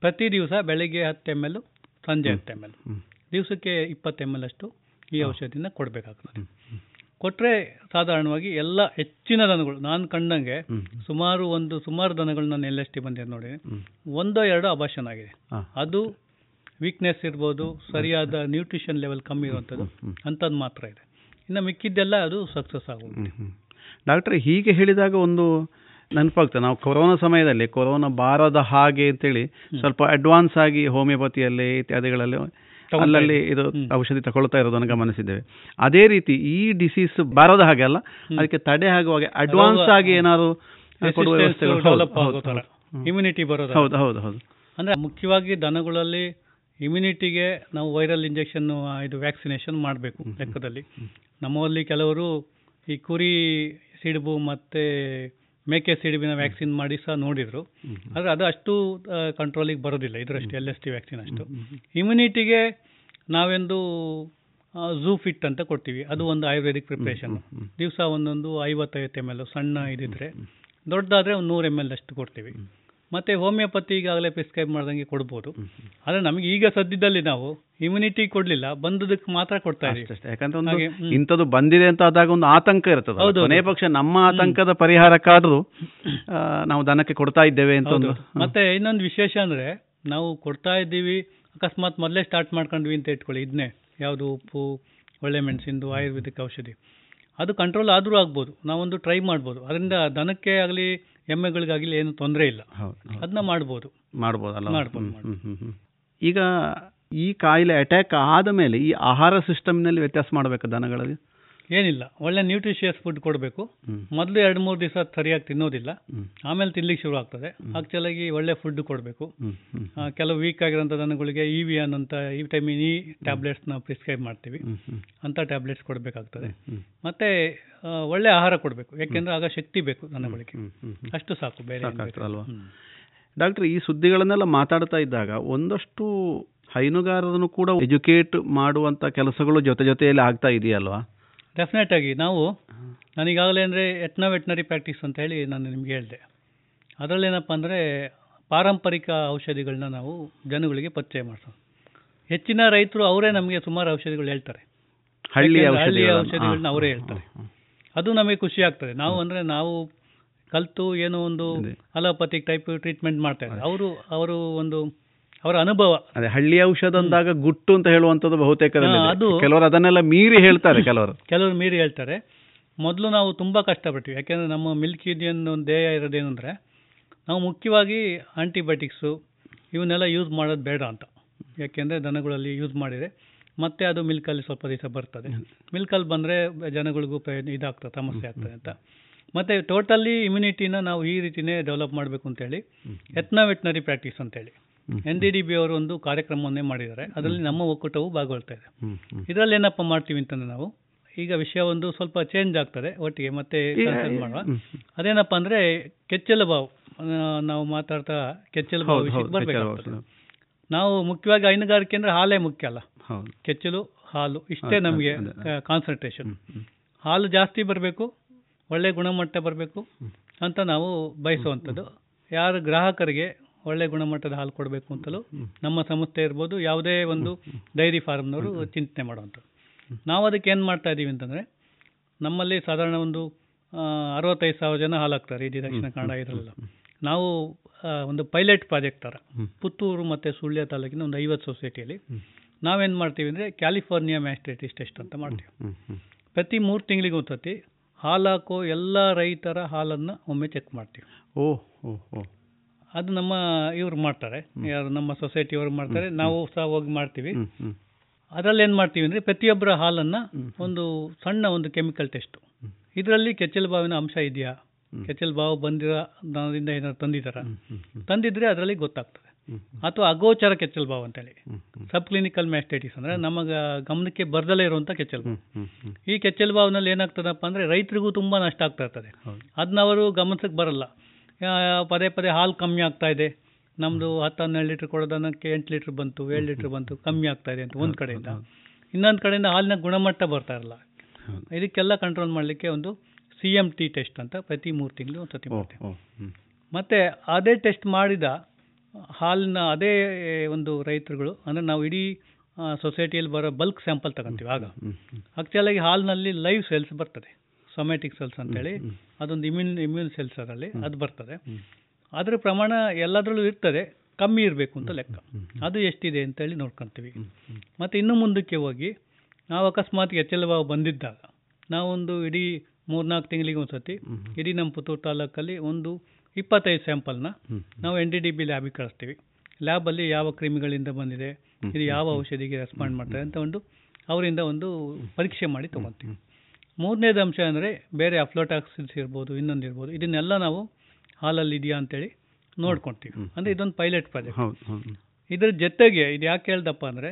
ಪ್ರತಿ ದಿವಸ ಬೆಳಿಗ್ಗೆ ಹತ್ತು ಎಂ ಎಲ್ ಸಂಜೆ ಹತ್ತು ಎಂ ಎಲ್. ದಿವಸಕ್ಕೆ ಇಪ್ಪತ್ತು ಎಂ ಎಲ್ ಅಷ್ಟು ಈ ಔಷಧಿನ ಕೊಡಬೇಕಾಗ್ತದೆ. ಕೊಟ್ಟರೆ ಸಾಧಾರಣವಾಗಿ ಎಲ್ಲ ಹೆಚ್ಚಿನ ದನಗಳು ನಾನು ಕಂಡಂಗೆ ಸುಮಾರು ಒಂದು ಸುಮಾರು ದನಗಳು ನಾನು ಎಲ್ ಎಸ್ ಟಿ ಬಂದಿದ್ದು ನೋಡಿ. ಒಂದೋ ಎರಡೋ ಅಬಾಷನ್ ಆಗಿದೆ. ಅದು ವೀಕ್ನೆಸ್ ಇರ್ಬೋದು ಸರಿಯಾದ ನ್ಯೂಟ್ರಿಷನ್ ಲೆವೆಲ್ ಕಮ್ಮಿ ಇರುವಂಥದ್ದು ಅಂಥದ್ದು ಮಾತ್ರ ಇದೆ. ಇನ್ನು ಮಿಕ್ಕಿದ್ದೆಲ್ಲ ಅದು ಸಕ್ಸಸ್ ಆಗುತ್ತೆ ಡಾಕ್ಟ್ರೆ ಹೀಗೆ ಹೇಳಿದಾಗ ಒಂದು ನೆನಪಾಗ್ತದೆ. ನಾವು ಕೊರೋನಾ ಸಮಯದಲ್ಲಿ ಕೊರೋನಾ ಬಾರದ ಹಾಗೆ ಅಂತೇಳಿ ಸ್ವಲ್ಪ ಅಡ್ವಾನ್ಸ್ ಆಗಿ ಹೋಮಿಯೋಪತಿಯಲ್ಲಿ ಇತ್ಯಾದಿಗಳಲ್ಲಿ ಅಲ್ಲಲ್ಲಿ ಇದು ಔಷಧಿ ತಗೊಳ್ತಾ ಇರೋದನ್ನು ಗಮನಿಸಿದ್ದೇವೆ. ಅದೇ ರೀತಿ ಈ ಡಿಸೀಸ್ ಬರದ ಹಾಗೆ ಅಲ್ಲ ಅದಕ್ಕೆ ತಡೆ ಆಗುವಾಗ ಅಡ್ವಾನ್ಸ್ ಆಗಿ ಏನಾದ್ರು. ಇಮ್ಯುನಿಟಿ ಬರೋದು ಹೌದು ಹೌದು ಹೌದು. ಅಂದ್ರೆ ಮುಖ್ಯವಾಗಿ ದನಗಳಲ್ಲಿ ಇಮ್ಯುನಿಟಿಗೆ ನಾವು ವೈರಲ್ ಇಂಜೆಕ್ಷನ್ ಇದು ವ್ಯಾಕ್ಸಿನೇಷನ್ ಮಾಡಬೇಕು ಲೆಕ್ಕದಲ್ಲಿ. ನಮ್ಮಲ್ಲಿ ಕೆಲವರು ಈ ಕುರಿ ಸಿಡುಬು ಮತ್ತು ಮೇಕೆ ಸಿಡಿಬಿನ ವ್ಯಾಕ್ಸಿನ್ ಮಾಡಿ ಸಹ ನೋಡಿದರು. ಆದರೆ ಅದು ಅಷ್ಟು ಕಂಟ್ರೋಲಿಗೆ ಬರೋದಿಲ್ಲ. ಇದರಷ್ಟು ಎಲ್ ಎಸ್ ಟಿ ವ್ಯಾಕ್ಸಿನ್ ಅಷ್ಟು. ಇಮ್ಯುನಿಟಿಗೆ ನಾವೆಂದು ಝೂ ಫಿಟ್ ಅಂತ ಕೊಡ್ತೀವಿ. ಅದು ಒಂದು ಆಯುರ್ವೇದಿಕ್ ಪ್ರಿಪ್ರೇಷನ್ ದಿವಸ ಒಂದೊಂದು ಐವತ್ತೈವತ್ತು ಎಂ ಎಲ್ ಸಣ್ಣ ಇದಿದ್ರೆ. ದೊಡ್ಡದಾದರೆ ಒಂದು ನೂರು ಎಂ ಎಲ್ ಅಷ್ಟು ಕೊಡ್ತೀವಿ. ಮತ್ತು ಹೋಮಿಯೋಪತಿ ಈಗಾಗಲೇ ಪ್ರಿಸ್ಕ್ರೈಬ್ ಮಾಡ್ದಂಗೆ ಕೊಡ್ಬೋದು. ಆದರೆ ನಮಗೆ ಈಗ ಸದ್ಯದಲ್ಲಿ ನಾವು ಇಮ್ಯುನಿಟಿ ಕೊಡಲಿಲ್ಲ ಬಂದದಕ್ಕೆ ಮಾತ್ರ ಕೊಡ್ತಾ ಇದ್ದೀವಿ ಅಷ್ಟೇ ಯಾಕಂದ್ರೆ ಒಂದು ಇಂಥದ್ದು ಬಂದಿದೆ ಅಂತ ಆದಾಗ ಒಂದು ಆತಂಕ ಇರ್ತದೆ ಹೌದು, ಕೊನೆ ಪಕ್ಷ ನಮ್ಮ ಆತಂಕದ ಪರಿಹಾರಕ್ಕಾದರೂ ನಾವು ದನಕ್ಕೆ ಕೊಡ್ತಾ ಇದ್ದೇವೆ ಅಂತ ಒಂದು. ಮತ್ತೆ ಇನ್ನೊಂದು ವಿಶೇಷ ಅಂದರೆ ನಾವು ಕೊಡ್ತಾ ಇದ್ದೀವಿ ಅಕಸ್ಮಾತ್ ಮೊದಲೇ ಸ್ಟಾರ್ಟ್ ಮಾಡ್ಕೊಂಡ್ವಿ ಅಂತ ಇಟ್ಕೊಳ್ಳಿ ಇದನ್ನೇ ಯಾವುದು ಉಪ್ಪು ಒಳ್ಳೆ ಮೆಣಸಿಂದು ಆಯುರ್ವೇದಿಕ್ ಔಷಧಿ. ಅದು ಕಂಟ್ರೋಲ್ ಆದರೂ ಆಗ್ಬೋದು. ನಾವೊಂದು ಟ್ರೈ ಮಾಡ್ಬೋದು. ಅದರಿಂದ ದನಕ್ಕೆ ಆಗಲಿ ಎಮ್ಮೆಗಳಿಗಾಗಲಿ ಏನು ತೊಂದರೆ ಇಲ್ಲ. ಅದನ್ನ ಮಾಡ್ಬೋದು. ಮಾಡ್ಬೋದಲ್ಲ? ಮಾಡ್ಬೋದು. ಈಗ ಈ ಕಾಯಿಲೆ ಅಟ್ಯಾಕ್ ಆದ ಮೇಲೆ ಈ ಆಹಾರ ಸಿಸ್ಟಮ್ನಲ್ಲಿ ವ್ಯತ್ಯಾಸ ಮಾಡಬೇಕು ದನಗಳಿಗೆ ಏನಿಲ್ಲ. ಒಳ್ಳೆ ನ್ಯೂಟ್ರಿಷಿಯಸ್ ಫುಡ್ ಕೊಡಬೇಕು. ಮೊದಲು ಎರಡು ಮೂರು ದಿವಸ ಸರಿಯಾಗಿ ತಿನ್ನೋದಿಲ್ಲ. ಆಮೇಲೆ ತಿನ್ಲಿಕ್ಕೆ ಶುರು ಆಗ್ತದೆ. ಆಕ್ಚುಲಾಗಿ ಒಳ್ಳೆ ಫುಡ್ ಕೊಡಬೇಕು. ಕೆಲವು ವೀಕ್ ಆಗಿರೋಂಥ ದನಗಳಿಗೆ ಇ ವಿ ಅನ್ನೋಂಥ ಈ ವಿಟಮಿನ್ ಇ ಟ್ಯಾಬ್ಲೆಟ್ಸ್ನ ಪ್ರಿಸ್ಕ್ರೈಬ್ ಮಾಡ್ತೀವಿ. ಅಂಥ ಟ್ಯಾಬ್ಲೆಟ್ಸ್ ಕೊಡಬೇಕಾಗ್ತದೆ. ಮತ್ತೆ ಒಳ್ಳೆ ಆಹಾರ ಕೊಡಬೇಕು. ಯಾಕೆಂದ್ರೆ ಆಗ ಶಕ್ತಿ ಬೇಕು ದನಗಳಿಗೆ. ಅಷ್ಟು ಸಾಕು ಬೇರೆ ಅಲ್ವಾ. ಡಾಕ್ಟರ್ ಈ ಸುದ್ದಿಗಳನ್ನೆಲ್ಲ ಮಾತಾಡ್ತಾ ಇದ್ದಾಗ ಒಂದಷ್ಟು ಹೈನುಗಾರರನ್ನು ಕೂಡ ಎಜುಕೇಟ್ ಮಾಡುವಂತ ಕೆಲಸಗಳು ಜೊತೆ ಜೊತೆಯಲ್ಲಿ ಆಗ್ತಾ ಇದೆಯಲ್ವಾ? ಡೆಫಿನೆಟ್ ಆಗಿ ನಾವು ನಾನೀಗಾಗಲೇ ಅಂದರೆ ಎಟ್ನಾ ವೆಟ್ನರಿ ಪ್ರಾಕ್ಟೀಸ್ ಅಂತ ಹೇಳಿ ನಾನು ನಿಮ್ಗೆ ಹೇಳಿದೆ. ಅದರಲ್ಲೇನಪ್ಪ ಅಂದರೆ ಪಾರಂಪರಿಕ ಔಷಧಿಗಳನ್ನ ನಾವು ಜನಗಳಿಗೆ ಪರಿಚಯ ಮಾಡ್ತೀವಿ ಹೆಚ್ಚಿನ ರೈತರು ಅವರೇ ನಮಗೆ ಸುಮಾರು ಔಷಧಿಗಳು ಹೇಳ್ತಾರೆ. ಹಳ್ಳಿ ಔಷಧಿಗಳನ್ನ. ಅವರೇ ಹೇಳ್ತಾರೆ. ಅದು ನಮಗೆ ಖುಷಿ ಆಗ್ತದೆ. ನಾವು ಅಂದರೆ ನಾವು ಕಲಿತು ಏನೋ ಒಂದು ಅಲೋಪತಿಕ್ ಟೈಪ್ ಟ್ರೀಟ್ಮೆಂಟ್ ಮಾಡ್ತಾ ಇದ್ದಾರೆ. ಅವರು ಅವರು ಒಂದು ಅವರ ಅನುಭವ. ಅದೇ ಹಳ್ಳಿ ಔಷಧ ಅಂದಾಗ ಗುಟ್ಟು ಅಂತ ಹೇಳುವಂಥದ್ದು ಬಹುತೇಕ ಅದು- ಕೆಲವರು ಅದನ್ನೆಲ್ಲ ಮೀರಿ ಹೇಳ್ತಾರೆ ಕೆಲವರು. ಕೆಲವರು ಮೀರಿ ಹೇಳ್ತಾರೆ. ಮೊದಲು ನಾವು ತುಂಬ ಕಷ್ಟಪಟ್ಟಿವಿ ಯಾಕೆಂದರೆ ನಮ್ಮ ಮಿಲ್ಕ್ ಇಡಿಯನ್ ಒಂದು ಧ್ಯೇಯ ಇರೋದೇನು ಅಂದರೆ ನಾವು ಮುಖ್ಯವಾಗಿ ಆಂಟಿಬಯೋಟಿಕ್ಸು ಇವನ್ನೆಲ್ಲ ಯೂಸ್ ಮಾಡೋದು ಬೇಡ ಅಂತ. ಯಾಕೆಂದರೆ ದನಗಳಲ್ಲಿ ಯೂಸ್ ಮಾಡಿದರೆ ಮತ್ತೆ ಅದು ಮಿಲ್ಕಲ್ಲಿ ಸ್ವಲ್ಪ ದಿವಸ ಬರ್ತದೆ. ಮಿಲ್ಕಲ್ಲಿ ಬಂದರೆ ಜನಗಳಿಗೂ ಇದಾಗ್ತದೆ ಸಮಸ್ಯೆ ಆಗ್ತದೆ ಅಂತ. ಮತ್ತು ಟೋಟಲಿ ಇಮ್ಯುನಿಟಿನ ನಾವು ಈ ರೀತಿಯೇ ಡೆವಲಪ್ ಮಾಡಬೇಕು ಅಂತೇಳಿ ಎತ್ನಾ ವೆಟ್ನರಿ ಪ್ರಾಕ್ಟೀಸ್ ಅಂತೇಳಿ. ಎನ್ ಡಿ ಡಿ ಬಿ ಅವರು ಒಂದು ಕಾರ್ಯಕ್ರಮವನ್ನೇ ಮಾಡಿದ್ದಾರೆ. ಅದರಲ್ಲಿ ನಮ್ಮ ಒಕ್ಕೂಟವು ಭಾಗವಹಿಸ್ತಾ ಇದೆ. ಇದರಲ್ಲಿ ಏನಪ್ಪ ಮಾಡ್ತೀವಿ ಅಂತಂದ್ರೆ ನಾವು ಈಗ ವಿಷಯ ಒಂದು ಸ್ವಲ್ಪ ಚೇಂಜ್ ಆಗ್ತದೆ ಒಟ್ಟಿಗೆ ಮತ್ತೆ ಮಾಡುವ. ಅದೇನಪ್ಪ ಅಂದ್ರೆ ಕೆಚ್ಚಲ ಬಾವು ನಾವು ಮಾತಾಡ್ತಾ ಕೆಚ್ಚಲ ಬಾವು ವಿಷಯಕ್ಕೆ ಬರ್ಬೇಕಾಗ್ತದೆ. ಕೆಚ್ಚಲು ನಾವು ಮುಖ್ಯವಾಗಿ ಹೈನುಗಾರಿಕೆ ಅಂದ್ರೆ ಹಾಲೇ ಮುಖ್ಯ ಅಲ್ಲ. ಕೆಚ್ಚಲು ಹಾಲು ಇಷ್ಟೇ ನಮಗೆ ಕಾನ್ಸಂಟ್ರೇಷನ್ ಹಾಲು ಜಾಸ್ತಿ ಬರಬೇಕು ಒಳ್ಳೆ ಗುಣಮಟ್ಟ ಬರಬೇಕು ಅಂತ ನಾವು ಬಯಸುವಂಥದ್ದು. ಯಾರು ಗ್ರಾಹಕರಿಗೆ ಒಳ್ಳೆ ಗುಣಮಟ್ಟದ ಹಾಲು ಕೊಡಬೇಕು ಅಂತಲೂ ನಮ್ಮ ಸಂಸ್ಥೆ ಇರ್ಬೋದು ಯಾವುದೇ ಒಂದು ಡೈರಿ ಫಾರ್ಮ್ನವರು ಚಿಂತನೆ ಮಾಡುವಂಥದ್ದು. ನಾವು ಅದಕ್ಕೆ ಏನು ಮಾಡ್ತಾ ಇದ್ದೀವಿ ಅಂತಂದರೆ ನಮ್ಮಲ್ಲಿ ಸಾಧಾರಣ ಒಂದು ಅರವತ್ತೈದು ಸಾವಿರ ಜನ ಹಾಲಾಗ್ತಾರೆ ಹಾಕ್ತಾರೆ ಇಡೀ ದಕ್ಷಿಣ ಕನ್ನಡ ಇದರಲ್ಲ ನಾವು ಒಂದು ಪೈಲಟ್ ಪ್ರಾಜೆಕ್ಟ್ ಥರ ಪುತ್ತೂರು ಮತ್ತು ಸುಳ್ಯ ತಾಲೂಕಿನ ಒಂದು ಐವತ್ತು ಸೊಸೈಟಿಯಲ್ಲಿ ನಾವೇನು ಮಾಡ್ತೀವಿ ಅಂದರೆ ಕ್ಯಾಲಿಫೋರ್ನಿಯಾ ಮ್ಯಾಸ್ಟ್ರೇಟಿಸ್ ಟೆಸ್ಟ್ ಅಂತ ಮಾಡ್ತೀವಿ. ಪ್ರತಿ ಮೂರು ತಿಂಗಳಿಗೆ ಒಂದು ಸತಿ ಹಾಲು ಹಾಕೋ ಎಲ್ಲ ರೈತರ ಹಾಲನ್ನು ಒಮ್ಮೆ ಚೆಕ್ ಮಾಡ್ತೀವಿ. ಓಹ್ ಓ ಓ ಅದು ನಮ್ಮ ಇವ್ರು ಮಾಡ್ತಾರೆ. ಯಾರು ನಮ್ಮ ಸೊಸೈಟಿಯವರು ಮಾಡ್ತಾರೆ. ನಾವು ಸಹ ಹೋಗಿ ಮಾಡ್ತೀವಿ. ಅದರಲ್ಲಿ ಏನು ಮಾಡ್ತೀವಿ ಅಂದರೆ ಪ್ರತಿಯೊಬ್ಬರ ಹಾಲನ್ನು ಒಂದು ಸಣ್ಣ ಒಂದು ಕೆಮಿಕಲ್ ಟೆಸ್ಟು ಇದರಲ್ಲಿ ಕೆಚ್ಚಲು ಬಾವಿನ ಅಂಶ ಇದೆಯಾ? ಕೆಚ್ಚಲು ಬಾವು ಬಂದಿರೋ ದನದಿಂದ ಏನಾದ್ರು ತಂದಿದ್ದಾರ? ತಂದಿದ್ರೆ ಅದರಲ್ಲಿ ಗೊತ್ತಾಗ್ತದೆ. ಅಥವಾ ಅಗೋಚರ ಕೆಚ್ಚಲು ಬಾವು ಅಂತೇಳಿ. ಸಬ್ ಕ್ಲಿನಿಕಲ್ ಮ್ಯಾಸ್ಟೈಟಿಸ್ ಅಂದರೆ ನಮಗೆ ಗಮನಕ್ಕೆ ಬರ್ದಲೇ ಇರುವಂಥ ಕೆಚ್ಚಲು ಬಾವು. ಈ ಕೆಚ್ಚಲು ಬಾವಿನಲ್ಲಿ ಏನಾಗ್ತದಪ್ಪ ಅಂದರೆ ರೈತರಿಗೂ ತುಂಬ ನಷ್ಟ ಆಗ್ತಾ ಇರ್ತದೆ. ಅದನ್ನ ಅವರು ಗಮನಿಸಕ್ಕೆ ಬರಲ್ಲ. ಪದೇ ಪದೇ ಹಾಲು ಕಮ್ಮಿ ಆಗ್ತಾ ಇದೆ. ನಮ್ಮದು ಹತ್ತು ಹನ್ನೆರಡು ಲೀಟ್ರ್ ಕೊಡೋದನ್ನಕ್ಕೆ ಎಂಟು ಲೀಟ್ರ್ ಬಂತು ಏಳು ಲೀಟ್ರ್ ಬಂತು ಕಮ್ಮಿ ಆಗ್ತಾ ಇದೆ ಅಂತ ಒಂದು ಕಡೆಯಿಂದ. ಇನ್ನೊಂದು ಕಡೆಯಿಂದ ಹಾಲಿನ ಗುಣಮಟ್ಟ ಬರ್ತಾ ಇರಲ್ಲ. ಇದಕ್ಕೆಲ್ಲ ಕಂಟ್ರೋಲ್ ಮಾಡಲಿಕ್ಕೆ ಒಂದು ಸಿ ಎಂ ಟಿ ಟೆಸ್ಟ್ ಅಂತ ಪ್ರತಿ ಮೂರು ತಿಂಗಳು ಒಂದು ಸತಿ ಮಾಡ್ತೀವಿ. ಮತ್ತು ಅದೇ ಟೆಸ್ಟ್ ಮಾಡಿದ ಹಾಲಿನ ಅದೇ ಒಂದು ರೈತರುಗಳು ಅಂದರೆ ನಾವು ಇಡೀ ಸೊಸೈಟಿಯಲ್ಲಿ ಬರೋ ಬಲ್ಕ್ ಸ್ಯಾಂಪಲ್ ತಗೊಂತೀವಿ ಆಗ. ಆಕ್ಚುಲಾಗಿ ಹಾಲಿನಲ್ಲಿ ಲೈವ್ ಸೆಲ್ಸ್ ಬರ್ತದೆ. ಸೊಮ್ಯಾಟಿಕ್ ಸೆಲ್ಸ್ ಅಂತೇಳಿ ಅದೊಂದು ಇಮ್ಯೂನ್ ಇಮ್ಯೂನ್ ಸೆಲ್ಸ್ ಅದರಲ್ಲಿ ಅದು ಬರ್ತದೆ. ಅದರ ಪ್ರಮಾಣ ಎಲ್ಲದರಲ್ಲೂ ಇರ್ತದೆ ಕಮ್ಮಿ ಇರಬೇಕು ಅಂತ ಲೆಕ್ಕ. ಅದು ಎಷ್ಟಿದೆ ಅಂತೇಳಿ ನೋಡ್ಕೊತೀವಿ. ಮತ್ತು ಇನ್ನು ಮುಂದಕ್ಕೆ ಹೋಗಿ ನಾವು ಅಕಸ್ಮಾತ್ ಎಚ್ ಎಲ್ ಬಾವು ಬಂದಿದ್ದಾಗ ನಾವೊಂದು ಇಡೀ ಮೂರ್ನಾಲ್ಕು ತಿಂಗಳಿಗೆ ಒಂದು ಸತಿ ಇಡೀ ನಮ್ಮ ಪುತ್ತೂರು ತಾಲೂಕಲ್ಲಿ ಒಂದು ಇಪ್ಪತ್ತೈದು ಸ್ಯಾಂಪಲ್ನ ನಾವು ಎನ್ ಡಿ ಡಿ ಬಿ ಲ್ಯಾಬಿಗೆ ಕಳಿಸ್ತೀವಿ. ಲ್ಯಾಬಲ್ಲಿ ಯಾವ ಕ್ರಿಮಿಗಳಿಂದ ಬಂದಿದೆ ಇದು ಯಾವ ಔಷಧಿಗೆ ರೆಸ್ಪಾಂಡ್ ಮಾಡ್ತಾರೆ ಅಂತ ಒಂದು ಅವರಿಂದ ಒಂದು ಪರೀಕ್ಷೆ ಮಾಡಿ ತೊಗೊತೀವಿ. ಮೂರನೇದು ಅಂಶ ಅಂದರೆ ಬೇರೆ ಅಫ್ಲೋಟಾಕ್ಸಿನ್ಸ್ ಇರ್ಬೋದು ಇನ್ನೊಂದು ಇರ್ಬೋದು ಇದನ್ನೆಲ್ಲ ನಾವು ಹಾಲಲ್ಲಿ ಇದೆಯಾ ಅಂತೇಳಿ ನೋಡ್ಕೊತೀವಿ. ಅಂದರೆ ಇದೊಂದು ಪೈಲಟ್ ಪ್ರಾಜೆಕ್ಟ್ ಇದ್ರ ಜೊತೆಗೆ ಇದು ಯಾಕೆ ಹೇಳ್ದಪ್ಪ ಅಂದರೆ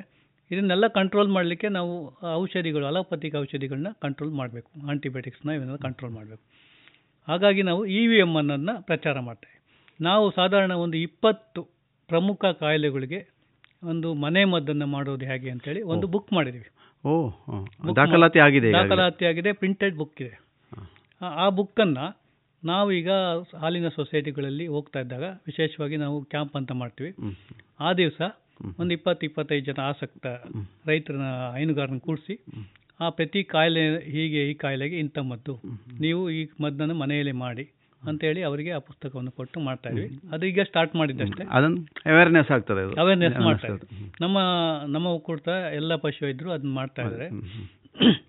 ಇದನ್ನೆಲ್ಲ ಕಂಟ್ರೋಲ್ ಮಾಡಲಿಕ್ಕೆ ನಾವು ಔಷಧಿಗಳು ಅಲೋಪತಿಕ್ ಔಷಧಿಗಳನ್ನ ಕಂಟ್ರೋಲ್ ಮಾಡಬೇಕು. ಆಂಟಿಬಯೋಟಿಕ್ಸ್ನ ಇವನ್ನೆಲ್ಲ ಕಂಟ್ರೋಲ್ ಮಾಡಬೇಕು. ಹಾಗಾಗಿ ನಾವು ಇ ವಿ ಎಂ ಅನ್ನೋದನ್ನ ಪ್ರಚಾರ ಮಾಡ್ತೇವೆ ನಾವು ಸಾಧಾರಣ ಒಂದು ಇಪ್ಪತ್ತು ಪ್ರಮುಖ ಕಾಯಿಲೆಗಳಿಗೆ ಒಂದು ಮನೆ ಮದ್ದನ್ನು ಮಾಡೋದು ಹೇಗೆ ಅಂತೇಳಿ ಒಂದು ಬುಕ್ ಮಾಡಿದ್ದೀವಿ. ದಾಖಲಾತಿ ಆಗಿದೆ ದಾಖಲಾತಿ ಆಗಿದೆ ಪ್ರಿಂಟೆಡ್ ಬುಕ್ ಇದೆ. ಆ ಬುಕ್ಕನ್ನು ನಾವು ಈಗ ಹಾಲಿನ ಸೊಸೈಟಿಗಳಲ್ಲಿ ಹೋಗ್ತಾ ಇದ್ದಾಗ ವಿಶೇಷವಾಗಿ ನಾವು ಕ್ಯಾಂಪ್ ಅಂತ ಮಾಡ್ತೀವಿ. ಆ ದಿವಸ ಒಂದು ಇಪ್ಪತ್ತು ಇಪ್ಪತ್ತೈದು ಜನ ಆಸಕ್ತ ರೈತರನ್ನ ಹೈನುಗಾರನ ಕೂಡಿಸಿ ಆ ಪ್ರತಿ ಕಾಯಿಲೆ ಹೀಗೆ ಈ ಕಾಯಿಲೆಗೆ ಇಂಥ ಮದ್ದು. ನೀವು ಈ ಮದ್ದನ್ನು ಮನೆಯಲ್ಲೇ ಮಾಡಿ ಅಂತೇಳಿ ಅವರಿಗೆ ಆ ಪುಸ್ತಕವನ್ನು ಕೊಟ್ಟು ಮಾಡ್ತಾ ಇದ್ವಿ ಅದು ಈಗ ಸ್ಟಾರ್ಟ್ ಮಾಡಿದ್ದಷ್ಟೇ. ಅದನ್ನು ಅವೇರ್ನೆಸ್ ಆಗ್ತದೆ ಅವೇರ್ನೆಸ್ ಮಾಡ್ತಾ ನಮ್ಮ ನಮ್ಮ ಒಕ್ಕೂಟ ಎಲ್ಲ ಪಶು ಇದ್ರು ಅದನ್ನ ಮಾಡ್ತಾ ಇದ್ದಾರೆ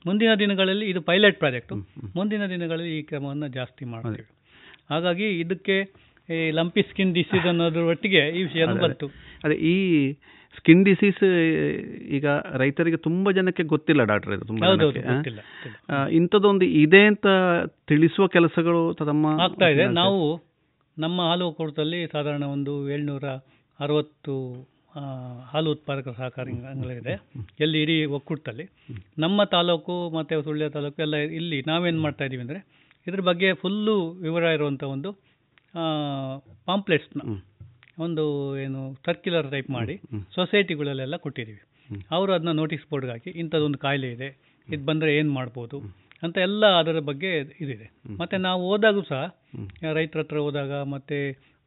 ಮುಂದಿನ ದಿನಗಳಲ್ಲಿ ಇದು ಪೈಲಟ್ ಪ್ರಾಜೆಕ್ಟ್ ಮುಂದಿನ ದಿನಗಳಲ್ಲಿ ಈ ಕ್ರಮವನ್ನು ಜಾಸ್ತಿ ಮಾಡ್ತೀವಿ. ಹಾಗಾಗಿ ಇದಕ್ಕೆ ಈ ಲಂಪಿ ಸ್ಕಿನ್ ಡಿಸೀಸ್ ಅನ್ನೋದ್ರ ಒಟ್ಟಿಗೆ ಈ ವಿಷಯ ಬಂತು. ಅದೇ ಈ ಸ್ಕಿನ್ ಡಿಸೀಸ್ ಈಗ ರೈತರಿಗೆ ತುಂಬಾ ಜನಕ್ಕೆ ಗೊತ್ತಿಲ್ಲ ಡಾಕ್ಟರ್ ಇದು ತುಂಬಾ ಇಂಥದ್ದೊಂದು ಇದೆ ಅಂತ ತಿಳಿಸುವ ಕೆಲಸಗಳು ತಮ್ಮ ಆಗ್ತಾ ಇದೆ. ನಾವು ನಮ್ಮ ಹಾಲು ಒಕ್ಕೂಟದಲ್ಲಿ ಸಾಧಾರಣ ಒಂದು ಏಳ್ನೂರ ಅರವತ್ತು ಹಾಲು ಉತ್ಪಾದಕ ಸಹಕಾರಿ ಅಂಗಗಳಿದೆ ಎಲ್ಲಿ ಇಡೀ ಒಕ್ಕೂಟದಲ್ಲಿ. ನಮ್ಮ ತಾಲೂಕು ಮತ್ತು ಸುಳ್ಯ ತಾಲೂಕು ಎಲ್ಲ ಇಲ್ಲಿ ನಾವೇನು ಮಾಡ್ತಾ ಇದ್ದೀವಿ ಅಂದರೆ ಇದ್ರ ಬಗ್ಗೆ ಫುಲ್ಲು ವಿವರ ಇರುವಂಥ ಒಂದು ಪಾಂಪ್ಲೆಟ್ಸ್ನ ಒಂದು ಏನು ಸರ್ಕ್ಯುಲರ್ ಟೈಪ್ ಮಾಡಿ ಸೊಸೈಟಿಗಳಲ್ಲೆಲ್ಲ ಕೊಟ್ಟಿದ್ದೀವಿ. ಅವರು ಅದನ್ನ ನೋಟಿಸ್ ಬೋರ್ಡ್ಗೆ ಹಾಕಿ ಇಂಥದ್ದೊಂದು ಕಾಯಿಲೆ ಇದೆ ಇದು ಬಂದರೆ ಏನು ಮಾಡ್ಬೋದು ಅಂತ ಎಲ್ಲ ಅದರ ಬಗ್ಗೆ ಇದಿದೆ. ಮತ್ತು ನಾವು ಹೋದಾಗೂ ಸಹ ರೈತರ ಹತ್ರ ಹೋದಾಗ ಮತ್ತು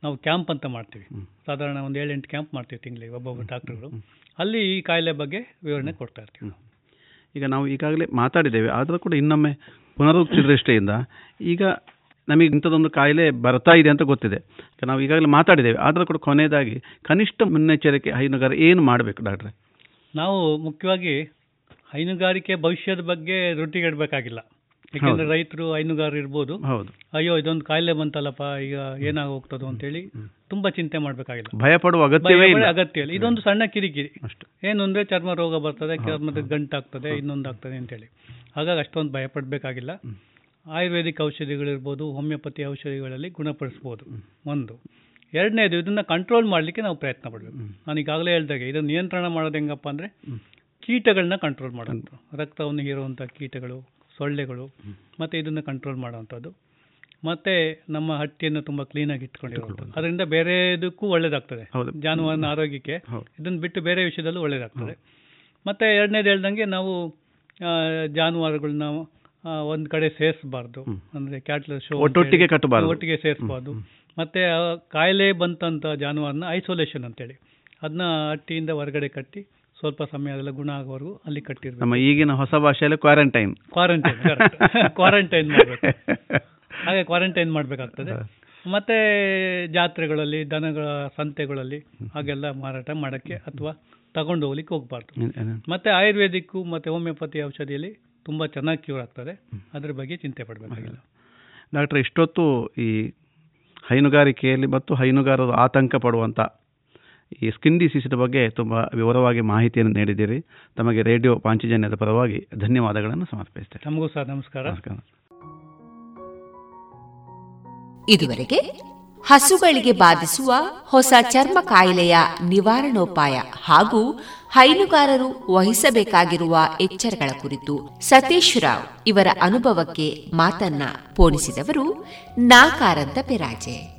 ನಾವು ಕ್ಯಾಂಪ್ ಅಂತ ಮಾಡ್ತೀವಿ. ಸಾಧಾರಣ ಒಂದು ಏಳೆಂಟು ಕ್ಯಾಂಪ್ ಮಾಡ್ತೀವಿ ತಿಂಗಳಿಗೆ ಒಬ್ಬೊಬ್ಬ ಡಾಕ್ಟರ್ಗಳು ಅಲ್ಲಿ ಈ ಕಾಯಿಲೆ ಬಗ್ಗೆ ವಿವರಣೆ ಕೊಡ್ತಾ ಇರ್ತೀವಿ ಈಗ ನಾವು ಈಗಾಗಲೇ ಮಾತಾಡಿದ್ದೇವೆ ಆದರೂ ಕೂಡ ಇನ್ನೊಮ್ಮೆ ಪುನರುಕ್ತಿ ದೃಷ್ಟಿಯಿಂದ ಈಗ ನಮಗೆ ಇಂಥದ್ದೊಂದು ಕಾಯಿಲೆ ಬರ್ತಾ ಇದೆ ಅಂತ ಗೊತ್ತಿದೆ. ನಾವು ಈಗಾಗಲೇ ಮಾತಾಡಿದ್ದೇವೆ. ಆದರೂ ಕೂಡ ಕೊನೆಯದಾಗಿ ಕನಿಷ್ಠ ಮುನ್ನೆಚ್ಚರಿಕೆ ಹೈನುಗಾರ ಏನು ಮಾಡಬೇಕು ಡಾಕ್ಟ್ರೆ? ನಾವು ಮುಖ್ಯವಾಗಿ ಹೈನುಗಾರಿಕೆ ಭವಿಷ್ಯದ ಬಗ್ಗೆ ರೊಟ್ಟಿಗೆಡಬೇಕಾಗಿಲ್ಲ ಯಾಕೆಂದ್ರೆ ರೈತರು ಹೈನುಗಾರರು ಇರ್ಬೋದು. ಹೌದು. ಅಯ್ಯೋ ಇದೊಂದು ಕಾಯಿಲೆ ಬಂತಲ್ಲಪ್ಪ ಈಗ ಏನಾಗ ಅಂತ ಅಂತೇಳಿ ತುಂಬಾ ಚಿಂತೆ ಮಾಡಬೇಕಾಗಿಲ್ಲ. ಭಯ ಪಡುವ ಅಗತ್ಯವೇ ಅಗತ್ಯ ಇಲ್ಲ. ಇದೊಂದು ಸಣ್ಣ ಕಿರಿಕಿರಿ. ಏನು ಅಂದ್ರೆ ಚರ್ಮ ರೋಗ ಬರ್ತದೆ ಚರ್ಮದ ಗಂಟಾಗ್ತದೆ ಇನ್ನೊಂದು ಆಗ್ತದೆ ಅಂತೇಳಿ. ಹಾಗಾಗಿ ಅಷ್ಟೊಂದು ಭಯ ಪಡಬೇಕಾಗಿಲ್ಲ ಆಯುರ್ವೇದಿಕ್ ಔಷಧಿಗಳಿರ್ಬೋದು ಹೋಮಿಯೋಪತಿ ಔಷಧಿಗಳಲ್ಲಿ ಗುಣಪಡಿಸ್ಬೋದು. ಒಂದು. ಎರಡನೇದು ಇದನ್ನು ಕಂಟ್ರೋಲ್ ಮಾಡಲಿಕ್ಕೆ ನಾವು ಪ್ರಯತ್ನ ಪಡಬೇಕು. ನಾನು ಈಗಾಗಲೇ ಹೇಳ್ದಾಗೆ ಇದನ್ನು ನಿಯಂತ್ರಣ ಮಾಡೋದು ಹೆಂಗಪ್ಪ ಅಂದರೆ ಕೀಟಗಳನ್ನ ಕಂಟ್ರೋಲ್ ಮಾಡೋದು. ರಕ್ತವನ್ನು ಹೀರುವಂಥ ಕೀಟಗಳು ಸೊಳ್ಳೆಗಳು ಮತ್ತು ಇದನ್ನು ಕಂಟ್ರೋಲ್ ಮಾಡೋವಂಥದ್ದು. ಮತ್ತು ನಮ್ಮ ಹಟ್ಟಿಯನ್ನು ತುಂಬ ಕ್ಲೀನಾಗಿ ಇಟ್ಕೊಂಡಿರುವಂಥದ್ದು. ಅದರಿಂದ ಬೇರೆದಕ್ಕೂ ಒಳ್ಳೇದಾಗ್ತದೆ. ಜಾನುವಾರನ ಆರೋಗ್ಯಕ್ಕೆ ಇದನ್ನು ಬಿಟ್ಟು ಬೇರೆ ವಿಷಯದಲ್ಲೂ ಒಳ್ಳೇದಾಗ್ತದೆ. ಮತ್ತು ಎರಡನೇದು ಹೇಳ್ದಂಗೆ ನಾವು ಜಾನುವಾರುಗಳನ್ನ ಒಂದು ಕಡೆ ಸೇರಿಸಬಾರ್ದು. ಅಂದರೆ ಕ್ಯಾಟ್ಲರ್ ಶೋ ಒಟ್ಟೊಟ್ಟಿಗೆ ಕಟ್ಟಬಾರ್ದು. ಒಟ್ಟಿಗೆ ಸೇರಿಸಬಾರ್ದು. ಮತ್ತು ಕಾಯಿಲೆ ಬಂತಂಥ ಜಾನುವಾರನ್ನ ಐಸೋಲೇಷನ್ ಅಂತೇಳಿ. ಅದನ್ನ ಹಟ್ಟಿಯಿಂದ ಹೊರಗಡೆ ಕಟ್ಟಿ ಸ್ವಲ್ಪ ಸಮಯ ಅದೆಲ್ಲ ಗುಣ ಆಗೋವರೆಗೂ ಅಲ್ಲಿ ಕಟ್ಟಿರ್ಬೇಕು. ನಮ್ಮ ಈಗಿನ ಹೊಸ ಭಾಷೆಯಲ್ಲಿ ಕ್ವಾರಂಟೈನ್ ಕ್ವಾರಂಟೈನ್ ಕ್ವಾರಂಟೈನ್ ಮಾಡಬೇಕು. ಹಾಗೆ ಕ್ವಾರಂಟೈನ್ ಮಾಡಬೇಕಾಗ್ತದೆ. ಮತ್ತೆ ಜಾತ್ರೆಗಳಲ್ಲಿ ದನಗಳ ಸಂತೆಗಳಲ್ಲಿ ಹಾಗೆಲ್ಲ ಮಾರಾಟ ಮಾಡೋಕ್ಕೆ ಅಥವಾ ತಗೊಂಡು ಹೋಗ್ಲಿಕ್ಕೆ ಹೋಗ್ಬಾರ್ದು. ಮತ್ತೆ ಆಯುರ್ವೇದಿಕ್ಕು ಮತ್ತೆ ಹೋಮಿಯೋಪತಿ ಔಷಧಿಯಲ್ಲಿ ತುಂಬ ಚೆನ್ನಾಗಿ ಕ್ಯೂರ್ ಆಗ್ತದೆ. ಅದ್ರ ಬಗ್ಗೆ ಚಿಂತೆ ಪಡಬೇಕಾಗಿಲ್ಲ. ಡಾಕ್ಟರ್ ಇಷ್ಟೊತ್ತು ಈ ಹೈನುಗಾರಿಕೆಯಲ್ಲಿ ಮತ್ತು ಹೈನುಗಾರರು ಆತಂಕ ಪಡುವಂಥ ಈ ಸ್ಕಿನ್ ಡಿಸೀಸಿನ ಬಗ್ಗೆ ತುಂಬ ವಿವರವಾಗಿ ಮಾಹಿತಿಯನ್ನು ನೀಡಿದ್ದೀರಿ. ತಮಗೆ ರೇಡಿಯೋ ಪಾಂಚಜನ್ಯದ ಪರವಾಗಿ ಧನ್ಯವಾದಗಳನ್ನು ಸಮರ್ಪಿಸ್ತೇನೆ. ನಮಗೂ ಸಹ ನಮಸ್ಕಾರ. ಇದುವರೆಗೆ ಹಸುಗಳಿಗೆ ಬಾಧಿಸುವ ಹೊಸ ಚರ್ಮ ಕಾಯಿಲೆಯ ನಿವಾರಣೋಪಾಯ ಹಾಗೂ ಹೈನುಗಾರರು ವಹಿಸಬೇಕಾಗಿರುವ ಎಚ್ಚರಗಳ ಕುರಿತು ಸತೀಶ್ ರಾವ್ ಇವರ ಅನುಭವಕ್ಕೆ ಮಾತನ್ನ ಪೋಣಿಸಿದವರು ನಾಕಾರಂತ ಪೆರಾಜೆ.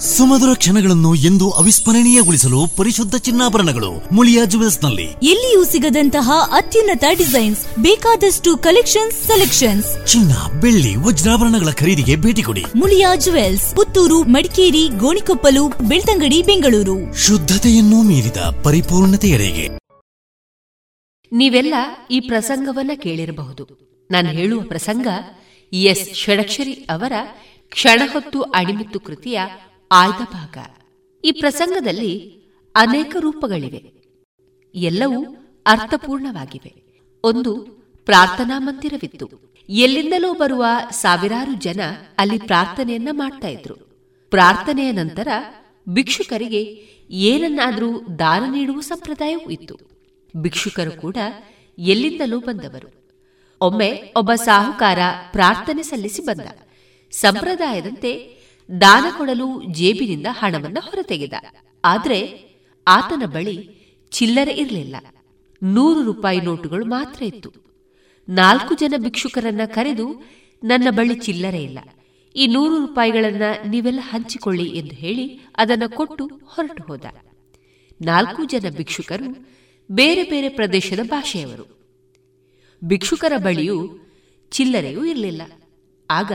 ಸುಮಧುರ ಕ್ಷಣಗಳನ್ನು ಎಂದು ಅವಿಸ್ಮರಣೀಯಗೊಳಿಸಲು ಪರಿಶುದ್ಧ ಚಿನ್ನಾಭರಣಗಳು ಮುಳಿಯಾ ಜುವೆಲ್ಸ್ನಲ್ಲಿ ಎಲ್ಲಿಯೂ ಸಿಗದಂತಹ ಅತ್ಯುನ್ನತ ಡಿಸೈನ್ಸ್ ಬೇಕಾದಷ್ಟು ಕಲೆಕ್ಷನ್ಸ್ ಸೆಲೆಕ್ಷನ್ಸ್. ಚಿನ್ನ ಬೆಳ್ಳಿ ವಜ್ರಾಭರಣಗಳ ಖರೀದಿಗೆ ಭೇಟಿ ಕೊಡಿ. ಮುಳಿಯಾ ಜುವೆಲ್ಸ್ ಪುತ್ತೂರು ಮಡಿಕೇರಿ ಗೋಣಿಕೊಪ್ಪಲು ಬೆಳ್ತಂಗಡಿ ಬೆಂಗಳೂರು. ಶುದ್ಧತೆಯನ್ನು ಮೀರಿದ ಪರಿಪೂರ್ಣತೆಯಡೆಗೆ. ನೀವೆಲ್ಲ ಈ ಪ್ರಸಂಗವನ್ನ ಕೇಳಿರಬಹುದು. ನಾನು ಹೇಳುವ ಪ್ರಸಂಗ ಎಸ್. ಷಡಕ್ಷರಿ ಅವರ ಕ್ಷಣಹೊತ್ತು ಅಣಿಮಿತ್ತು ಕೃತಿಯ ಆಯ್ದ ಭಾಗ. ಈ ಪ್ರಸಂಗದಲ್ಲಿ ಅನೇಕ ರೂಪಗಳಿವೆ. ಎಲ್ಲವೂ ಅರ್ಥಪೂರ್ಣವಾಗಿವೆ. ಒಂದು ಪ್ರಾರ್ಥನಾ ಮಂದಿರವಿತ್ತು. ಎಲ್ಲಿಂದಲೋ ಬರುವ ಸಾವಿರಾರು ಜನ ಅಲ್ಲಿ ಪ್ರಾರ್ಥನೆಯನ್ನ ಮಾಡ್ತಾ ಇದ್ರು. ಪ್ರಾರ್ಥನೆಯ ನಂತರ ಭಿಕ್ಷುಕರಿಗೆ ಏನನ್ನಾದರೂ ದಾನ ನೀಡುವ ಸಂಪ್ರದಾಯವೂ ಇತ್ತು. ಭಿಕ್ಷುಕರು ಕೂಡ ಎಲ್ಲಿಂದಲೂ ಬಂದವರು. ಒಮ್ಮೆ ಒಬ್ಬ ಸಾಹುಕಾರ ಪ್ರಾರ್ಥನೆ ಸಲ್ಲಿಸಿ ಬಂದ. ಸಂಪ್ರದಾಯದಂತೆ ದಾನ ಕೊಡಲು ಜೇಬಿನಿಂದ ಹಣವನ್ನು ಹೊರತೆಗೆದ. ಆದರೆ ಆತನ ಬಳಿ ಚಿಲ್ಲರೆ ಇರಲಿಲ್ಲ. ನೂರು ರೂಪಾಯಿ ನೋಟುಗಳು ಮಾತ್ರ ಇತ್ತು. ನಾಲ್ಕು ಜನ ಭಿಕ್ಷುಕರನ್ನ ಕರೆದು, ನನ್ನ ಬಳಿ ಚಿಲ್ಲರೆ ಇಲ್ಲ. ಈ ನೂರು ರೂಪಾಯಿಗಳನ್ನ ನೀವೆಲ್ಲ ಹಂಚಿಕೊಳ್ಳಿ ಎಂದು ಹೇಳಿ ಅದನ್ನ ಕೊಟ್ಟು ಹೊರಟು ಹೋದ. ನಾಲ್ಕು ಜನ ಭಿಕ್ಷುಕರು ಬೇರೆ ಬೇರೆ ಪ್ರದೇಶದ ಭಾಷೆಯವರು. ಭಿಕ್ಷುಕರ ಬಳಿಯೂ ಚಿಲ್ಲರೆಯೂ ಇರಲಿಲ್ಲ. ಆಗ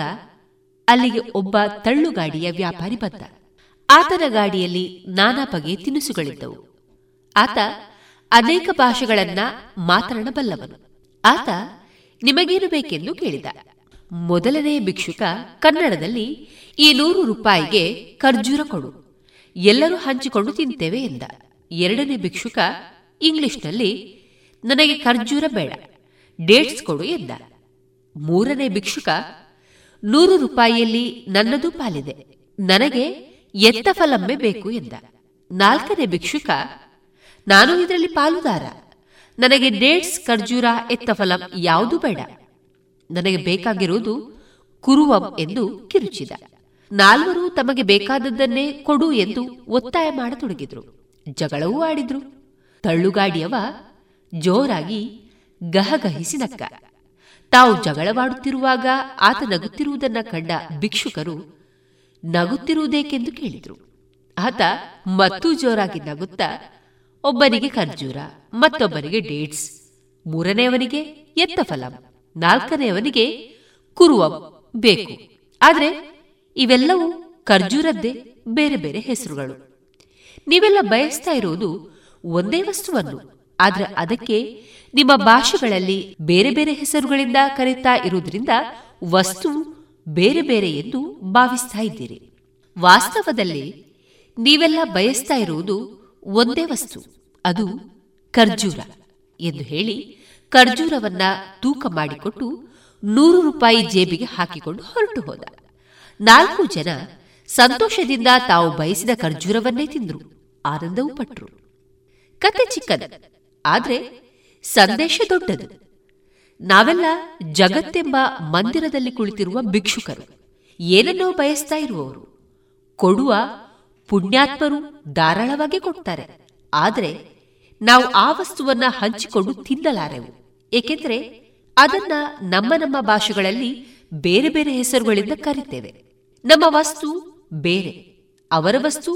ಅಲ್ಲಿಗೆ ಒಬ್ಬ ತಳ್ಳುಗಾಡಿಯ ವ್ಯಾಪಾರಿ ಬಂದ. ಆತನ ಗಾಡಿಯಲ್ಲಿ ನಾನಾ ಬಗೆಯ ತಿನಿಸುಗಳಿದ್ದವು. ಆತ ಅನೇಕ ಭಾಷೆಗಳನ್ನ ಮಾತನಾಡಬಲ್ಲವನು. ಆತ, ನಿಮಗೇನು ಬೇಕೆಂದು ಕೇಳಿದ. ಮೊದಲನೇ ಭಿಕ್ಷುಕ ಕನ್ನಡದಲ್ಲಿ ಈ ನೂರು ರೂಪಾಯಿಗೆ ಖರ್ಜೂರ ಕೊಡು. ಎಲ್ಲರೂ ಹಂಚಿಕೊಂಡು ತಿಂತೇವೆ ಎಂದ. ಎರಡನೇ ಭಿಕ್ಷುಕ ಇಂಗ್ಲಿಷ್ನಲ್ಲಿ, ನನಗೆ ಖರ್ಜೂರ ಬೇಡ, ಡೇಟ್ಸ್ ಕೊಡು ಎಂದ. ಮೂರನೇ ಭಿಕ್ಷುಕ ನೂರು ರೂಪಾಯಿಯಲ್ಲಿ ನನ್ನದು ಪಾಲಿದೆ. ನನಗೆ ಎತ್ತ ಫಲಮ್ಮೆ ಬೇಕು ಎಂದ. ನಾಲ್ಕನೇ ಭಿಕ್ಷುಕ, ನಾನು ಇದರಲ್ಲಿ ಪಾಲುದಾರ. ನನಗೆ ಡೇಟ್ಸ್ ಖರ್ಜೂರ ಎತ್ತ ಫಲಂ ಯಾವುದೂ ಬೇಡ. ನನಗೆ ಬೇಕಾಗಿರುವುದು ಕುರುವಂ ಎಂದು ಕಿರುಚಿದ. ನಾಲ್ವರು ತಮಗೆ ಬೇಕಾದದ್ದನ್ನೇ ಕೊಡು ಎಂದು ಒತ್ತಾಯ ಮಾಡತೊಡಗಿದ್ರು. ಜಗಳವೂ ಆಡಿದ್ರು. ತಳ್ಳುಗಾಡಿಯವ ಜೋರಾಗಿ ಗಹಗಹಿಸಿ ನಕ್ಕ. ತಾವು ಜಗಳವಾಡುತ್ತಿರುವಾಗ ಆತ ನಗುತ್ತಿರುವುದನ್ನ ಕಂಡ ಭಿಕ್ಷುಕರು ನಗುತ್ತಿರುವುದೇಕೆಂದು ಕೇಳಿದರು. ಆತ ಮತ್ತೂ ಜೋರಾಗಿ ನಗುತ್ತಾ, ಒಬ್ಬನಿಗೆ ಖರ್ಜೂರ, ಮತ್ತೊಬ್ಬನಿಗೆ ಡೇಟ್ಸ್, ಮೂರನೆಯವನಿಗೆ ಎತ್ತ ಫಲಂ ನಾಲ್ಕನೆಯವನಿಗೆ ಕುರುವಂ ಬೇಕು. ಆದರೆ ಇವೆಲ್ಲವೂ ಖರ್ಜೂರದ್ದೇ ಬೇರೆ ಬೇರೆ ಹೆಸರುಗಳು. ನೀವೆಲ್ಲ ಬಯಸ್ತಾ ಇರುವುದು ಒಂದೇ ವಸ್ತುವನ್ನು, ಆದರೆ ಅದಕ್ಕೆ ನಿಮ್ಮ ಭಾಷೆಗಳಲ್ಲಿ ಬೇರೆ ಬೇರೆ ಹೆಸರುಗಳಿಂದ ಕರೀತಾ ಇರುವುದರಿಂದ ವಸ್ತು ಬೇರೆ ಬೇರೆ ಎಂದು ಭಾವಿಸ್ತಾ ಇದ್ದೀರಿ. ವಾಸ್ತವದಲ್ಲಿ ನೀವೆಲ್ಲ ಬಯಸ್ತಾ ಇರುವುದು ಒಂದೇ ವಸ್ತು, ಅದು ಖರ್ಜೂರ ಎಂದು ಹೇಳಿ ಖರ್ಜೂರವನ್ನ ತೂಕ ಮಾಡಿಕೊಟ್ಟು ನೂರು ರೂಪಾಯಿ ಜೇಬಿಗೆ ಹಾಕಿಕೊಂಡು ಹೊರಟು ಹೋದ. ನಾಲ್ಕು ಜನ ಸಂತೋಷದಿಂದ ತಾವು ಬಯಸಿದ ಖರ್ಜೂರವನ್ನೇ ತಿಂದರು, ಆನಂದವೂ ಪಟ್ರು. ಕತೆ ಚಿಕ್ಕದ, ಆದ್ರೆ ಸಂದೇಶ ದೊಡ್ಡದು. ನಾವೆಲ್ಲ ಜಗತ್ತೆಂಬ ಮಂದಿರದಲ್ಲಿ ಕುಳಿತಿರುವ ಭಿಕ್ಷುಕರು. ಏನನ್ನೋ ಬಯಸ್ತಾ ಇರುವವರು. ಕೊಡುವ ಪುಣ್ಯಾತ್ಮರು ಧಾರಾಳವಾಗಿ ಕೊಡ್ತಾರೆ. ಆದರೆ ನಾವು ಆ ವಸ್ತುವನ್ನ ಹಂಚಿಕೊಂಡು ತಿನ್ನಲಾರೆವು ಏಕೆಂದರೆ ಅದನ್ನ ನಮ್ಮ ನಮ್ಮ ಭಾಷೆಗಳಲ್ಲಿ ಬೇರೆ ಬೇರೆ ಹೆಸರುಗಳಿಂದ ಕರಿತೇವೆ. ನಮ್ಮ ವಸ್ತು ಬೇರೆ, ಅವರ ವಸ್ತು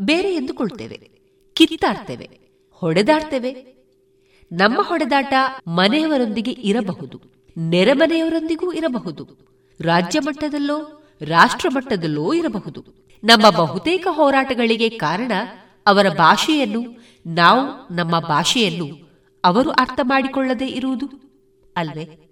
ಬೇರೆ ಎಂದುಕೊಳ್ತೇವೆ. ಕಿತ್ತಾಡ್ತೇವೆ, ಹೊಡೆದಾಡ್ತೇವೆ ನಮ್ಮ ಹೊಡೆದಾಟ ಮನೆಯವರೊಂದಿಗೆ ಇರಬಹುದು, ನೆರೆಮನೆಯವರೊಂದಿಗೂ ಇರಬಹುದು, ರಾಜ್ಯ ಮಟ್ಟದಲ್ಲೋ, ರಾಷ್ಟ್ರ ಮಟ್ಟದಲ್ಲೋ ಇರಬಹುದು. ನಮ್ಮ ಬಹುತೇಕ ಹೋರಾಟಗಳಿಗೆ ಕಾರಣ ಅವರ ಭಾಷೆಯನ್ನು, ನಾವು ನಮ್ಮ ಭಾಷೆಯನ್ನು ಅವರು ಅರ್ಥ ಮಾಡಿಕೊಳ್ಳದೇ ಇರುವುದು, ಅಲ್ವೇ?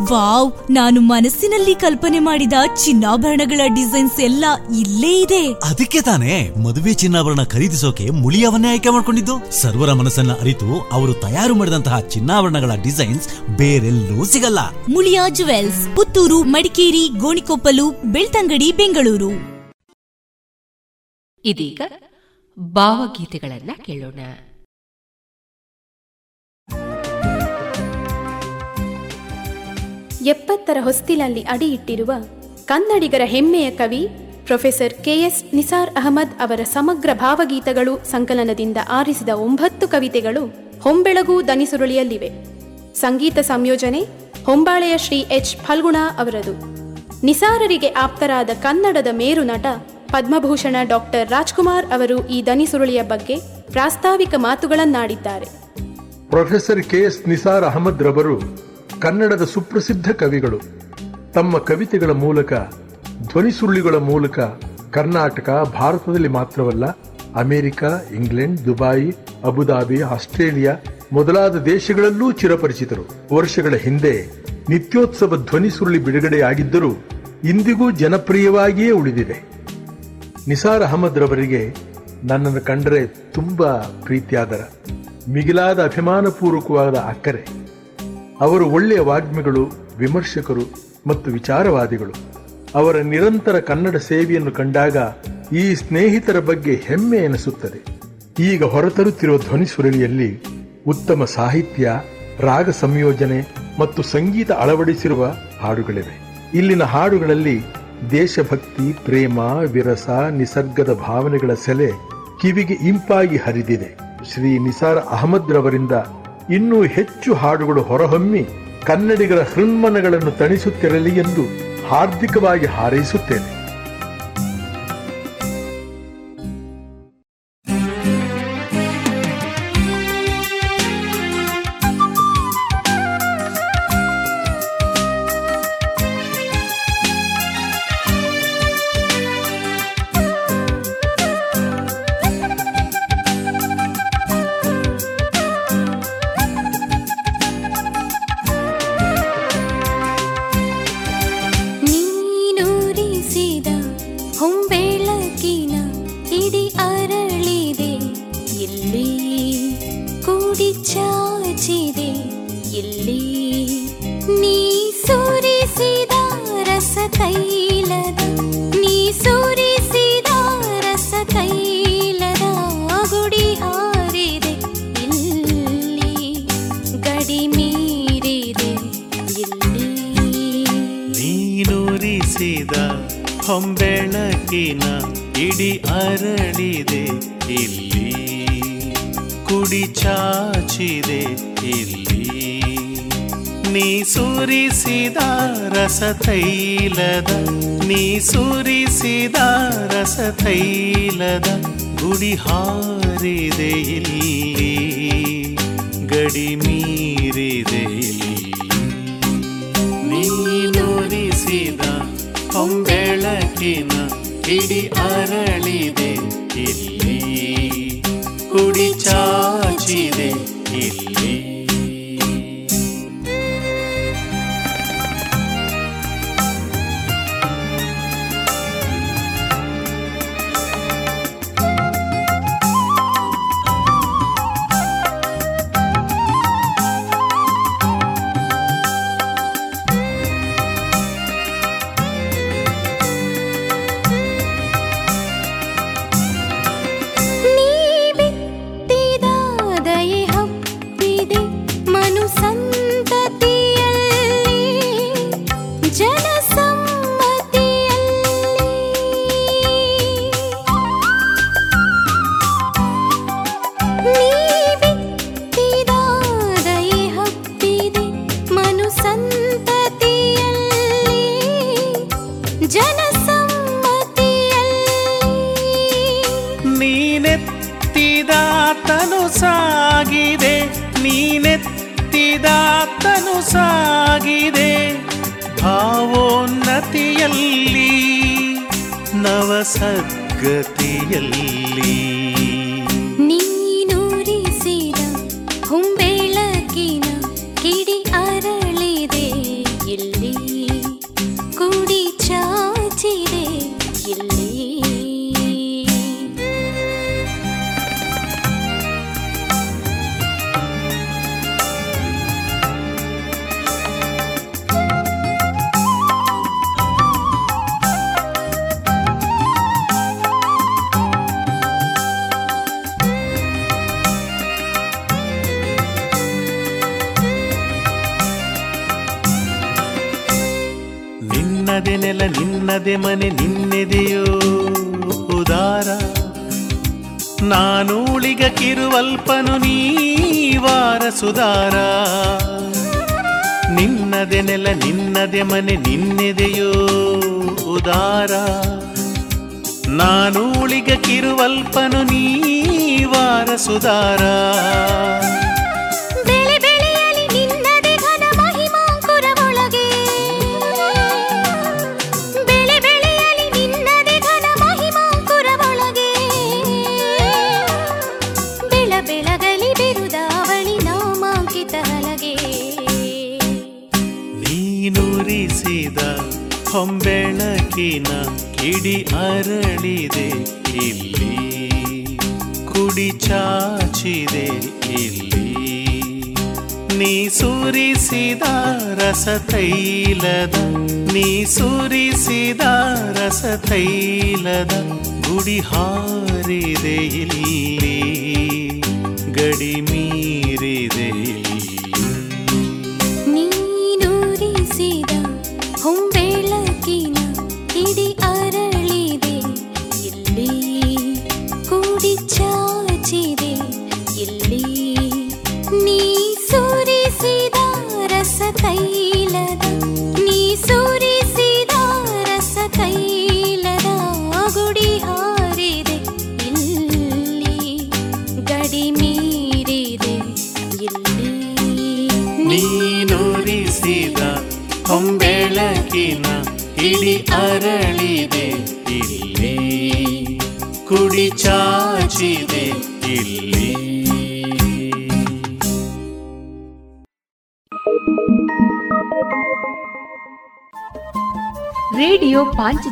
ವಾವ್ ನಾನು ಮನಸ್ಸಿನಲ್ಲಿ ಕಲ್ಪನೆ ಮಾಡಿದ ಚಿನ್ನಾಭರಣಗಳ ಡಿಸೈನ್ಸ್ ಎಲ್ಲ ಇಲ್ಲೇ ಇದೆ. ಅದಕ್ಕೆ ತಾನೇ ಮದುವೆ ಚಿನ್ನಾಭರಣ ಖರೀದಿಸೋಕೆ ಮುಳಿಯವನ್ನೇ ಆಯ್ಕೆ ಮಾಡ್ಕೊಂಡಿದ್ದು? ಸರ್ವರ ಮನಸ್ಸನ್ನ ಅರಿತು ಅವರು ತಯಾರು ಮಾಡಿದಂತಹ ಚಿನ್ನಾಭರಣಗಳ ಡಿಸೈನ್ಸ್ ಬೇರೆಲ್ಲೂ ಸಿಗಲ್ಲ. ಮುಳಿಯಾ ಜುವೆಲ್ಸ್ ಪುತ್ತೂರು ಮಡಿಕೇರಿ ಗೋಣಿಕೊಪ್ಪಲು ಬೆಳ್ತಂಗಡಿ ಬೆಂಗಳೂರು. ಇದೀಗ ಭಾವಗೀತೆಗಳನ್ನ ಕೇಳೋಣ. ಎಪ್ಪತ್ತರ ಹೊಸ್ತಿಲಲ್ಲಿ ಅಡಿಯಿಟ್ಟಿರುವ ಕನ್ನಡಿಗರ ಹೆಮ್ಮೆಯ ಕವಿ ಪ್ರೊಫೆಸರ್ ಕೆಎಸ್ ನಿಸಾರ್ ಅಹಮದ್ ಅವರ ಸಮಗ್ರ ಭಾವಗೀತಗಳು ಸಂಕಲನದಿಂದ ಆರಿಸಿದ ಒಂಬತ್ತು ಕವಿತೆಗಳು ಹೊಂಬೆಳಗು ದನಿಸುರುಳಿಯಲ್ಲಿವೆ. ಸಂಗೀತ ಸಂಯೋಜನೆ ಹೊಂಬಾಳೆಯ ಶ್ರೀ ಎಚ್. ಫಲ್ಗುಣ ಅವರದು. ನಿಸಾರರಿಗೆ ಆಪ್ತರಾದ ಕನ್ನಡದ ಮೇರು ನಟ ಪದ್ಮಭೂಷಣ ಡಾಕ್ಟರ್ ರಾಜ್ಕುಮಾರ್ ಅವರು ಈ ದನಿಸುರುಳಿಯ ಬಗ್ಗೆ ಪ್ರಾಸ್ತಾವಿಕ ಮಾತುಗಳನ್ನಾಡಿದ್ದಾರೆ. Professor K S Nisar Ahmed ರವರು ಕನ್ನಡದ ಸುಪ್ರಸಿದ್ಧ ಕವಿಗಳು. ತಮ್ಮ ಕವಿತೆಗಳ ಮೂಲಕ ಧ್ವನಿಸುರುಳಿಗಳ ಮೂಲಕ ಕರ್ನಾಟಕ, ಭಾರತದಲ್ಲಿ ಮಾತ್ರವಲ್ಲ, America, England, Dubai, Abu Dhabi, Australia ಮೊದಲಾದ ದೇಶಗಳಲ್ಲೂ ಚಿರಪರಿಚಿತರು. ವರ್ಷಗಳ ಹಿಂದೆ ನಿತ್ಯೋತ್ಸವ ಧ್ವನಿಸುರುಳಿ ಬಿಡುಗಡೆಯಾಗಿದ್ದರೂ ಇಂದಿಗೂ ಜನಪ್ರಿಯವಾಗಿಯೇ ಉಳಿದಿದೆ. ನಿಸಾರ್ ಅಹಮದ್ ರವರಿಗೆ ನನ್ನನ್ನು ಕಂಡರೆ ತುಂಬಾ ಪ್ರೀತಿಯಾದರ. ಮಿಗಿಲಾದ ಅಭಿಮಾನಪೂರ್ವಕವಾದ ಅಕ್ಕರೆ. ಅವರು ಒಳ್ಳೆಯ ವಾಗ್ಮಿಗಳು, ವಿಮರ್ಶಕರು ಮತ್ತು ವಿಚಾರವಾದಿಗಳು. ಅವರ ನಿರಂತರ ಕನ್ನಡ ಸೇವೆಯನ್ನು ಕಂಡಾಗ ಈ ಸ್ನೇಹಿತರ ಬಗ್ಗೆ ಹೆಮ್ಮೆ ಎನಿಸುತ್ತದೆ. ಈಗ ಹೊರತರುತ್ತಿರುವ ಧ್ವನಿ ಸುರಳಿಯಲ್ಲಿ ಉತ್ತಮ ಸಾಹಿತ್ಯ, ರಾಗ ಸಂಯೋಜನೆ ಮತ್ತು ಸಂಗೀತ ಅಳವಡಿಸಿರುವ ಹಾಡುಗಳಿವೆ. ಇಲ್ಲಿನ ಹಾಡುಗಳಲ್ಲಿ ದೇಶಭಕ್ತಿ, ಪ್ರೇಮ, ವಿರಸ, ನಿಸರ್ಗದ ಭಾವನೆಗಳ ಸೆಲೆ ಕಿವಿಗೆ ಇಂಪಾಗಿ ಹರಿದಿದೆ. ಶ್ರೀ ನಿಸಾರ್ ಅಹಮದ್ ರವರಿಂದ ಇನ್ನೂ ಹೆಚ್ಚು ಹಾಡುಗಳು ಹೊರಹೊಮ್ಮಿ ಕನ್ನಡಿಗರ ಹೃನ್ಮನಗಳನ್ನು ತಣಿಸುತ್ತಿರಲಿ ಎಂದು ಹಾರ್ದಿಕವಾಗಿ ಹಾರೈಸುತ್ತೇನೆ. ನಿನ್ನದೆ ನೆಲ, ನಿನ್ನದೆ ಮನೆ, ನಿನ್ನೆದೆಯೋ ಉದಾರ. ನಾನು ಉಳಿಗ ಕಿರುವಲ್ಪನು ನೀವಾರ ಸುಧಾರ ನಿನ್ನದೆ ನೆಲ, ನಿನ್ನದೆ ಮನೆ, ನಿನ್ನೆದೆಯೋ ಉದಾರ. ನಾನು ಉಳಿಗ ಕಿರುವಲ್ಪನು ನೀವಾರ ಸುಧಾರ ಹೊಂಬೆಳಕಿನ ಕಿಡಿ ಅರಳಿದೆ, ಇಲ್ಲಿ ಕುಡಿ ಚಾಚಿದೆ, ಇಲ್ಲಿ ನೀ ಸುರಿಸಿದ ರಸ ತೈಲದ ನೀ ಸುರಿಸಿದ ರಸ ತೈಲದ ಗುಡಿ ಹಾರಿದೆ, ಇಲ್ಲಿ ಗಡಿ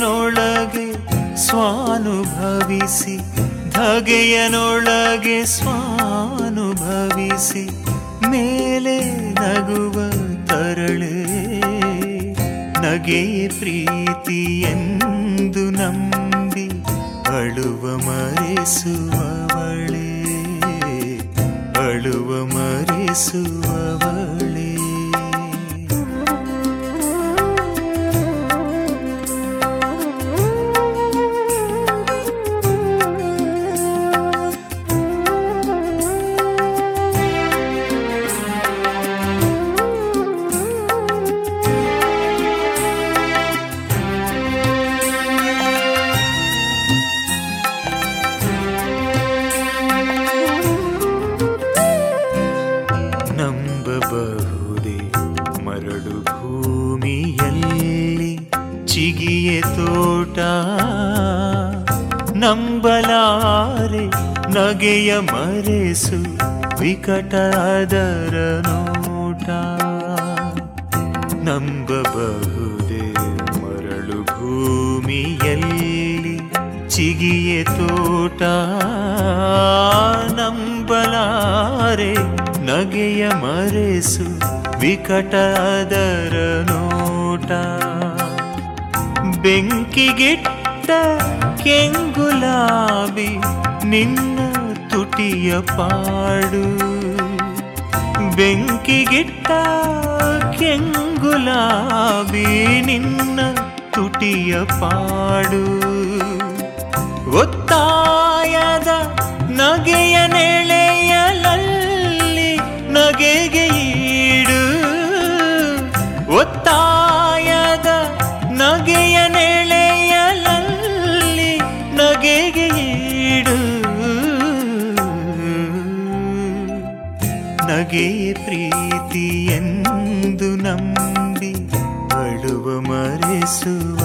ಧಗೆಯನೊಳಗೆ ಸ್ವಾನುಭವಿಸಿ ಧಗೆಯನೊಳಗೆ ಸ್ವಾನುಭವಿಸಿ ಮೇಲೆ ನಗುವ ತರಳೆ. ನಗೆ ಪ್ರೀತಿ ಎಂದು ನಂಬಿ ಅಳುವ ಮರೆಸುವವಳೆ ಅಳುವ ಮರೆಸುವವಳೆ ನಂಬಲಾರೆ ನಗೆಯ ಮರೆಸು ವಿಕಟ ಅದರ ನೋಟ. ನಂಬಬಹುದೇ ಮರಳು ಭೂಮಿಯಲ್ಲಿ ಚಿಗಿಯ ತೋಟ. ನಂಬಲಾರೆ ನಗೆಯ ಮರೆಸು ವಿಕಟ ಅದರ ನೋಟ. ಬೆಂಕಿಗಿಟ್ಟ ಕೆಂಗುಲಾಬಿ ನಿನ್ನ ತುಟಿಯ ಪಾಡು. ಬೆಂಕಿಗಿಟ್ಟ ಕೆಂಗುಲಾಬಿ ನಿನ್ನ ತುಟಿಯ ಪಾಡು. ಒತ್ತಾಯದ ನಗೆಯ ನೆಳೆಯಲಲ್ಲಿ ನಗೆಗೆ ಈಡು. ಒತ್ತಾಯದ ನಗೆಯ ನಗೆ ಪ್ರೀತಿ ಎಂದು ನಂಬಿ ಅಳುವ ಮರೆಸುವವಳೆ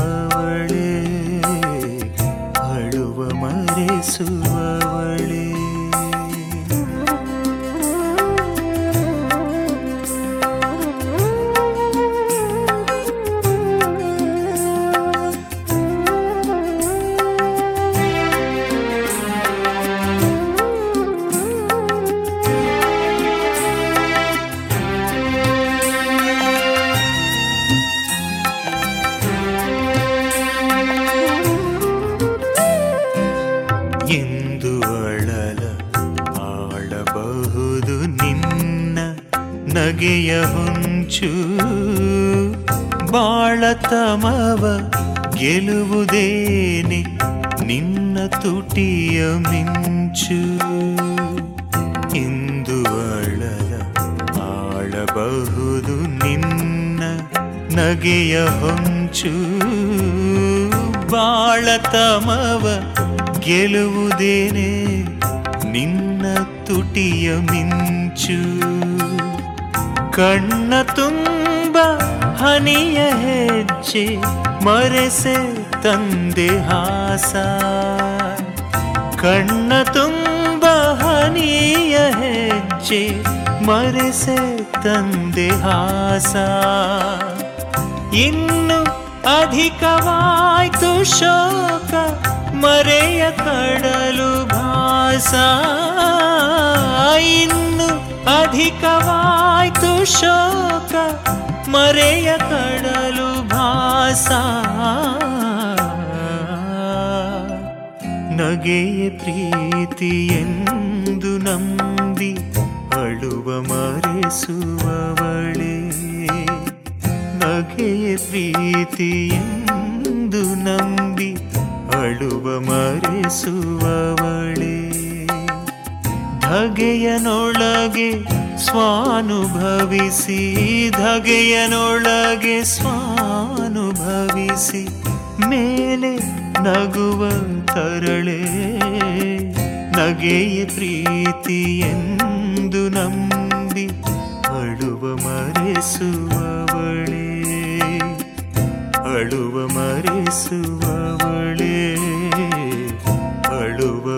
ಹೊಂಚು ಬಾಳತಮವ ಗೆಲುವುದೇನೆ ನಿನ್ನ ತುಟಿಯ ಮಿಂಚು. ಇಂದು ಅಳಲ ಆಳಬಹುದು ನಿನ್ನ ನಗೆಯ ಹೊಂಚು. ಬಾಳತಮವ ಗೆಲುವುದೇನೆ ನಿನ್ನ ತುಟಿಯ ಮಿಂಚು. ಕಣ್ಣ ತುಂಬ ಹನಿಯ ಹೆಜ್ಜೆ ಮರೆಸೆ ತಂದೆ ಹಾಸ. ಕಣ್ಣ ತುಂಬ ಹನಿಯ ಹೆಜ್ಜೆ ಮರೆಸೆ ತಂದೆ ಹಾಸ. ಇನ್ನು ಅಧಿಕವಾಯ್ತು ಶೋಕ ಮರೆಯ ಕಡಲು ಭಾಸ. ಇನ್ನು ಅಧಿಕವಾಯ್ತು ಶೋಕ, ಮರೆಯ ಕಡಲು ಭಾಸ. ನಗೆಯ ಪ್ರೀತಿ ಎಂದು ನಂಬಿ ಅಳುವ ಮರೆಸುವವಳೆ. ನಗೆಯ ಪ್ರೀತಿ ಎಂದು ನಂಬಿ ಅಳುವ ಮರೆಸುವವಳೆ. ಧಗೆಯನೊಳಗೆ ಸ್ವಾನುಭವಿಸಿ ಧಗೆಯನೊಳಗೆ ಸ್ವಾನುಭವಿಸಿ ಮೇಲೆ ನಗುವ ತರಳೆ ನಗೆಯ ಪ್ರೀತಿ ಎಂದು ನಂಬಿ ಅಳುವ ಮರೆಸುವವಳೆ ಅಳುವ ಮರೆಸುವವಳೆ, ಅಳುವ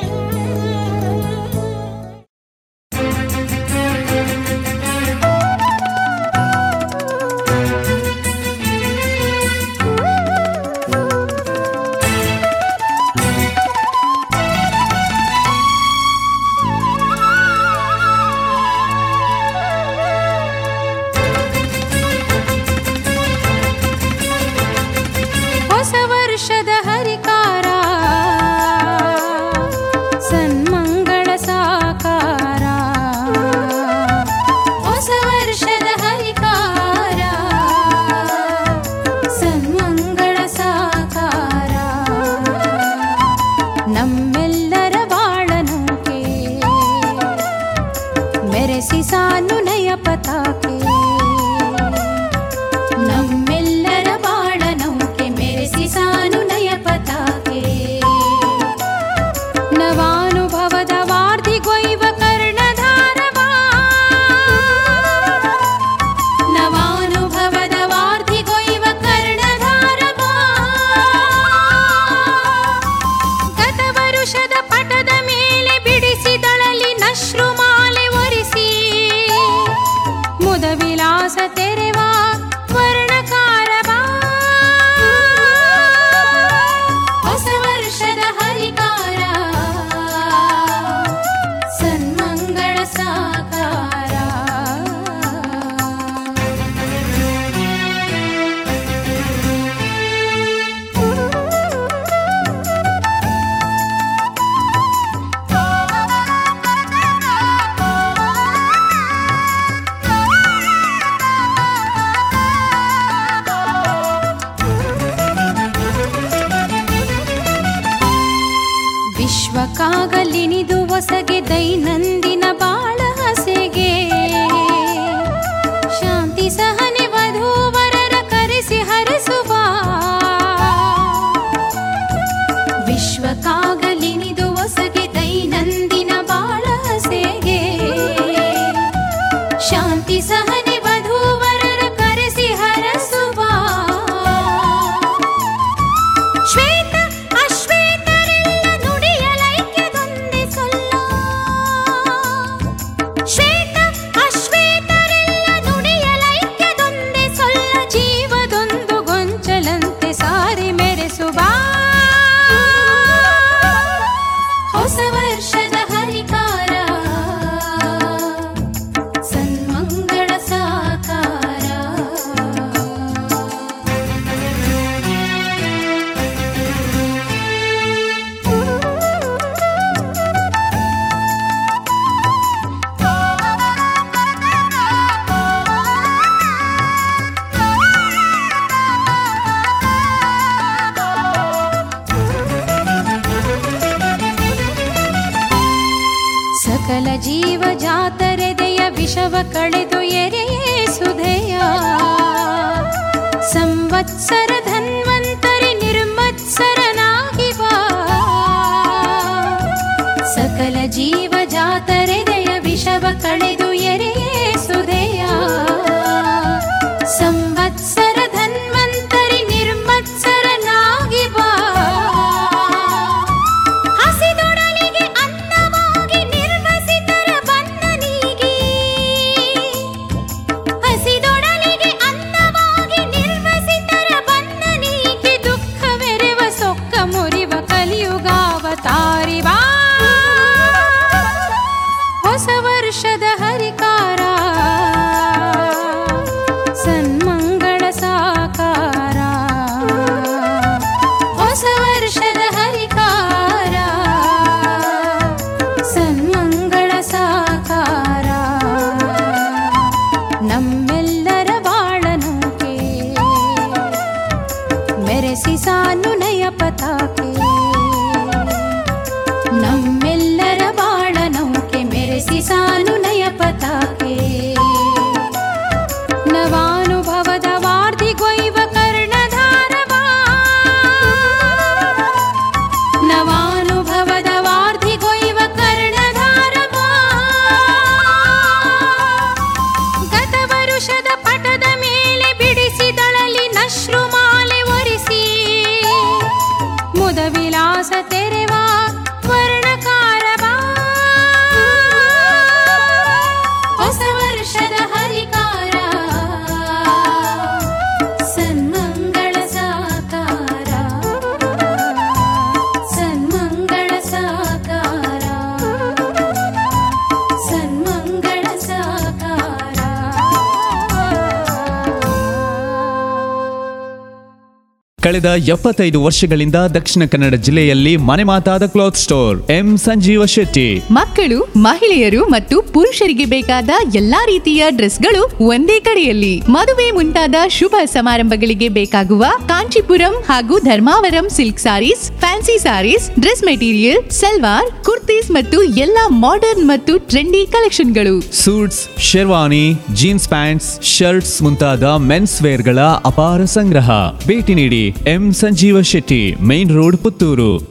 ಕಳೆದ ಎಪ್ಪತ್ತೈದು ವರ್ಷಗಳಿಂದ ದಕ್ಷಿಣ ಕನ್ನಡ ಜಿಲ್ಲೆಯಲ್ಲಿ ಮನೆ ಮಾತಾದ cloth store M Sanjeeva Shetty. ಮಕ್ಕಳು, ಮಹಿಳೆಯರು ಮತ್ತು ಪುರುಷರಿಗೆ ಬೇಕಾದ ಎಲ್ಲಾ ರೀತಿಯ ಡ್ರೆಸ್ಗಳು ಒಂದೇ ಕಡೆಯಲ್ಲಿ. ಮದುವೆ ಮುಂತಾದ ಶುಭ ಸಮಾರಂಭಗಳಿಗೆ ಬೇಕಾಗುವ ಕಾಂಚೀಪುರಂ ಹಾಗೂ Dharmavaram silk sarees fancy sarees dress material salwar ಮತ್ತು ಎಲ್ಲಾ ಮಾಡರ್ನ್ ಮತ್ತು trendy ಕಲೆಕ್ಷನ್ಗಳು suits sherwani jeans pants shirts ಮುಂತಾದ ಮೆನ್ಸ್ ವೇರ್ಗಳ ಅಪಾರ ಸಂಗ್ರಹ. ಭೇಟಿ ನೀಡಿ M Sanjeeva Shetty main road Puttur.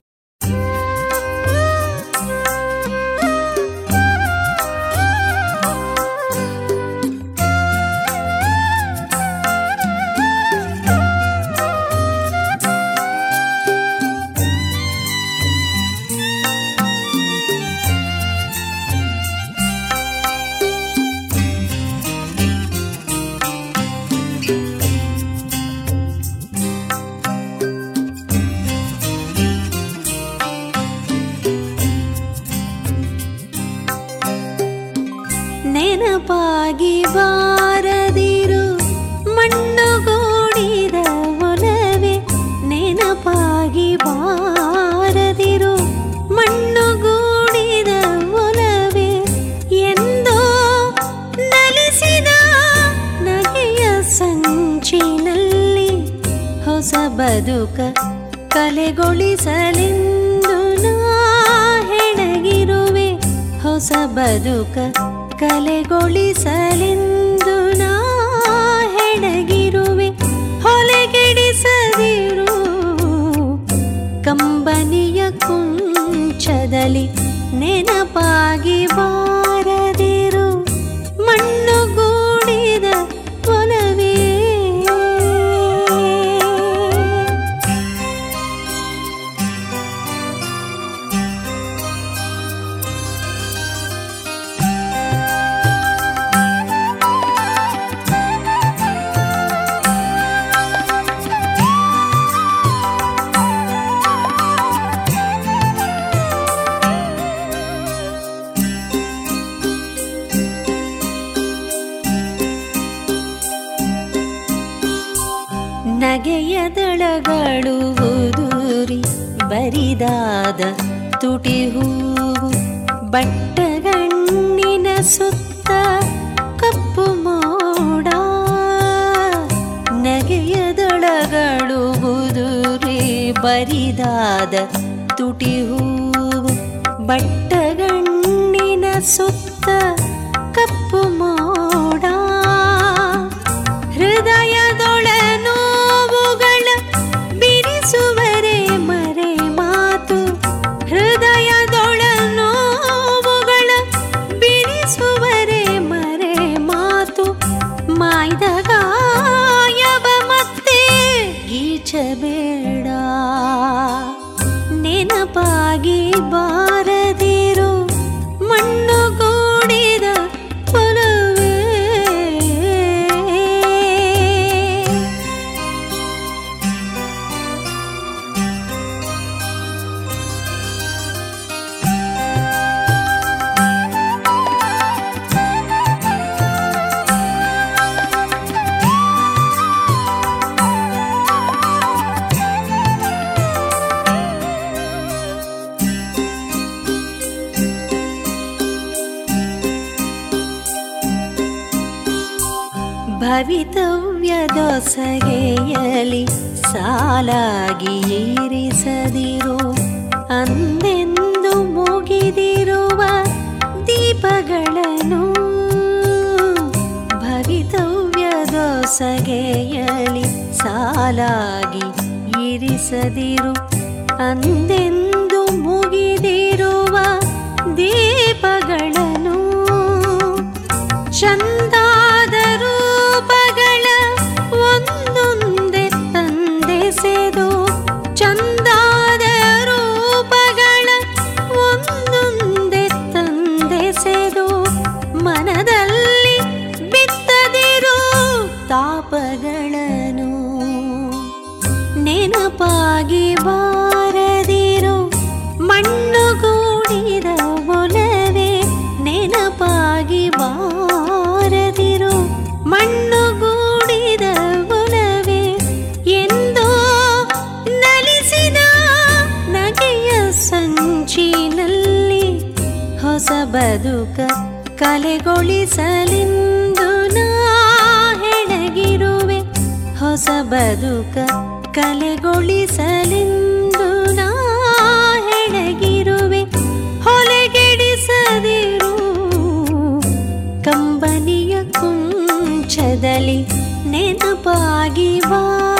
ದೀಪಗಳನ್ನು ಭವಿತವ್ಯದೊಸಗೆಯಲಿ ಸಾಲಾಗಿ ಇರಿಸದಿರು. ಅಂದೆಂದು ನೆನಪಾಗಿ ಬಾರದಿರು ಮಣ್ಣುಗೂಡಿದ ಒಲವೇ ನೆನಪಾಗಿ ಬಾರದಿರು ಮಣ್ಣುಗೂಡಿದ ಒಲವೇ ಎಂದೋ ನಲಿಸಿದ ನಗೆಯ ಸಂಚಿನಲ್ಲಿ ಹೊಸ ಬದುಕ ಕಲೆಗೊಳಿಸಲೆಂದು ನಾ ಹೆಣಗಿರುವೆ, ಹೊಸ ಬದುಕ ಕಲೆಗೊಳಿಸಲೆಂದು ನಾ ಹೆಣಗಿರುವೆ. ಹೊಲೆಗೆಡಿಸದಿರು ಕಂಬನಿಯ ಕುಂಚದಲ್ಲಿ ನೆನಪಾಗಿ ಬಾರದಿರು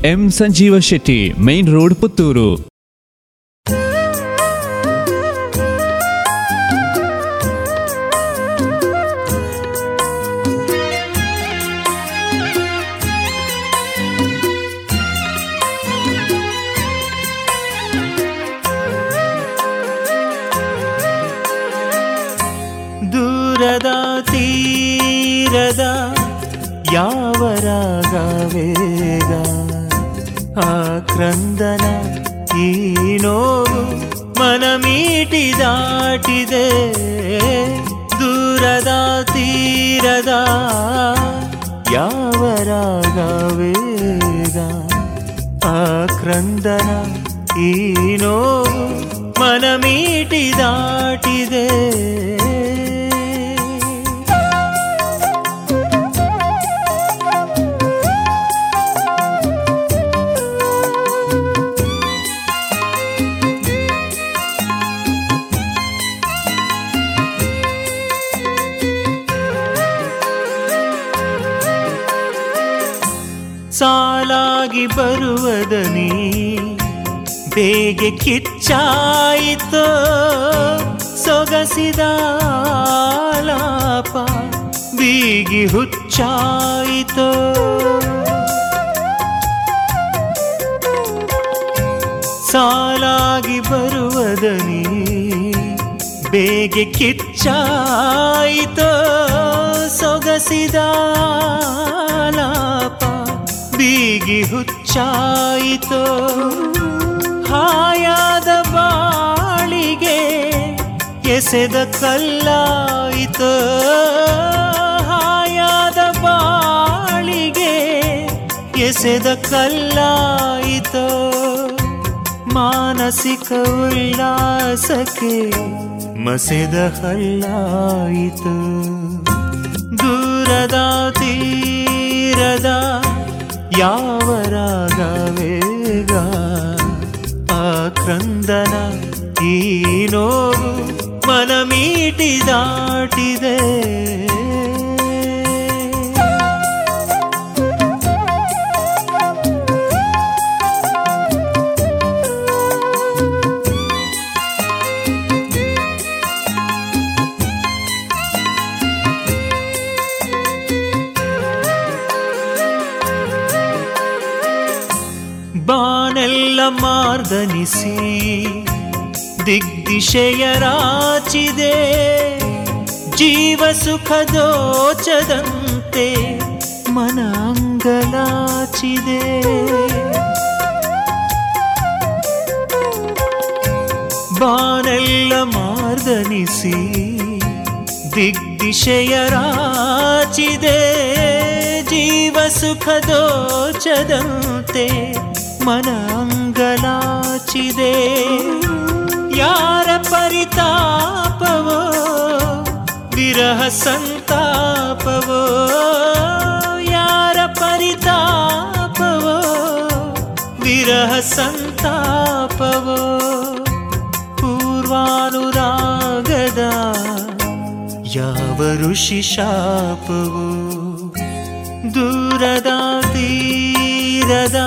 M Sanjeeva Shetty main road Puttur ಕ್ರಂದನ ಈ ನೋವು ಮನ ಮೀಟಿ ದಾಟಿದೆ. ದೂರದ ತೀರದ ಯಾವ ರಾಗ ವೇಗ ಆ ಕ್ರಂದನ ಈ ನೋವು ಮನ ಮೀಟಿ ದಾಟಿದೆ ಬರುವದ ಬರುವದನಿ ಬೇಗೆ ಕಿಚ್ಚಾಯಿತು? ಸೊಗಸಿದ ಲಾಪ ಬೀಗಿ ಹುಚ್ಚಾಯಿತೋ? ಸಾಲಾಗಿ ಬರುವದನಿ ಬೇಗೆ ಕಿಚ್ಚಾಯಿತು? ಸೊಗಸಿದ ಬೀಗಿ ಹುಚ್ಚಾಯಿತು. ಹಾಯಾದ ಬಾಳಿಗೆ ಎಸೆದ ಕಲ್ಲಾಯಿತು. ಹಾಯಾದ ಬಾಳಿಗೆ ಎಸೆದ ಕಲ್ಲಾಯಿತು. ಮಾನಸಿಕ ಉಲ್ಲಾಸಕ್ಕೆ ಮಸೆದ ಹಲ್ಲಾಯಿತು. ದೂರದ ತೀರದ ಯಾವ ರಾಗವೇಗ ಆ ಕ್ರಂದನ ಈ ನೋವು ಮನ ಮೀಟಿ ದಾಟಿದೆ. ಬಾನೆಲ್ಲ ಮಾರ್ದನಿಸಿ ದಿಗ್ದಿಶೆಯ ರಾಚಿದೆ ಜೀವ ಸುಖದೋಚದಂತೆ ದೋಚದಂತೆ ಮನ ಅಂಗಲಾಚಿದೆ ಬಾನೆಲ್ಲ ಮಾರ್ಗನಿಸಿ ದಿಗ್ದಿಶೆಯರಾಚಿದೆ ಜೀವ ಸುಖ ದೋಚದಂತೆ ಮನ ಅಂಗಲಾಚಿದೆ ಯಾರ ಪರಿತಾಪವೋ, ವಿರಹ ಸಂತಾಪವೋ, ಯಾರ ಪರಿತಾಪವೋ, ವಿರಹ ಸಂತಾಪವೋ, ಪೂರ್ವಾನುರಾಗದ ಯಾವ ಋಷಿ ಶಾಪವೋ, ದೂರದ ತೀರದ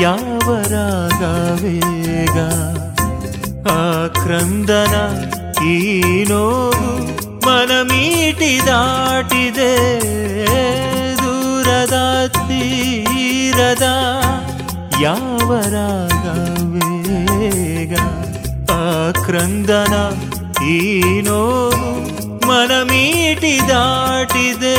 ಯಾವ ರಾಗ ವೇಗ ಆ ಕ್ರಂದನ ಈ ನೋವು ಮನ ಮೀಟಿ ದಾಟಿದೆ. ದೂರದ ತೀರದ ಯಾವ ವೇಗ ಆ ಕ್ರಂದನ ಈ ನೋವು ಮನ ಮೀಟಿ ದಾಟಿದೆ.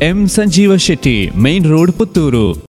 M Sanjeeva Shetty main road Puttur.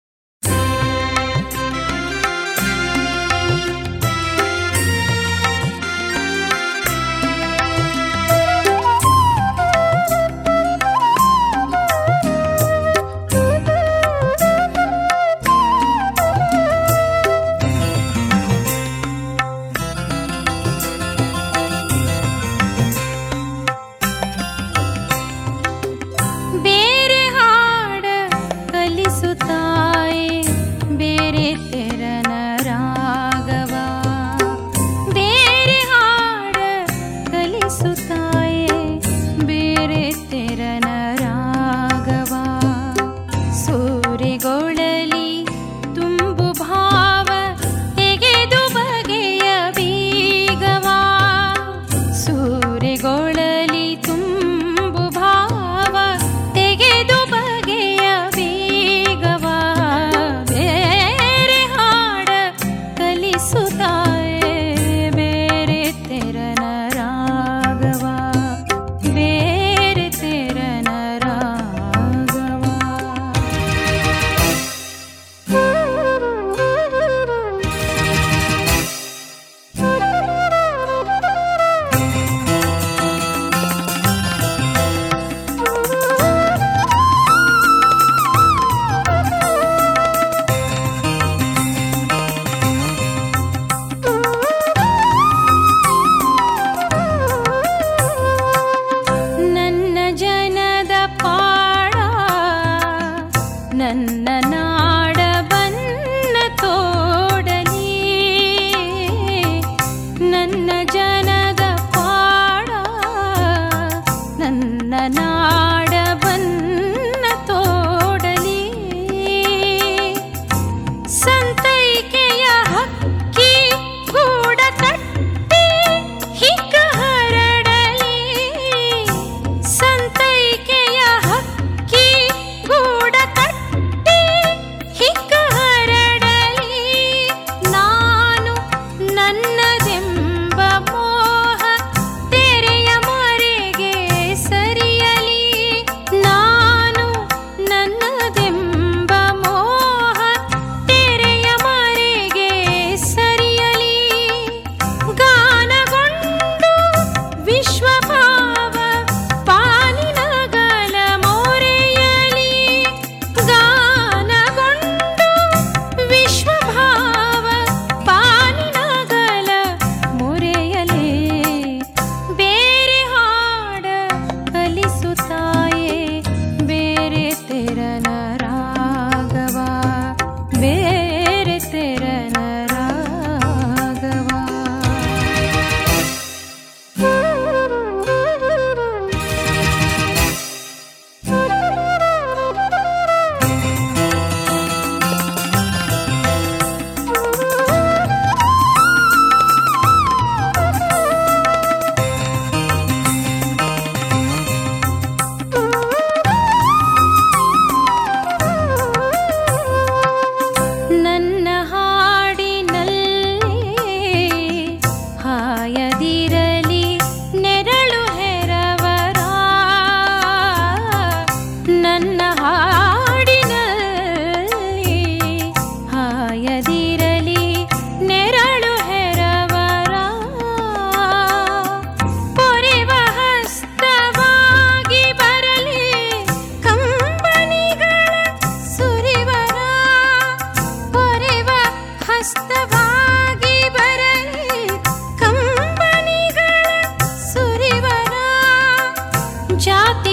ಜಾತಿ